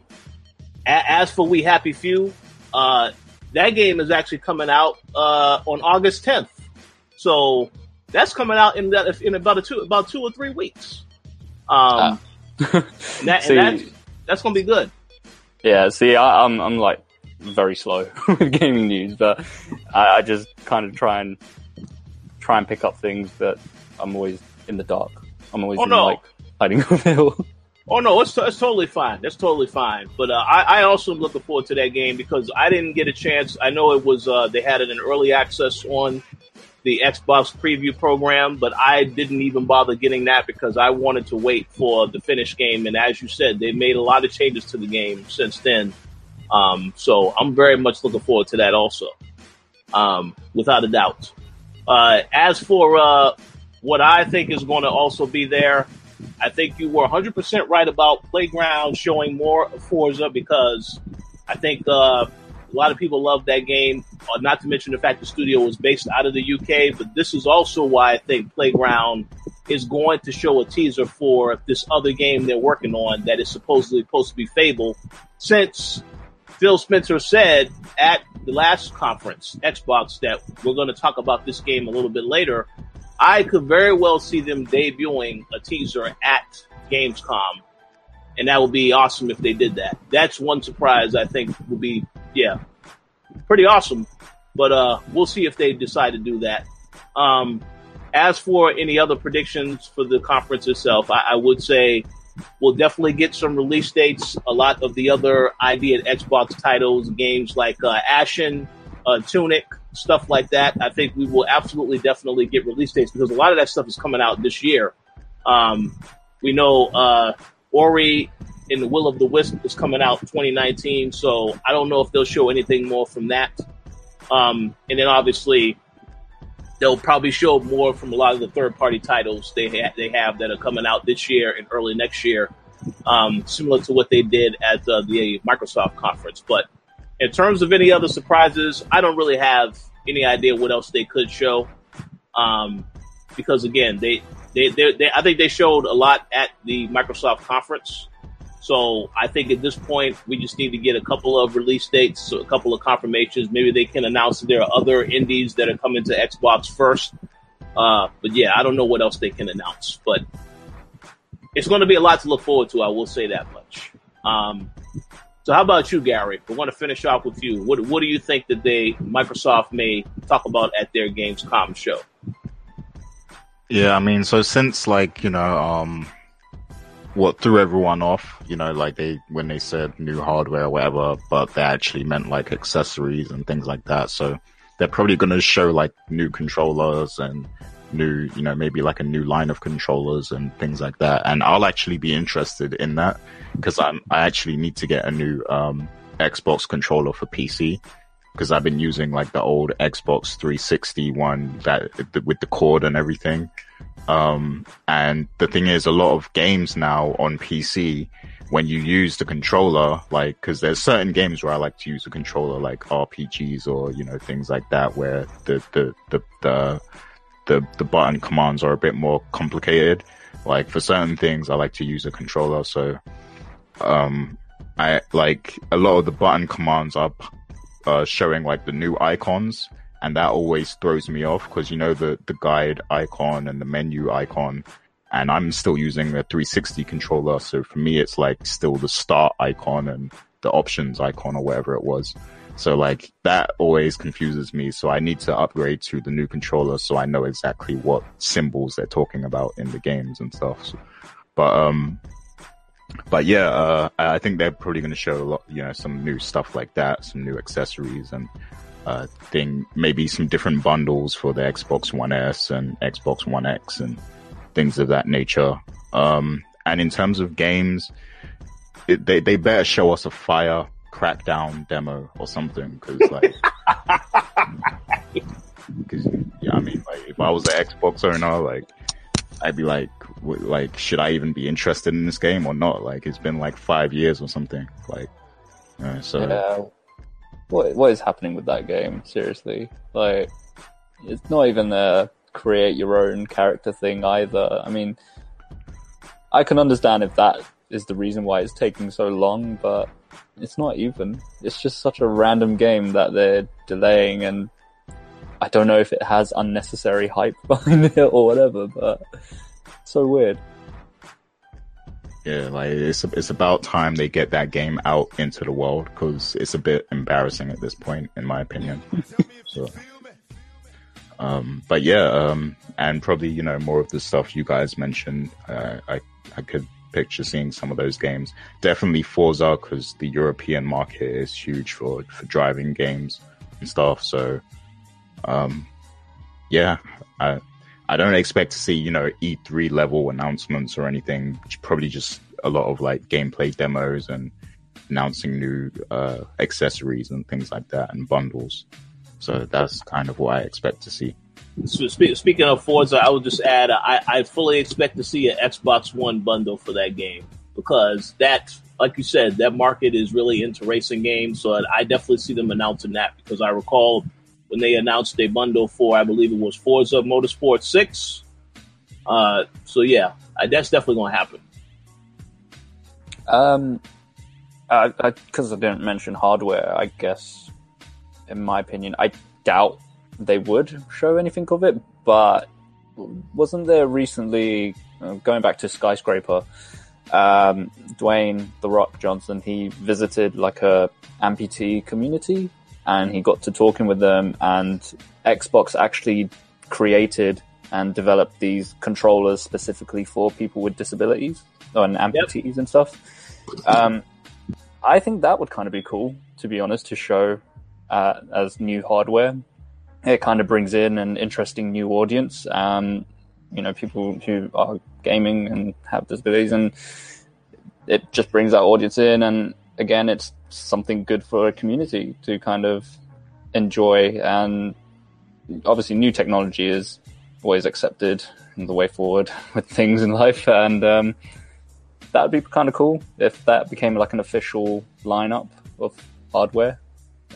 a- as for We Happy Few, uh, that game is actually coming out uh, on August 10th. So that's coming out in that, in about a two about two or three weeks. Um, and that, and that's, that's going to be good. Yeah, see, I, I'm I'm like very slow with gaming news, but I, I just kind of try and try and pick up things that I'm always in the dark. I'm always Oh, in, no. like hiding a hill. Oh no, it's, it's totally fine. That's totally fine. But uh, I, I also am looking forward to that game because I didn't get a chance. I know it was uh, they had it in early access on the Xbox preview program, but I didn't even bother getting that because I wanted to wait for the finished game. And as you said, they made a lot of changes to the game since then. Um, so I'm very much looking forward to that also, um, without a doubt. Uh, as for uh, what I think is going to also be there, I think you were 100% right about Playground showing more Forza because I think uh, a lot of people love that game. Uh, not to mention the fact the studio was based out of the UK, but this is also why I think Playground is going to show a teaser for this other game they're working on that is supposedly supposed to be Fable, since Phil Spencer said at the last conference, Xbox, that we're going to talk about this game a little bit later. I could very well see them debuting a teaser at Gamescom, and that would be awesome if they did that. That's one surprise I think would be, yeah, pretty awesome. But uh, we'll see if they decide to do that. Um, as for any other predictions for the conference itself, I, I would say we'll definitely get some release dates. A lot of the other ID and Xbox titles, games like uh, Ashen, uh, Tunic, stuff like that. I think we will absolutely definitely get release dates because a lot of that stuff is coming out this year. Um, we know uh, Ori and the Will of the Wisp is coming out 2019, so I don't know if they'll show anything more from that. Um, and then obviously they'll probably show more from a lot of the third party titles they ha- they have that are coming out this year and early next year, um, similar to what they did at uh, the Microsoft conference. But in terms of any other surprises, I don't really have any idea what else they could show. Um, because again, they, they, they, they, I think they showed a lot at the Microsoft conference. So I think at this point, we just need to get a couple of release dates, so a couple of confirmations. Maybe they can announce that there are other indies that are coming to Xbox first. Uh, but yeah, I don't know what else they can announce, but it's going to be a lot to look forward to. I will say that much. Um, so how about you, Gary? We want to finish off with you. What What do you think that they Microsoft may talk about at their Gamescom show? Yeah, I mean, so since like you know, um, what threw everyone off, you know, like they when they said new hardware or whatever, but they actually meant like accessories and things like that. So they're probably going to show like new controllers and new, you know, maybe like a new line of controllers and things like that. And I'll actually be interested in that because I'm I actually need to get a new um, Xbox controller for PC because I've been using like the old Xbox 360 one that with the cord and everything. Um, and the thing is, a lot of games now on PC, when you use the controller, like, cause there's certain games where I like to use the controller, like RPGs or, you know, things like that, where the, the, the, the, the the button commands are a bit more complicated. Like for certain things, I like to use a controller. So, um, I like a lot of the button commands are uh, showing like the new icons, and that always throws me off because you know the the guide icon and the menu icon, and I'm still using a 360 controller. So for me, it's like still the start icon and the options icon or whatever it was. So like that always confuses me. So I need to upgrade to the new controller so I know exactly what symbols they're talking about in the games and stuff. So, but um, but yeah, uh, I think they're probably going to show a lot, you know, some new stuff like that, some new accessories and uh, thing, maybe some different bundles for the Xbox One S and Xbox One X and things of that nature. Um, and in terms of games, it, they they better show us a fire Crackdown demo or something because like because yeah, I mean like if I was an Xbox owner like I'd be like w- like should I even be interested in this game or not like it's been like five years or something like so. What what is happening with that game? Seriously, like it's not even the create your own character thing either. I mean, I can understand if that is the reason why it's taking so long, but it's not even. It's just such a random game that they're delaying, and I don't know if it has unnecessary hype behind it or whatever, but so weird. Yeah like it's it's about time they get that game out into the world because it's a bit embarrassing at this point in my opinion. So um but yeah um and probably you know more of the stuff you guys mentioned uh, i i could picture seeing some of those games. Definitely forza because the european market is huge for for driving games and stuff so um yeah i I don't expect to see, you know, E3 level announcements or anything. Probably just a lot of like gameplay demos and announcing new uh, accessories and things like that and bundles. So that's kind of what I expect to see. Speaking of Forza, I would just add I, I fully expect to see an Xbox One bundle for that game because that, like you said, that market is really into racing games. So I definitely see them announcing that because I recall when they announced a bundle for, I believe it was Forza Motorsport 6. Uh, so yeah, that's definitely going to happen. Um, because I, I, didn't mention hardware, I guess, in my opinion, I doubt they would show anything of it. But wasn't there recently, uh, going back to Skyscraper, um, Dwayne the Rock Johnson, he visited like a amputee community and he got to talking with them and Xbox actually created and developed these controllers specifically for people with disabilities or and amputees yep. and stuff. Um, I think that would kind of be cool, to be honest, to show uh, as new hardware. It kind of brings in an interesting new audience. Um, you know, people who are gaming and have disabilities, and it just brings that audience in. And again, it's something good for a community to kind of enjoy. And obviously, new technology is always accepted in the way forward with things in life. And um, that would be kind of cool if that became like an official lineup of hardware.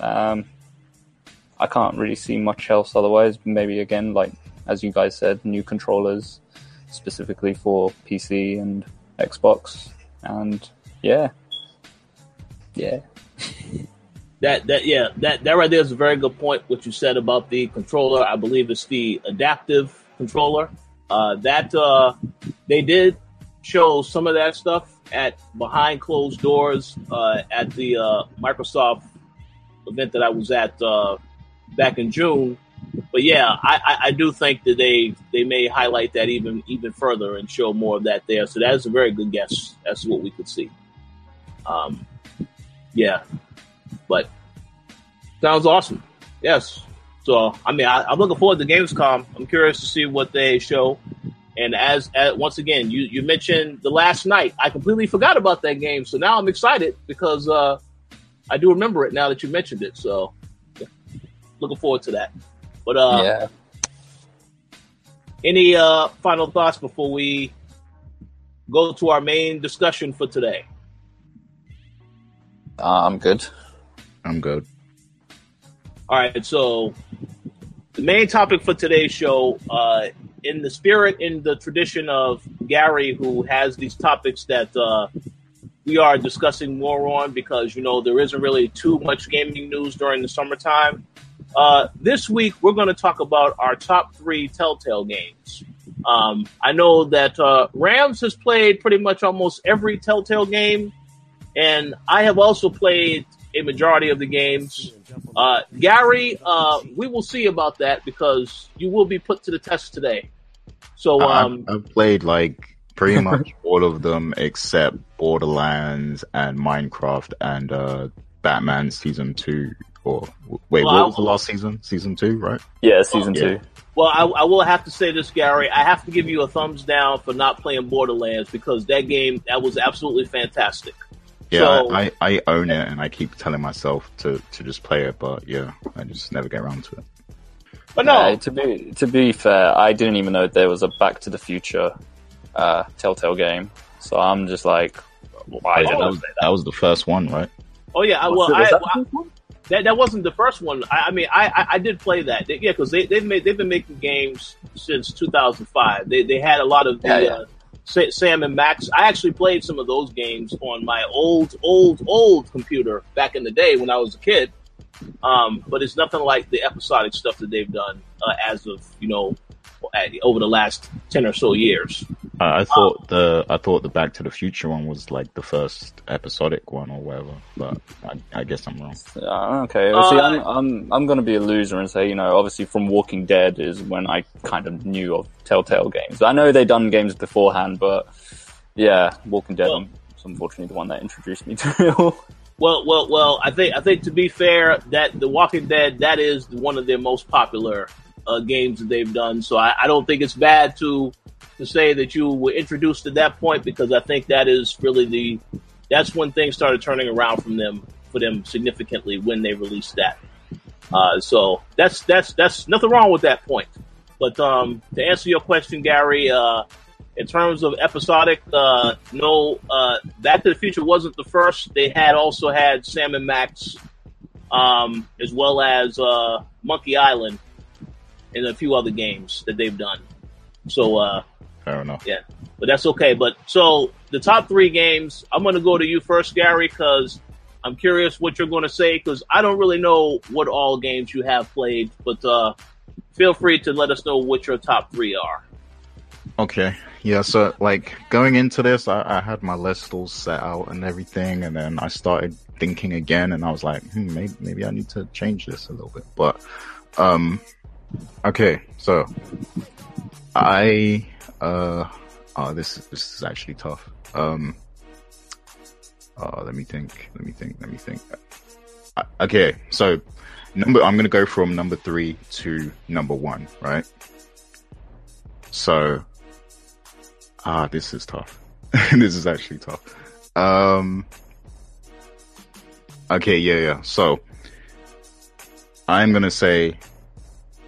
Um, I can't really see much else otherwise. Maybe again, like as you guys said, new controllers specifically for PC and Xbox. And yeah, yeah. that that yeah that that right there is a very good point. What you said about the controller, I believe it's the adaptive controller. Uh, that uh, they did show some of that stuff at behind closed doors uh, at the uh, Microsoft event that I was at uh, back in June. But yeah, I, I, I, do think that they they may highlight that even even further and show more of that there. So that is a very good guess as to what we could see. Um, yeah, but sounds awesome. Yes. So I mean, I, am looking forward to Gamescom. I'm curious to see what they show. And as, as, once again, you you mentioned the last night. I completely forgot about that game, so now I'm excited because uh, I do remember it now that you mentioned it. So yeah, looking forward to that. But uh, yeah. Any uh, final thoughts before we go to our main discussion for today? Uh, I'm good. I'm good. All right, so the main topic for today's show, uh, in the spirit, in the tradition of Gary, who has these topics that uh, we are discussing more on because you know there isn't really too much gaming news during the summertime. Uh, this week, we're going to talk about our top three Telltale games. Um, I know that uh, Rams has played pretty much almost every Telltale game, and I have also played a majority of the games. Uh, Gary, uh, we will see about that because you will be put to the test today. So, um, I've, I've played like pretty much all of them except Borderlands and Minecraft and uh, Batman season two. Or wait, Well, what I- was the last season? Season two, right? Yeah, season Yeah. two. Well, I, I will have to say this, Gary. I have to give you a thumbs down for not playing Borderlands because that game that was absolutely fantastic. Yeah, So- I, I, I own it and I keep telling myself to, to just play it, but yeah, I just never get around to it. But no, Uh, to be to be fair, I didn't even know there was a Back to the Future uh, Telltale game. So I'm just like, why? Yeah, did that, was, that was the first one, right? oh yeah, I, well, I, was that I- that that wasn't the first one. I, I mean, I, I I did play that. They- yeah, because they they've made they've been making games since 2005. They they had a lot of the. Yeah, yeah. Uh, Sa- Sam and Max. I actually played some of those games on my old, old, old computer back in the day when I was a kid. Um, but it's nothing like the episodic stuff that they've done uh, as of you know over the last ten or so years. Uh, I thought the I thought the Back to the Future one was like the first episodic one or whatever, but I, I guess I'm wrong. Uh, okay, well, see, I'm I'm I'm going to be a loser and say, you know, obviously from Walking Dead is when I kind of knew of Telltale games. I know they done games beforehand, but yeah, Walking Dead Well- is unfortunately the one that introduced me to it all. Well, well, well. I think I think to be fair, that The Walking Dead that is one of their most popular uh, games that they've done. So I, I don't think it's bad to to say that you were introduced to that point because I think that is really the that's when things started turning around from them for them significantly when they released that. Uh, so that's that's that's nothing wrong with that point. But um, to answer your question, Gary, uh, in terms of episodic, uh, no, uh, Back to the Future wasn't the first. They had also had Sam and Max, um, as well as uh, Monkey Island, and a few other games that they've done. So, uh, Fair enough. Yeah, but that's okay. But so the top three games, I'm going to go to you first, Gary, because I'm curious what you're going to say because I don't really know what all games you have played. But uh, feel free to let us know what your top three are. Okay. Yeah, so like going into this, I, I had my list all set out and everything, and then I started thinking again, and I was like, hmm, maybe maybe I need to change this a little bit. But um, okay, so I uh, oh, this this is actually tough. Um, oh, let me think. Let me think. Let me think. Uh, Okay, so number I'm gonna go from number three to number one, right? So Ah, this is tough. this is actually tough. Um. Okay, yeah, yeah. So I'm gonna say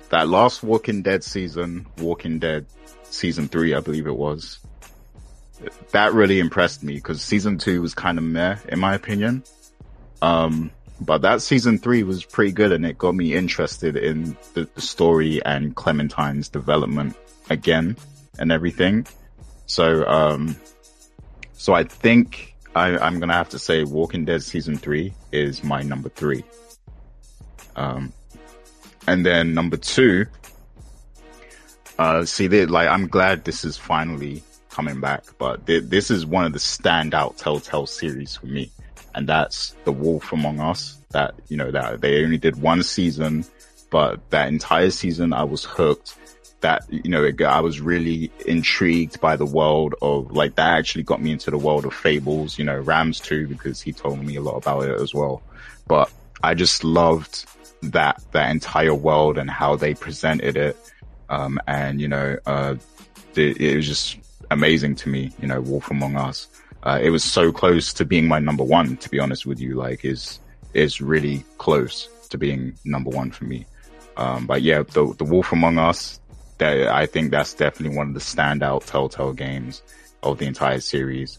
that last Walking Dead season, Walking Dead season three, I believe it was. That really impressed me because season two was kind of meh, in my opinion. Um, but that season three was pretty good and it got me interested in the, story and Clementine's development again and everything. So, um, so I think I, I'm gonna have to say Walking Dead season three is my number three. Um, and then number two, uh, see, they, like, I'm glad this is finally coming back, but th- this is one of the standout Telltale series for me. And that's The Wolf Among Us that, you know, that they only did one season, but that entire season I was hooked. That you know it, I was really intrigued by the world of like that actually got me into the world of fables you know Rams too because he told me a lot about it as well. But I just loved that that entire world and how they presented it um and you know uh it was just amazing to me you know Wolf Among Us uh, it was so close to being my number one to be honest with you like is is really close to being number one for me um, but yeah, the, the Wolf Among Us, that I think that's definitely one of the standout Telltale games of the entire series,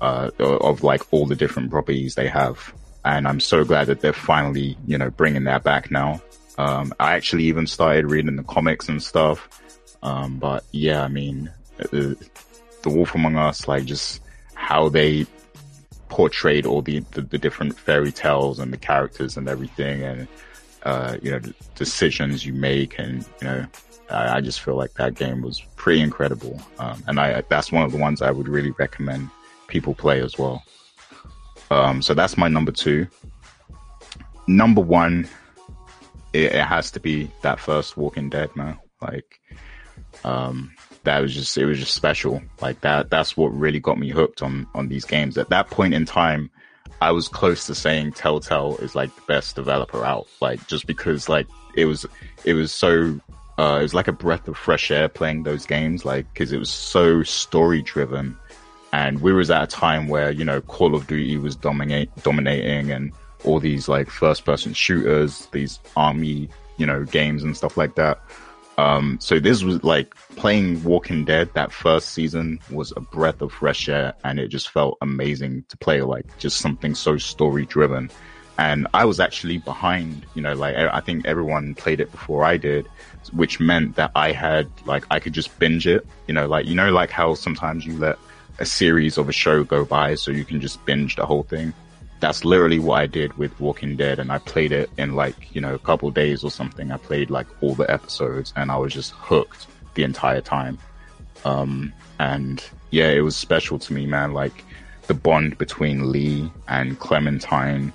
uh, of like all the different properties they have. And I'm so glad that they're finally, you know, bringing that back now. Um, I actually even started reading the comics and stuff. Um, but yeah, I mean, the, the Wolf Among Us, like just how they portrayed all the, the, the different fairy tales and the characters and everything and, uh, you know, decisions you make and, you know, I, I just feel like that game was pretty incredible. Um, and I, that's one of the ones I would really recommend people play as well. Um, so that's my number two. Number one, it, it has to be that first Walking Dead, man. Like, um, that was just it was just special. Like that that's what really got me hooked on on these games. At that point in time, I was close to saying Telltale is like the best developer out. Like just because like it was it was so uh, it was like a breath of fresh air playing those games. Like because it was so story driven, and we was at a time where you know Call of Duty was dominate dominating and all these like first person shooters, these army you know games and stuff like that. Um, so this was like playing Walking Dead. That first season was a breath of fresh air, and it just felt amazing to play. Like just something so story driven. And I was actually behind. You know, like I think everyone played it before I did, which meant that I had like I could just binge it. You know, like you know, like how sometimes you let a series of a show go by so you can just binge the whole thing that's literally what I did with Walking Dead, and I played it in like you know a couple days or something. I played like all the episodes, and I was just hooked the entire time. Um, and yeah, it was special to me, man. Like the bond between Lee and Clementine,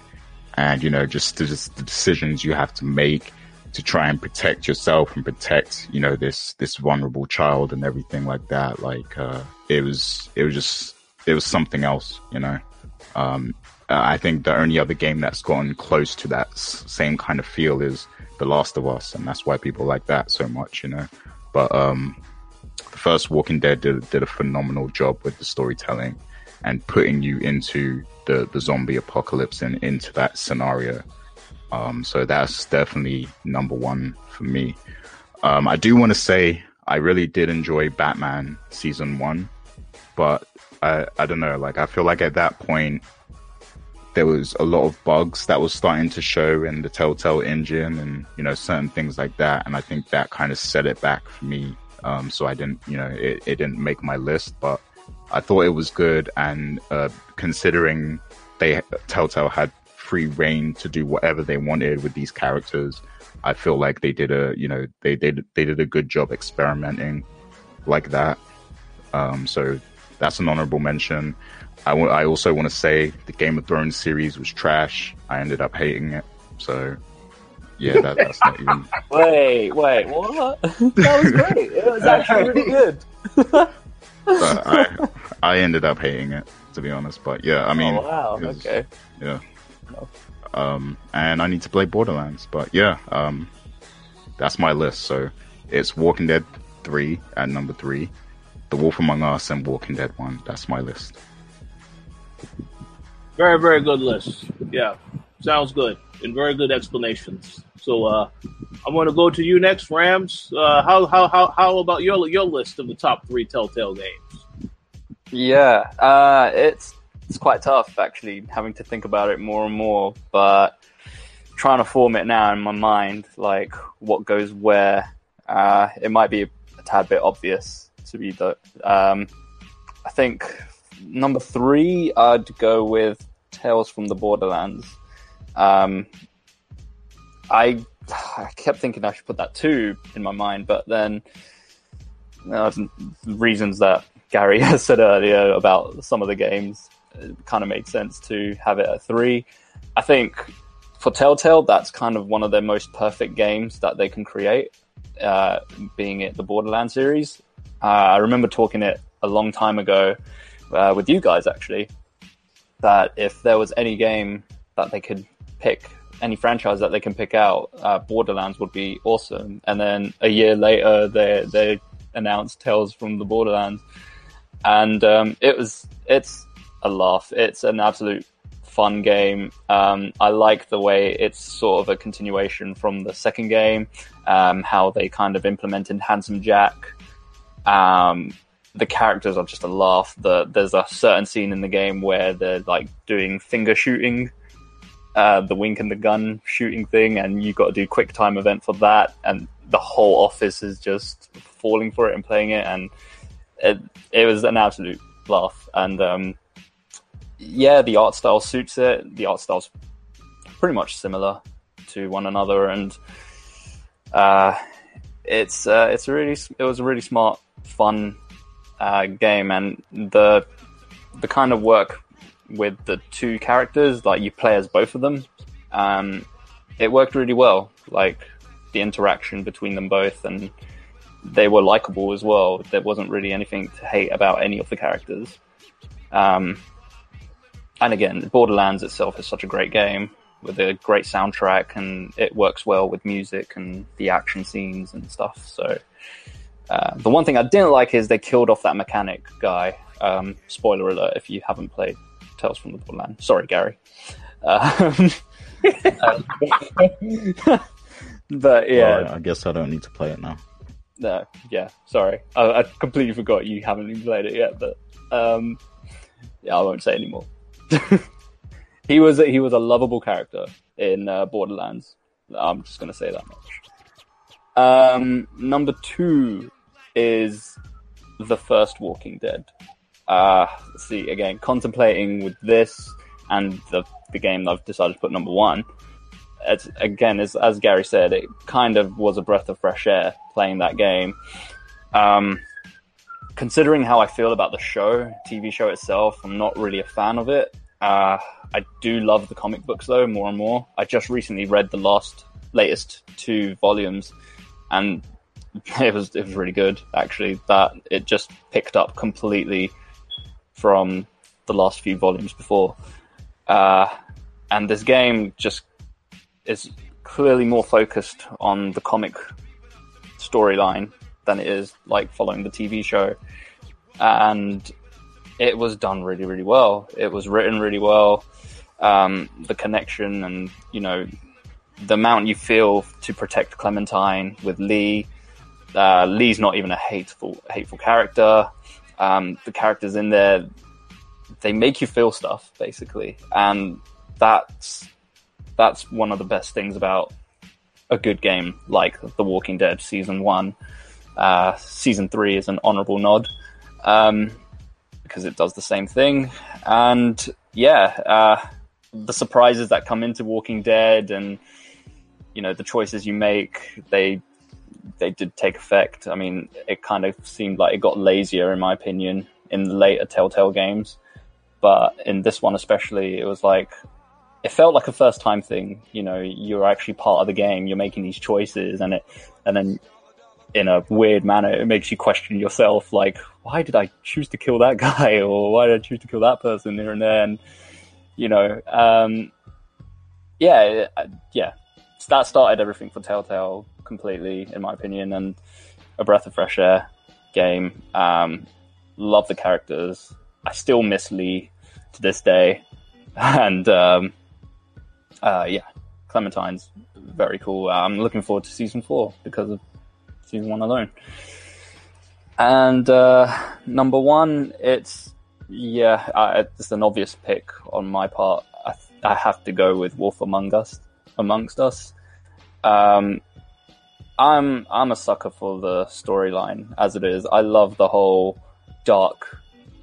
and you know just the, just the decisions you have to make to try and protect yourself and protect you know this this vulnerable child and everything like that. Like uh, it was it was just it was something else, you know. Um, uh, I think the only other game that's gone close to that s- same kind of feel is The Last of Us, and that's why people like that so much, you know. But um, the first Walking Dead did, did a phenomenal job with the storytelling and putting you into the, the zombie apocalypse and into that scenario. Um, so that's definitely number one for me. Um, I do want to say I really did enjoy Batman season one, but I, I don't know, like I feel like at that point there was a lot of bugs that was starting to show in the Telltale engine and, you know, certain things like that. And I think that kind of set it back for me. Um, so I didn't, you know, it, it didn't make my list, but I thought it was good. And, uh, considering they, Telltale had free reign to do whatever they wanted with these characters, I feel like they did a, you know, they, they, they did a good job experimenting like that. Um, so that's an honorable mention. I, w- I also want to say the Game of Thrones series was trash. I ended up hating it. So, yeah, that, that's not even. Wait, wait, what? that was great. It was actually really good. But I, I ended up hating it, to be honest. But yeah, I mean, oh, wow. was- Okay. yeah. Um, and I need to play Borderlands. But yeah, um, that's my list. So it's Walking Dead 3 at number 3, The Wolf Among Us, and Walking Dead 1. That's my list. Very, very good list. Yeah, sounds good and very good explanations. So uh, I'm going to go to you next, Rams. Uh, how, how how how about your your list of the top three Telltale games? Yeah, uh, it's it's quite tough actually having to think about it more and more, but trying to form it now in my mind, like what goes where. Uh, it might be a tad bit obvious to be the. Um, I think number three, I'd go with Tales from the Borderlands. Um, I I kept thinking I should put that two in my mind, but then uh, reasons that Gary has said earlier about some of the games kind of made sense to have it at three. I think for Telltale, that's kind of one of their most perfect games that they can create, uh, being it the Borderlands series. Uh, I remember talking it a long time ago uh, with you guys actually, that if there was any game that they could pick, any franchise that they can pick out, uh, Borderlands would be awesome. And then a year later, they they announced Tales from the Borderlands, and um, it was it's a laugh. It's an absolute fun game. Um, I like the way it's sort of a continuation from the second game, um, how they kind of implemented Handsome Jack. Um, the characters are just a laugh. The, there's a certain scene in the game where they're like doing finger shooting, uh, the wink and the gun shooting thing, and you've got to do quick time event for that, and the whole office is just falling for it and playing it, and it it was an absolute laugh. And um, yeah, the art style suits it. The art style's pretty much similar to one another, and uh, it's uh, it's really it was a really smart, fun uh, game, and the the kind of work with the two characters, like you play as both of them, um, it worked really well. Like the interaction between them both, and they were likable as well. There wasn't really anything to hate about any of the characters. Um, and again, Borderlands itself is such a great game with a great soundtrack, and it works well with music and the action scenes and stuff. So, uh, the one thing I didn't like is they killed off that mechanic guy. Um, spoiler alert if you haven't played Tales from the Borderland. Sorry, Gary. Um, but yeah, I guess I don't need to play it now. no, yeah, sorry. I, I completely forgot you haven't even played it yet, but um, yeah, I won't say anymore. he was a, he was a lovable character in uh, Borderlands. I'm just gonna say that much. Um, number two is the first Walking Dead. Uh, see again, contemplating with this and the the game I've decided to put number one. It's, again, as, as Gary said, it kind of was a breath of fresh air playing that game. Um, considering how I feel about the show, TV show itself, I'm not really a fan of it. Uh, I do love the comic books though, more and more. I just recently read the last, latest two volumes, and it was it was really good actually. That it just picked up completely from the last few volumes before, uh, and this game just is clearly more focused on the comic storyline than it is like following the TV show. And it was done really, really well. It was written really well. Um, the connection and, you know, the amount you feel to protect Clementine with Lee. Uh, Lee's not even a hateful, hateful character. Um, the characters in there, they make you feel stuff basically. And that's, that's one of the best things about a good game like The Walking Dead season one. Uh, season three is an honorable nod um, because it does the same thing. And yeah, uh, the surprises that come into Walking Dead and you know the choices you make, they they did take effect. I mean, it kind of seemed like it got lazier, in my opinion, in the later Telltale games. But in this one especially, it was like it felt like a first time thing. You know, you're actually part of the game. You're making these choices, and it, and then in a weird manner, it makes you question yourself. Like, why did I choose to kill that guy, or why did I choose to kill that person here and there? And you know, um, yeah, yeah, that started everything for Telltale completely, in my opinion, and a breath of fresh air game. Um, love the characters. I still miss Lee to this day, and um, uh, yeah, Clementine's very cool. I'm looking forward to season four because of season one alone. And uh, number one, it's yeah, I, it's an obvious pick on my part. I, I have to go with Wolf Among Us. Amongst Us. Um, I'm I'm a sucker for the storyline as it is. I love the whole dark,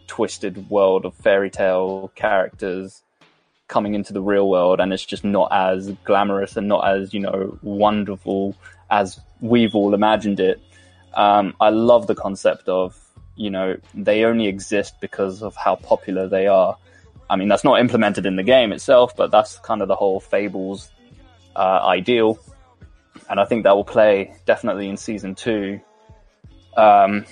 twisted world of fairy tale characters coming into the real world, and it's just not as glamorous and not as you know wonderful as we've all imagined it. Um, I love the concept of you know they only exist because of how popular they are. I mean, that's not implemented in the game itself, but that's kind of the whole Fables uh, ideal, and I think that will play definitely in season two. Um,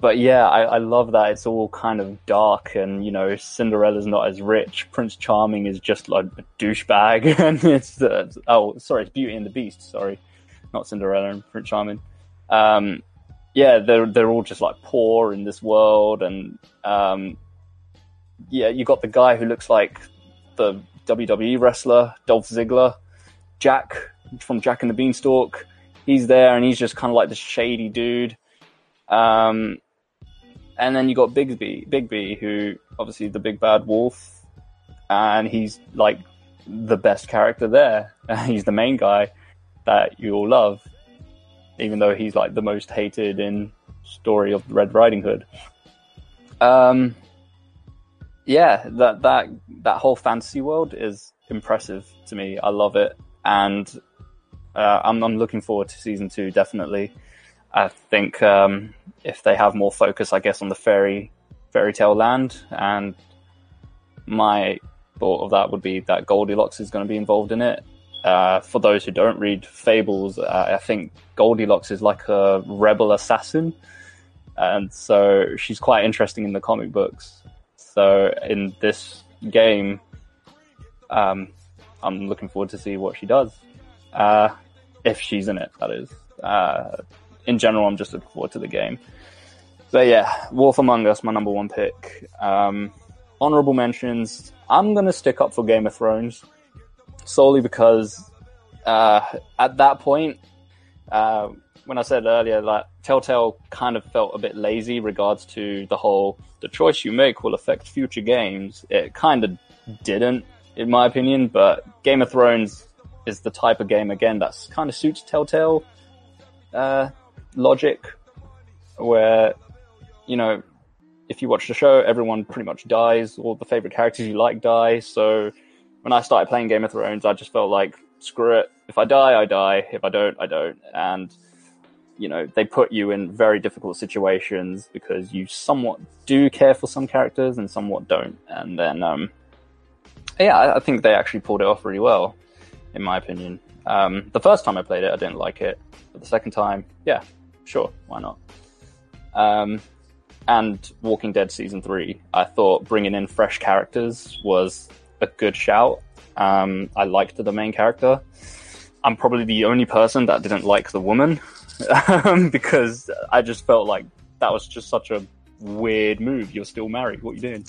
but yeah, I, I love that it's all kind of dark, and you know, Cinderella's not as rich. Prince Charming is just like a douchebag, and it's oh, sorry, it's Beauty and the Beast. Sorry, not Cinderella and Prince Charming. Um, yeah, they're they're all just like poor in this world, and um, yeah, you got the guy who looks like the WWE wrestler Dolph Ziggler, Jack from Jack and the Beanstalk. He's there, and he's just kind of like the shady dude. Um, and then you got Bigsby, Bigby, who obviously is the big bad wolf, and he's like the best character there. he's the main guy that you all love, even though he's like the most hated in story of Red Riding Hood. Um, yeah, that that that whole fantasy world is impressive to me. I love it, and uh, I'm I'm looking forward to season two. Definitely, I think um, if they have more focus, I guess, on the fairy fairy tale land, and my thought of that would be that Goldilocks is going to be involved in it. Uh, for those who don't read fables, uh, I think Goldilocks is like a rebel assassin, and so she's quite interesting in the comic books. So in this game, um, I'm looking forward to see what she does, uh, if she's in it. That is. Uh, in general, I'm just looking forward to the game. But yeah, Wolf Among Us, my number one pick. Um, honorable mentions. I'm gonna stick up for Game of Thrones solely because uh, at that point, uh, when I said earlier that Telltale kind of felt a bit lazy regards to the whole the choice you make will affect future games. It kind of didn't, in my opinion. But Game of Thrones is the type of game again that kind of suits Telltale uh, logic, where you know if you watch the show, everyone pretty much dies. All the favorite characters you like die. So when I started playing Game of Thrones, I just felt like screw it. If I die, I die. If I don't, I don't. And you know, they put you in very difficult situations because you somewhat do care for some characters and somewhat don't. And then, um, yeah, I think they actually pulled it off really well, in my opinion. Um, the first time I played it, I didn't like it, but the second time, yeah, sure, why not? Um, and Walking Dead season three, I thought bringing in fresh characters was a good shout. Um, I liked the main character. I'm probably the only person that didn't like the woman because I just felt like that was just such a weird move. You're still married. What are you doing?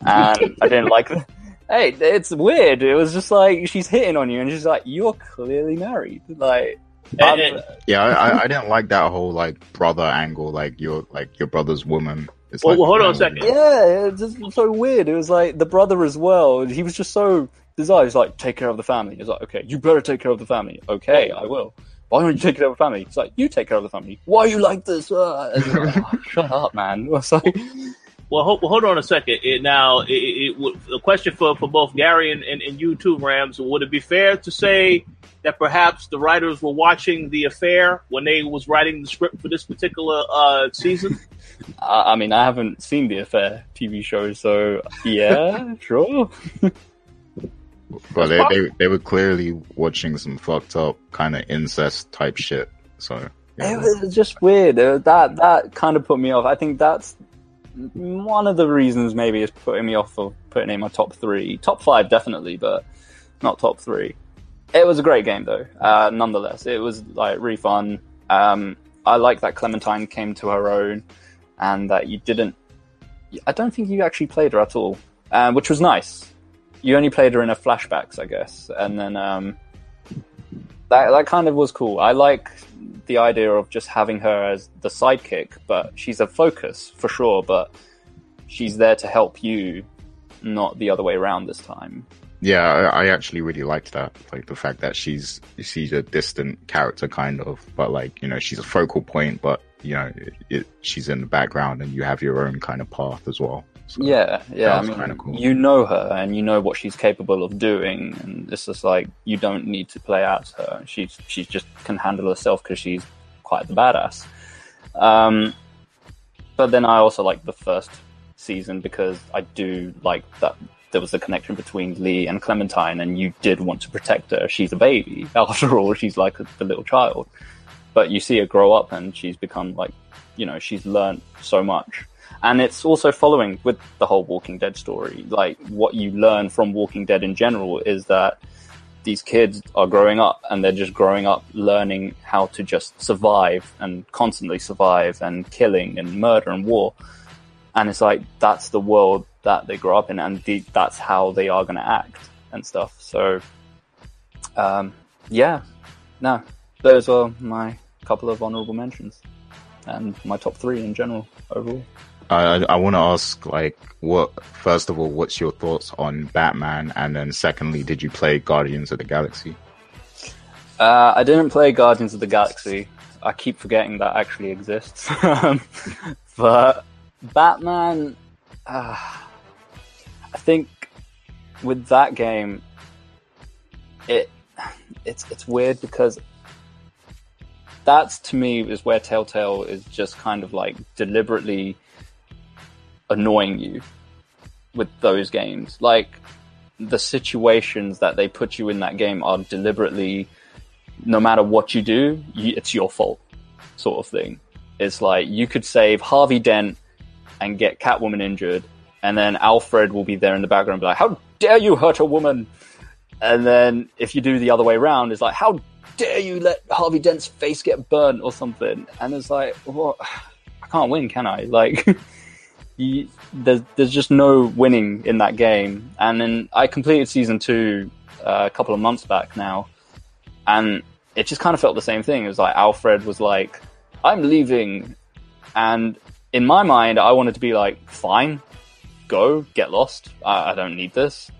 And I didn't like. The, hey, it's weird. It was just like she's hitting on you, and she's like, "You're clearly married." Like, And- and- Yeah, I, I, I didn't like that whole like brother angle, like your like your brother's woman. It's Well, like, well, hold on a second. Yeah, it's just so weird. It was like the brother as well. He was just so bizarre. He's like, take care of the family. He's like, okay, you better take care of the family. Okay, I will. Why don't you take care of the family? He's like, you take care of the family. Why are you like this? Uh, like, "Oh, shut up, man. It's like, Well, hold, well, hold on a second. It, now, it, it, it, a question for, for both Gary and, and, and you too, Rams. Would it be fair to say that perhaps the writers were watching the affair when they was writing the script for this particular uh, season? I, I mean, I haven't seen the affair TV show, so yeah, sure. But they, they they were clearly watching some fucked up kind of incest type shit. So yeah. It was just weird. Uh, That that kind of put me off. I think that's one of the reasons maybe is putting me off of putting in my top three, top five definitely, but not top three. It was a great game though. Uh, nonetheless, it was like really fun. Um, I like that Clementine came to her own, and that you didn't. I don't think you actually played her at all, uh, which was nice. You only played her in her flashbacks, I guess, and then um, that that kind of was cool. I like the idea of just having her as the sidekick, but she's a focus for sure. But she's there to help you, not the other way around this time. Yeah, I, actually really liked that. Like the fact that she's she's a distant character, kind of, but like you know she's a focal point, but you know it, it, she's in the background, and you have your own kind of path as well. So, Yeah, yeah. I mean, cool. you know her, and you know what she's capable of doing, and it's just like you don't need to play out her. She's she just can handle herself because she's quite the badass. Um, but then I also like the first season because I do like that there was a connection between Lee and Clementine, and you did want to protect her. She's a baby, after all. She's like the little child, but you see her grow up, and she's become like, you know, she's learned so much. And it's also following with the whole Walking Dead story. Like what you learn from Walking Dead in general is that these kids are growing up and they're just growing up learning how to just survive and constantly survive and killing and murder and war. And it's like that's the world that they grow up in and the, that's how they are going to act and stuff. So, um, yeah, no, those are my couple of honorable mentions and my top three in general overall. I I want to ask like what first of all, what's your thoughts on Batman, and then secondly, did you play Guardians of the Galaxy? Uh, I didn't play Guardians of the Galaxy. I keep forgetting that actually exists. But Batman, uh, I think with that game, it it's it's weird because that's to me is where Telltale is just kind of like deliberately annoying you with those games. Like the situations that they put you in that game are deliberately, no matter what you do, you, it's your fault, sort of thing. It's like you could save Harvey Dent and get Catwoman injured, and then Alfred will be there in the background be like, "How dare you hurt a woman?" And then if you do the other way around, it's like, "How dare you let Harvey Dent's face get burnt or something?" And it's like, "What? I can't win, can I?" Like. you, there's there's just no winning in that game. And then I completed season two uh, a couple of months back now, and it just kind of felt the same thing. It was like Alfred was like, "I'm leaving," and in my mind, I wanted to be like, "Fine, go get lost. I, I don't need this."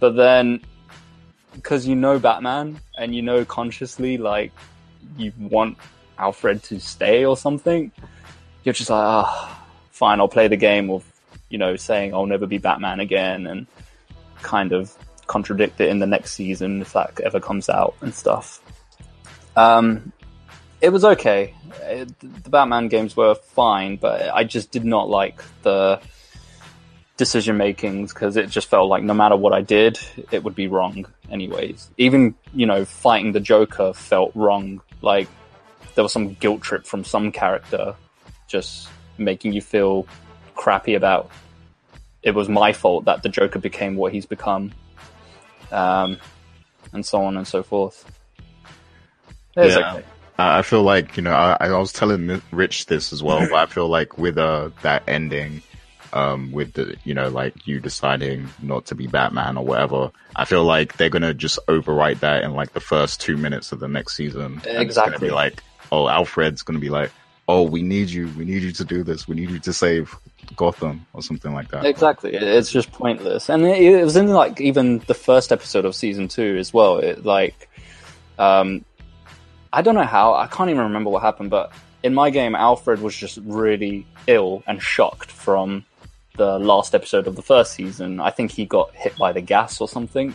But then, because you know Batman and you know consciously like you want Alfred to stay or something, you're just like, ah. Oh, fine, I'll play the game of, you know, saying I'll never be Batman again and kind of contradict it in the next season if that ever comes out and stuff. Um, it was okay. It, the Batman games were fine, but I just did not like the decision makings because it just felt like no matter what I did, it would be wrong anyways. Even, you know, fighting the Joker felt wrong. Like there was some guilt trip from some character just making you feel crappy about it was my fault that the Joker became what he's become, um, and so on and so forth. It's yeah. okay. I feel like you know I, I was telling Rich this as well, but I feel like with uh that ending, um, with the you know like you deciding not to be Batman or whatever, I feel like they're gonna just overwrite that in like the first two minutes of the next season. And it's gonna Exactly. be like, oh, Alfred's gonna be like, oh, we need you, we need you to do this, we need you to save Gotham or something like that. Exactly, it's just pointless, and it, it was in like even the first episode of season two as well. It like, um, I don't know how I can't even remember what happened, but in my game, Alfred was just really ill and shocked from the last episode of the first season. I think he got hit by the gas or something,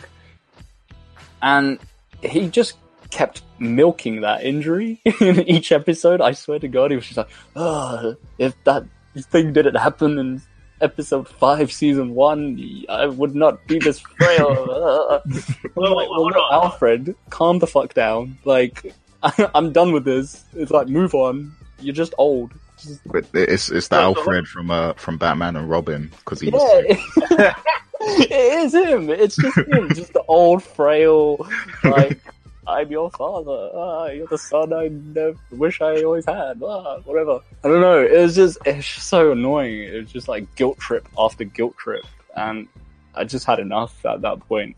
and he just kept milking that injury in each episode. I swear to God, he was just like, "Oh, if that thing didn't happen in episode five, season one, I would not be this frail." Uh. I'm Well, like, well, on. Alfred, calm the fuck down. Like, I'm done with this. It's like, move on. You're just old. Just, But it's it's the So- so Alfred from uh from Batman and Robin because he yeah, it is him. It's just him, just the old, frail, like. I'm your father. Ah, you're the son I never wish I always had. Ah, whatever. I don't know. It was just it's just so annoying. It was just like guilt trip after guilt trip, and I just had enough at that point.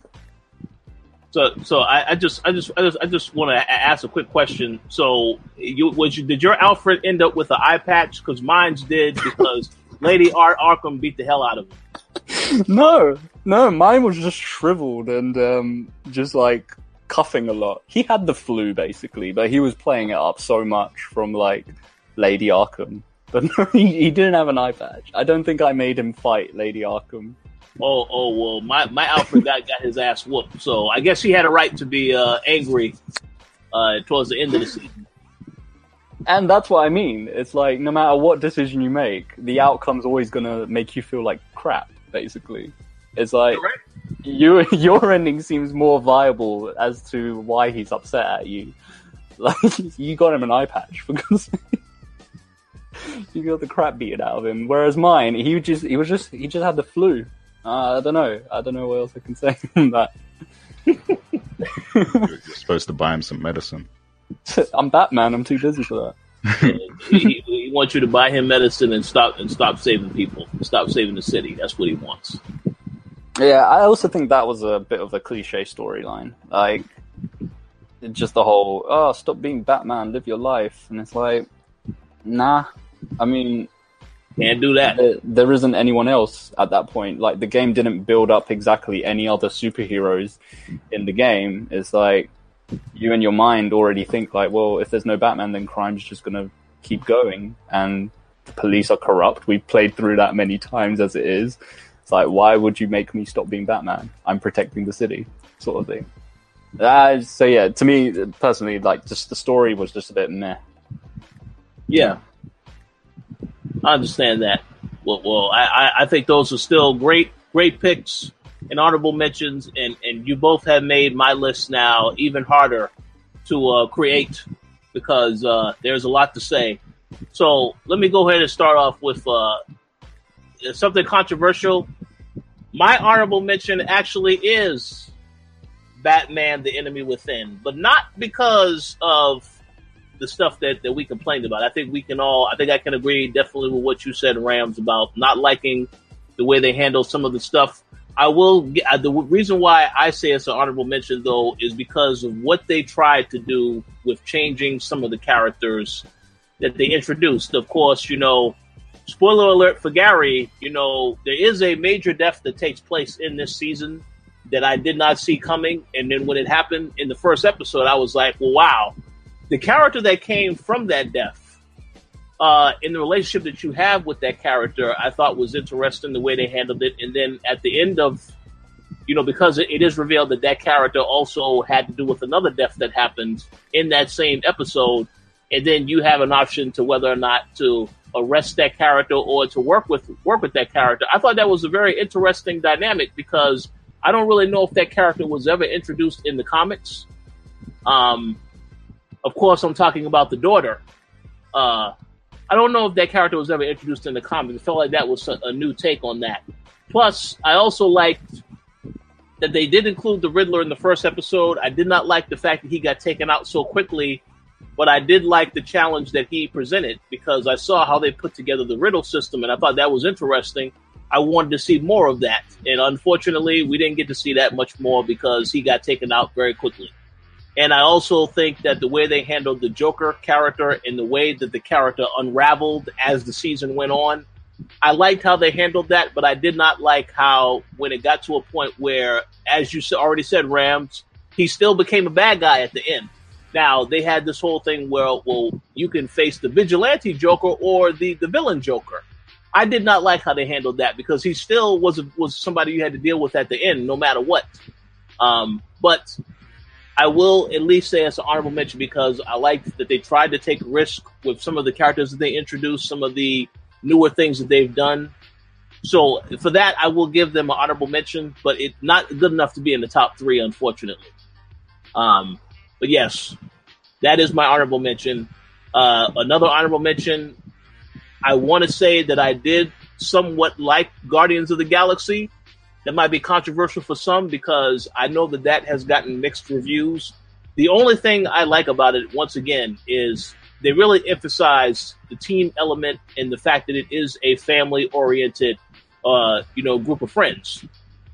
So, so I, I just, I just, I just, I just want to ask a quick question. So, you was you did your Alfred end up with an eye patch? Because mine's did because Lady Art Arkham beat the hell out of him. No, no, mine was just shriveled and um, just like coughing a lot. He had the flu basically, but he was playing it up so much from like Lady Arkham. But no, he, he didn't have an eye patch. I don't think I made him fight Lady Arkham. Oh, oh well, my my Alfred got got his ass whooped. So I guess he had a right to be uh, angry uh, towards the end of the season. And that's what I mean. It's like no matter what decision you make, the outcome's always gonna make you feel like crap. Basically, it's like Correct. you your ending seems more viable as to why he's upset at you. Like you got him an eye patch because you got the crap beaten out of him. Whereas mine, he just he was just he just had the flu. Uh, I don't know. I don't know what else I can say on that. You're supposed to buy him some medicine. I'm Batman. I'm too busy for that. he, he wants you to buy him medicine and stop and stop saving people, stop saving the city. That's what he wants. Yeah, I also think that was a bit of a cliche storyline. Like, just the whole, oh, stop being Batman, live your life. And it's like, nah. I mean, Can't do that. There, there isn't anyone else at that point. Like the game didn't build up exactly any other superheroes in the game. It's like you and your mind already think like, well, if there's no Batman, then crime's just gonna keep going, and the police are corrupt. We've played through that many times as it is. It's like, why would you make me stop being Batman? I'm protecting the city, sort of thing. Uh, so yeah, to me personally, like just the story was just a bit meh. Yeah, I understand that. Well, well, I, I think those are still great, great picks and honorable mentions, and and you both have made my list now even harder to uh, create because uh, there's a lot to say. So let me go ahead and start off with uh, something controversial. My honorable mention actually is Batman: The Enemy Within, but not because of the stuff that, that we complained about. I think we can all, I think I can agree definitely with what you said, Rams, about not liking the way they handle some of the stuff. I will, uh, the reason why I say it's an honorable mention though is because of what they tried to do with changing some of the characters that they introduced. Of course, you know, spoiler alert for Gary, you know, there is a major death that takes place in this season that I did not see coming. And then when it happened in the first episode, I was like, well, wow, the character that came from that death, uh, in the relationship that you have with that character, I thought was interesting the way they handled it. And then at the end of, you know, because it, is revealed that that character also had to do with another death that happened in that same episode. And then you have an option to whether or not to arrest that character or to work with work with that character. I thought that was a very interesting dynamic because I don't really know if that character was ever introduced in the comics. Um, of course, I'm talking about the daughter. Uh, I don't know if that character was ever introduced in the comics. It felt like that was a, a new take on that. Plus, I also liked that they did include the Riddler in the first episode. I did not like the fact that he got taken out so quickly, but I did like the challenge that he presented because I saw how they put together the riddle system and I thought that was interesting. I wanted to see more of that. And unfortunately, we didn't get to see that much more because he got taken out very quickly. And I also think that the way they handled the Joker character and the way that the character unraveled as the season went on, I liked how they handled that, but I did not like how when it got to a point where, as you already said, Rams, he still became a bad guy at the end. Now they had this whole thing where, well, you can face the vigilante Joker or the the villain Joker. I did not like how they handled that because he still was was somebody you had to deal with at the end, no matter what. Um, but I will at least say it's an honorable mention because I like that they tried to take risk with some of the characters that they introduced, some of the newer things that they've done. So for that, I will give them an honorable mention, but it's not good enough to be in the top three, unfortunately. Um, but yes, that is my honorable mention. Uh, another honorable mention. I want to say that I did somewhat like Guardians of the Galaxy that might be controversial for some because I know that that has gotten mixed reviews. The only thing I like about it, once again, is they really emphasize the team element and the fact that it is a family oriented, uh, you know, group of friends.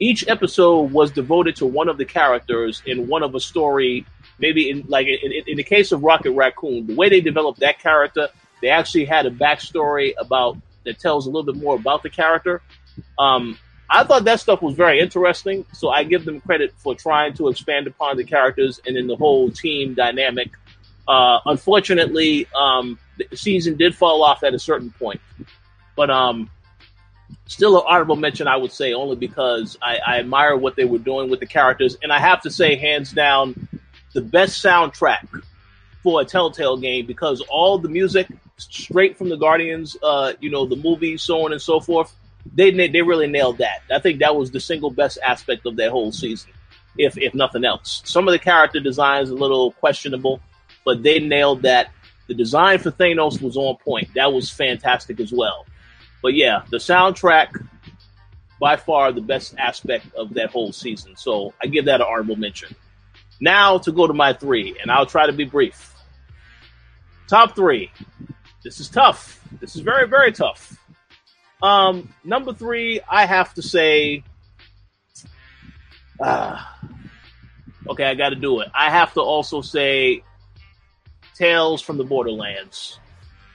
Each episode was devoted to one of the characters in one of a story. Maybe in like in, in the case of Rocket Raccoon, the way they developed that character, they actually had a backstory about that tells a little bit more about the character. Um, I thought that stuff was very interesting, so I give them credit for trying to expand upon the characters and then the whole team dynamic. Uh, unfortunately, um, the season did fall off at a certain point, but um, still an honorable mention, I would say, only because I, I admire what they were doing with the characters, and I have to say, hands down, the best soundtrack for a Telltale game because all the music straight from the Guardians, uh, you know, the movie, so on and so forth they they really nailed that. I think that was the single best aspect of that whole season, if if nothing else. Some of the character designs a little questionable, but they nailed that. The design for Thanos was on point. That was fantastic as well. But yeah, the soundtrack by far the best aspect of that whole season. So I give that an honorable mention. Now to go to my three, and I'll try to be brief. Top three. This is tough. This is very, very tough. Um, number three, I have to say, uh, okay, I got to do it. I have to also say, Tales from the Borderlands.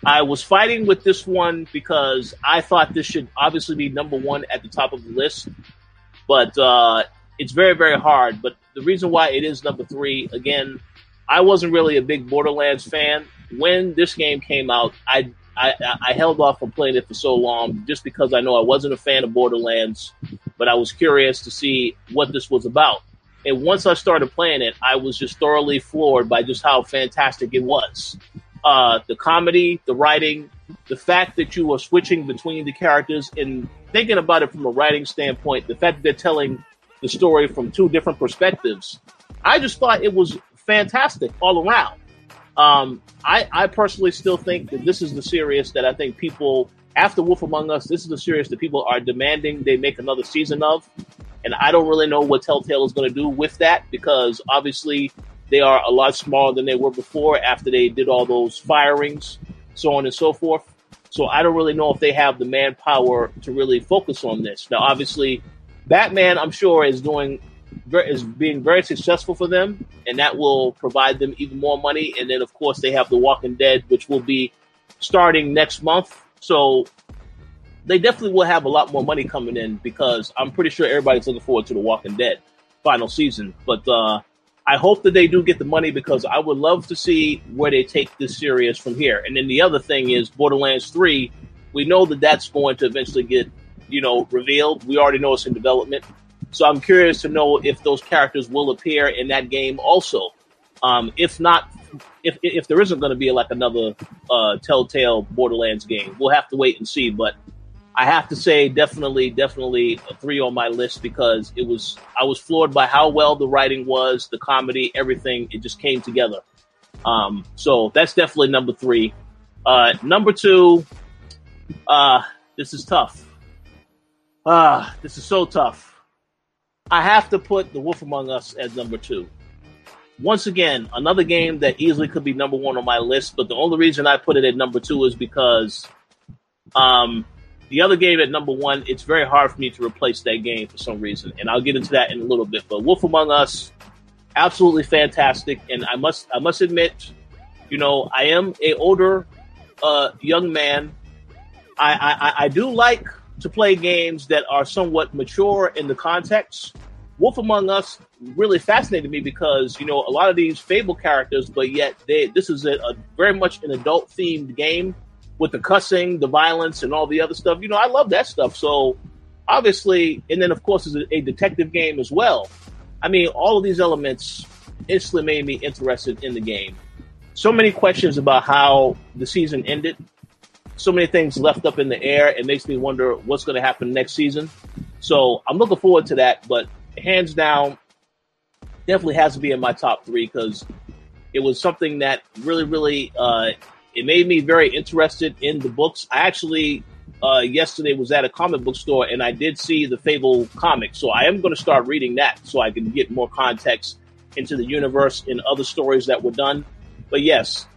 I was fighting with this one because I thought this should obviously be number one at the top of the list, but uh, it's very, very hard. But the reason why it is number three, again, I wasn't really a big Borderlands fan. When this game came out, I, I, I held off from playing it for so long just because I know I wasn't a fan of Borderlands, but I was curious to see what this was about. And once I started playing it, I was just thoroughly floored by just how fantastic it was. Uh, the comedy, the writing, the fact that you are switching between the characters and thinking about it from a writing standpoint, the fact that they're telling the story from two different perspectives, I just thought it was fantastic all around. Um, I, I personally still think that this is the series that I think people after Wolf Among Us, this is the series that people are demanding they make another season of. And I don't really know what Telltale is going to do with that because obviously they are a lot smaller than they were before after they did all those firings, so on and so forth. So I don't really know if they have the manpower to really focus on this. Now, obviously, Batman, I'm sure, is doing is being very successful for them, and that will provide them even more money. And then, of course, they have The Walking Dead, which will be starting next month. So they definitely will have a lot more money coming in because I'm pretty sure everybody's looking forward to The Walking Dead final season. But uh, I hope that they do get the money because I would love to see where they take this series from here. And then the other thing is Borderlands 3. We know that that's going to eventually get, you know, revealed. We already know it's in development. So I'm curious to know if those characters will appear in that game also. Um, if not, if if there isn't going to be like another uh, Telltale Borderlands game, we'll have to wait and see. But I have to say, definitely, definitely a three on my list because it was I was floored by how well the writing was, the comedy, everything. It just came together. Um, so that's definitely number three. Uh, number two, uh, this is tough. Ah, this is so tough. I have to put The Wolf Among Us as number two. Once again, another game that easily could be number one on my list, but the only reason I put it at number two is because um, the other game at number one, it's very hard for me to replace that game for some reason, and I'll get into that in a little bit. But Wolf Among Us, absolutely fantastic, and I must I must admit, you know, I am a older uh, young man. I, I I do like to play games that are somewhat mature in the context. Wolf Among Us really fascinated me because you know a lot of these Fable characters, but yet they this is a, a very much an adult themed game with the cussing, the violence, and all the other stuff. You know, I love that stuff. So obviously, and then of course, it's a, a detective game as well. I mean, all of these elements instantly made me interested in the game. So many questions about how the season ended. So many things left up in the air. It makes me wonder what's going to happen next season. So I'm looking forward to that. But hands down, definitely has to be in my top three because it was something that really, really uh, it made me very interested in the books. I actually uh, yesterday was at a comic book store and I did see the Fable comic, so I am going to start reading that so I can get more context into the universe and other stories that were done. But yes,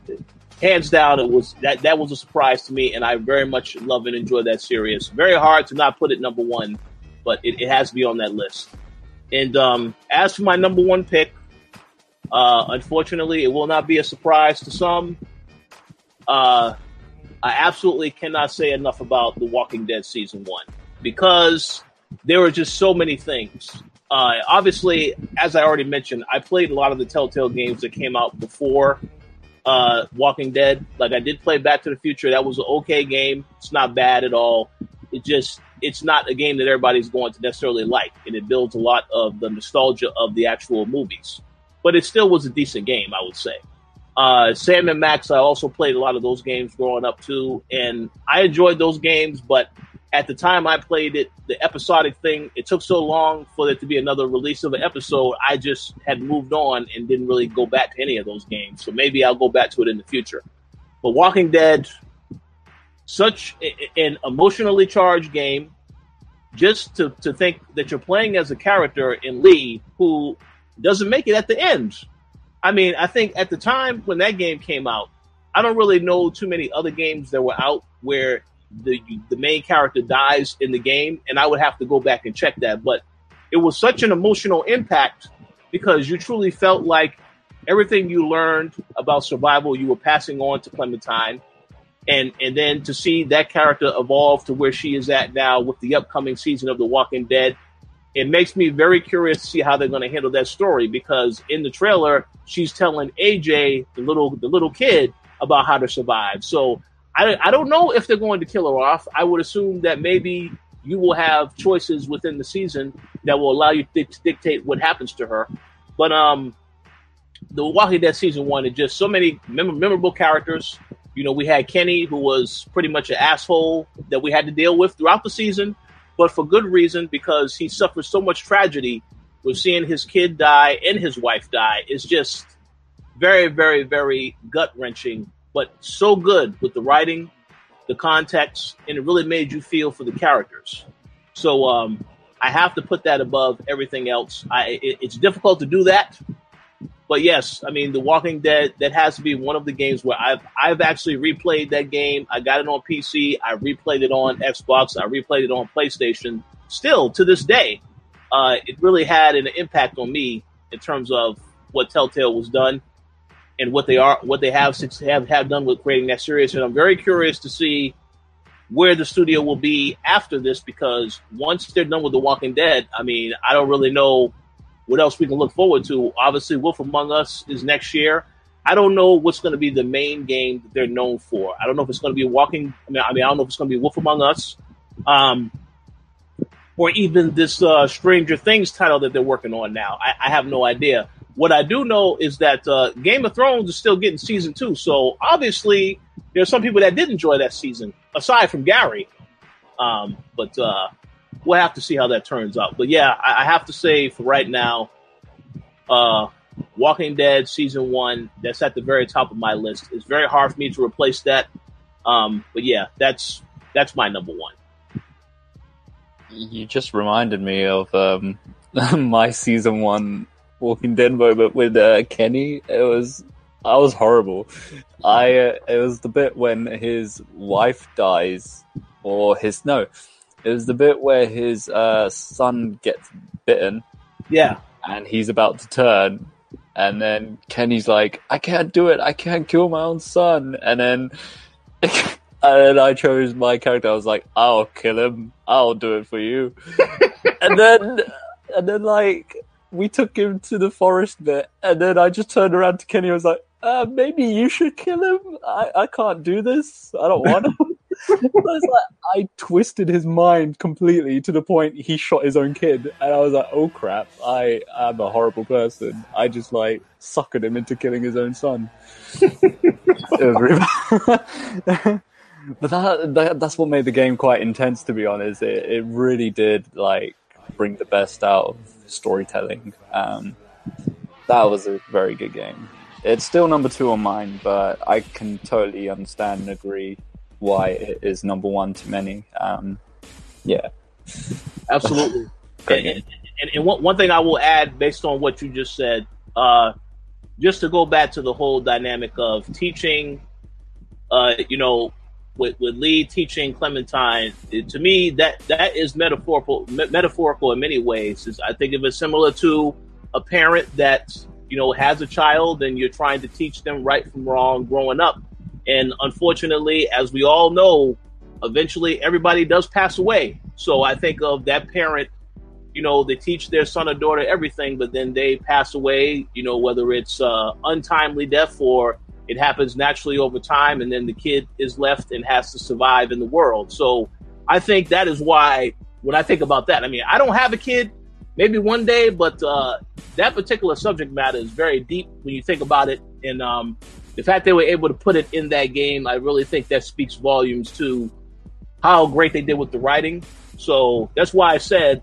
hands down, it was that that was a surprise to me, and I very much love and enjoy that series. Very hard to not put it number one, but it, it has to be on that list. And um, as for my number one pick, uh, unfortunately, it will not be a surprise to some. Uh, I absolutely cannot say enough about The Walking Dead season one because there were just so many things. Uh, obviously, as I already mentioned, I played a lot of the Telltale games that came out before uh, Walking Dead. Like I did play Back to the Future. That was an okay game. It's not bad at all. It just it's not a game that everybody's going to necessarily like, and it builds a lot of the nostalgia of the actual movies. But it still was a decent game, I would say. Uh, Sam and Max, I also played a lot of those games growing up too, and I enjoyed those games. But at the time I played it, the episodic thing, it took so long for there to be another release of an episode. I just had moved on and didn't really go back to any of those games. So maybe I'll go back to it in the future. But Walking Dead, such an emotionally charged game. Just to, to think that you're playing as a character in Lee who doesn't make it at the end I mean, I think at the time when that game came out, I don't really know too many other games that were out where the the main character dies in the game, and I would have to go back and check that. But it was such an emotional impact because you truly felt like everything you learned about survival you were passing on to Clementine. and and then to see that character evolve to where she is at now with the upcoming season of The Walking Dead, it makes me very curious to see how they're going to handle that story because in the trailer she's telling AJ the little the little kid about how to survive. So I I don't know if they're going to kill her off. I would assume that maybe you will have choices within the season that will allow you to dictate what happens to her. But um, the Walking Dead season one is just so many mem- memorable characters. You know, we had Kenny, who was pretty much an asshole that we had to deal with throughout the season, but for good reason because he suffered so much tragedy with seeing his kid die and his wife die. It's just very, very, very gut wrenching, but so good with the writing, the context, and it really made you feel for the characters. So um, I have to put that above everything else. I, it, it's difficult to do that but yes, I mean, The Walking Dead that has to be one of the games where I've I've actually replayed that game. I got it on PC. I replayed it on Xbox. I replayed it on PlayStation. Still to this day, uh, it really had an impact on me in terms of what Telltale was done and what they are, what they have since have have done with creating that series. And I'm very curious to see where the studio will be after this because once they're done with The Walking Dead, I mean, I don't really know what else we can look forward to. Obviously, Wolf Among Us is next year. I don't know what's going to be the main game that they're known for. I don't know if it's going to be walking. I mean, I mean, I don't know if it's going to be Wolf Among Us, um, or even this uh, Stranger Things title that they're working on now. I, I have no idea. What I do know is that uh, Game of Thrones is still getting season two. So obviously, there are some people that did enjoy that season, aside from Gary. Um, but uh, we'll have to see how that turns out. But yeah, I, I have to say for right now, uh, Walking Dead season one, that's at the very top of my list. It's very hard for me to replace that. Um, but yeah, that's that's my number one. You just reminded me of um, my season one Walking Dead moment with uh, Kenny. It was I was horrible. I uh, it was the bit when his wife dies, or his no, it was the bit where his uh, son gets bitten. Yeah. And he's about to turn. And then Kenny's like, I can't do it. I can't kill my own son. And then, and then I chose my character. I was like, I'll kill him. I'll do it for you. and then, and then like, we took him to the forest bit. And then I just turned around to Kenny. I was like, uh, maybe you should kill him. I, I can't do this. I don't want to. like, I twisted his mind completely to the point he shot his own kid, and I was like, "Oh crap! I am a horrible person." I just like suckered him into killing his own son. it was really but that, that, that's what made the game quite intense. To be honest, it it really did like bring the best out of storytelling. Um, that was a very good game. It's still number two on mine, but I can totally understand and agree why it is number one to many. Um, yeah, absolutely. and, and, and, one, one thing I will add, based on what you just said, uh, just to go back to the whole dynamic of teaching, uh, you know, with, with Lee teaching Clementine, it, to me that that is metaphorical, me- metaphorical in many ways. It's, I think of it similar to a parent that you know has a child and you're trying to teach them right from wrong growing up and unfortunately, as we all know, eventually everybody does pass away. So I think of that parent, you know, they teach their son or daughter everything, but then they pass away, you know, whether it's uh, untimely death or it happens naturally over time, and then the kid is left and has to survive in the world. So I think that is why when I think about that, I mean, I don't have a kid, maybe one day, but uh, that particular subject matter is very deep when you think about it. And um, the fact they were able to put it in that game, I really think that speaks volumes to how great they did with the writing. So that's why I said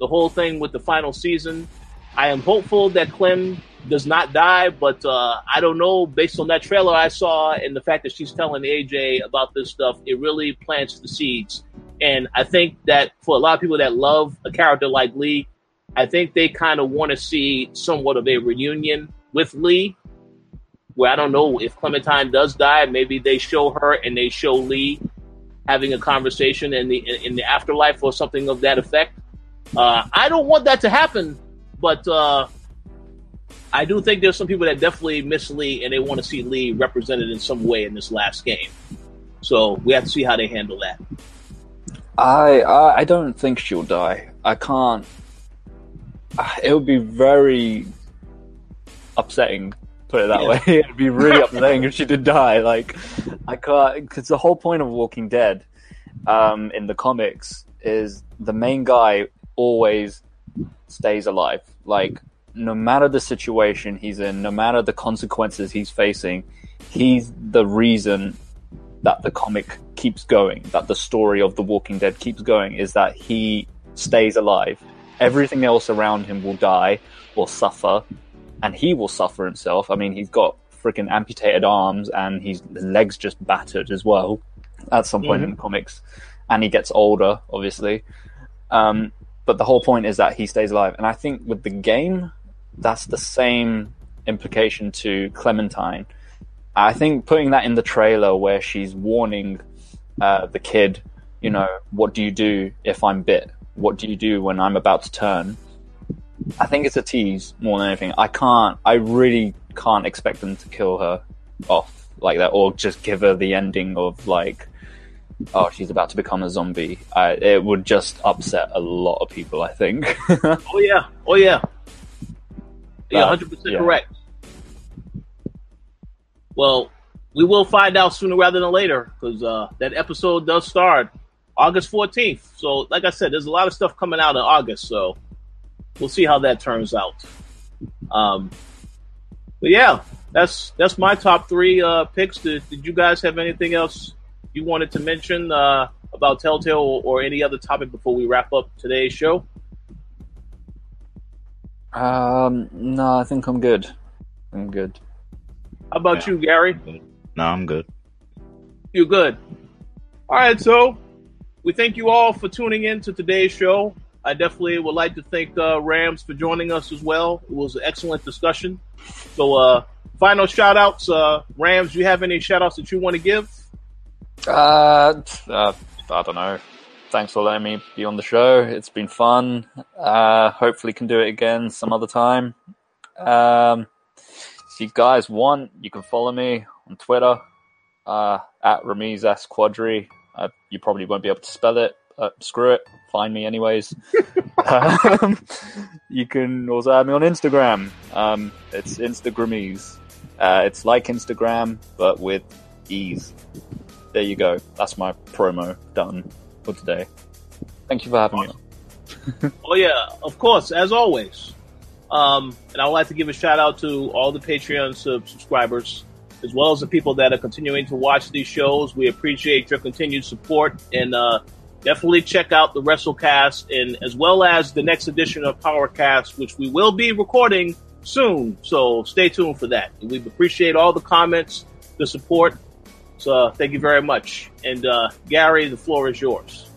the whole thing with the final season. I am hopeful that Clem does not die, but uh, I don't know. Based on that trailer I saw and the fact that she's telling AJ about this stuff, it really plants the seeds. And I think that for a lot of people that love a character like Lee, I think they kind of want to see somewhat of a reunion with Lee where I don't know if Clementine does die, maybe they show her and they show Lee having a conversation in the in, in the afterlife or something of that effect. Uh, I don't want that to happen, but uh, I do think there's some people that definitely miss Lee and they want to see Lee represented in some way in this last game. So we have to see how they handle that. I, I I don't think she'll die. I can't. It would be very upsetting. Put it that Yeah. way. It'd be really upsetting if she did die. Like I can't because the whole point of Walking Dead, um, in the comics is the main guy always stays alive. Like no matter the situation he's in, no matter the consequences he's facing, he's the reason that the comic keeps going, that the story of The Walking Dead keeps going, is that he stays alive. Everything else around him will die or suffer, and he will suffer himself. I mean, he's got freaking amputated arms and his legs just battered as well at some point in the comics, and he gets older, obviously. Um, but the whole point is that he stays alive, and I think with the game, that's the same implication to Clementine. I think putting that in the trailer where she's warning uh, the kid, you know, what do you do if I'm bit? What do you do when I'm about to turn? I think it's a tease more than anything. I can't, I really can't expect them to kill her off like that or just give her the ending of like, oh, she's about to become a zombie. I, it would just upset a lot of people, I think. Oh yeah, oh yeah, yeah, Uh, hundred percent correct. Well, we will find out sooner rather than later because uh, that episode does start August fourteenth. So, like I said, there's a lot of stuff coming out in August, so we'll see how that turns out. Um, but yeah, that's that's my top three uh, picks. Did, did you guys have anything else you wanted to mention uh, about Telltale or, or any other topic before we wrap up today's show? Um, no, I think I'm good. I'm good. How about Yeah. you, Gary? No, I'm good. You're good. All right, so we thank you all for tuning in to today's show. I definitely would like to thank uh, Rams for joining us as well. It was an excellent discussion. So, uh, final shout outs. Uh, Rams, do you have any shout outs that you want to give? Uh, uh, I don't know. Thanks for letting me be on the show. It's been fun. Uh, hopefully can do it again some other time. Um, if you guys want, you can follow me on Twitter uh, at Rameez S Quadri. Uh, you probably won't be able to spell it. Uh, screw it. Find me anyways. um, you can also have me on Instagram. Um, it's Instagramese. Uh, it's like Instagram, but with ease there you go. That's my promo done for today. Thank you for having me. Oh yeah, of course, as always. Um, and I would like to give a shout out to all the Patreon sub- subscribers, as well as the people that are continuing to watch these shows. We appreciate your continued support, and uh, definitely check out the WrestleCast, and as well as the next edition of PowerCast, which we will be recording soon. So stay tuned for that. And we appreciate all the comments, the support. So uh, thank you very much. And uh, Gary, the floor is yours.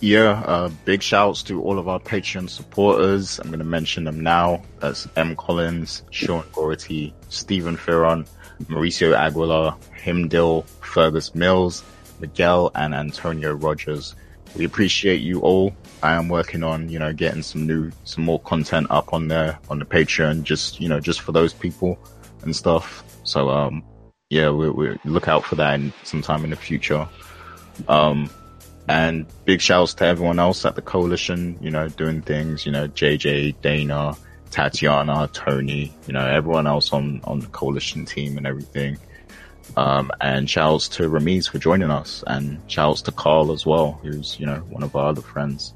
Yeah, uh, big shouts to all of our Patreon supporters. I'm going to mention them now. That's M. Collins, Sean Gority, Stephen Ferron, Mauricio Aguilar, Himdil, Fergus Mills, Miguel, and Antonio Rogers. We appreciate you all. I am working on, you know, getting some new, some more content up on there on the Patreon, just, you know, just for those people and stuff. So, um, yeah, we, we look out for that in, sometime in the future. Um, and big shouts to everyone else at the coalition, you know, doing things, you know, JJ, Dana, Tatiana, Tony, you know, everyone else on, on the coalition team and everything. Um, and shouts to Rameez for joining us and shouts to Carl as well, who's, you know, one of our other friends.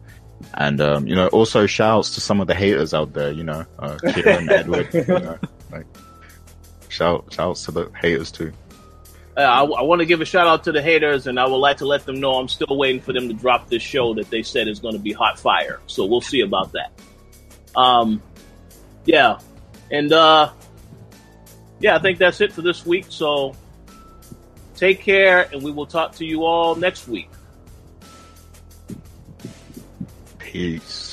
And, um, you know, also shouts to some of the haters out there, you know, uh, Kieran, Edward, you know, like, shout, shouts to the haters too. Uh, I, I want to give a shout out to the haters, and I would like to let them know I'm still waiting for them to drop this show that they said is going to be hot fire. So we'll see about that. Um, yeah, and uh, yeah, I think that's it for this week. So take care, and we will talk to you all next week. Peace.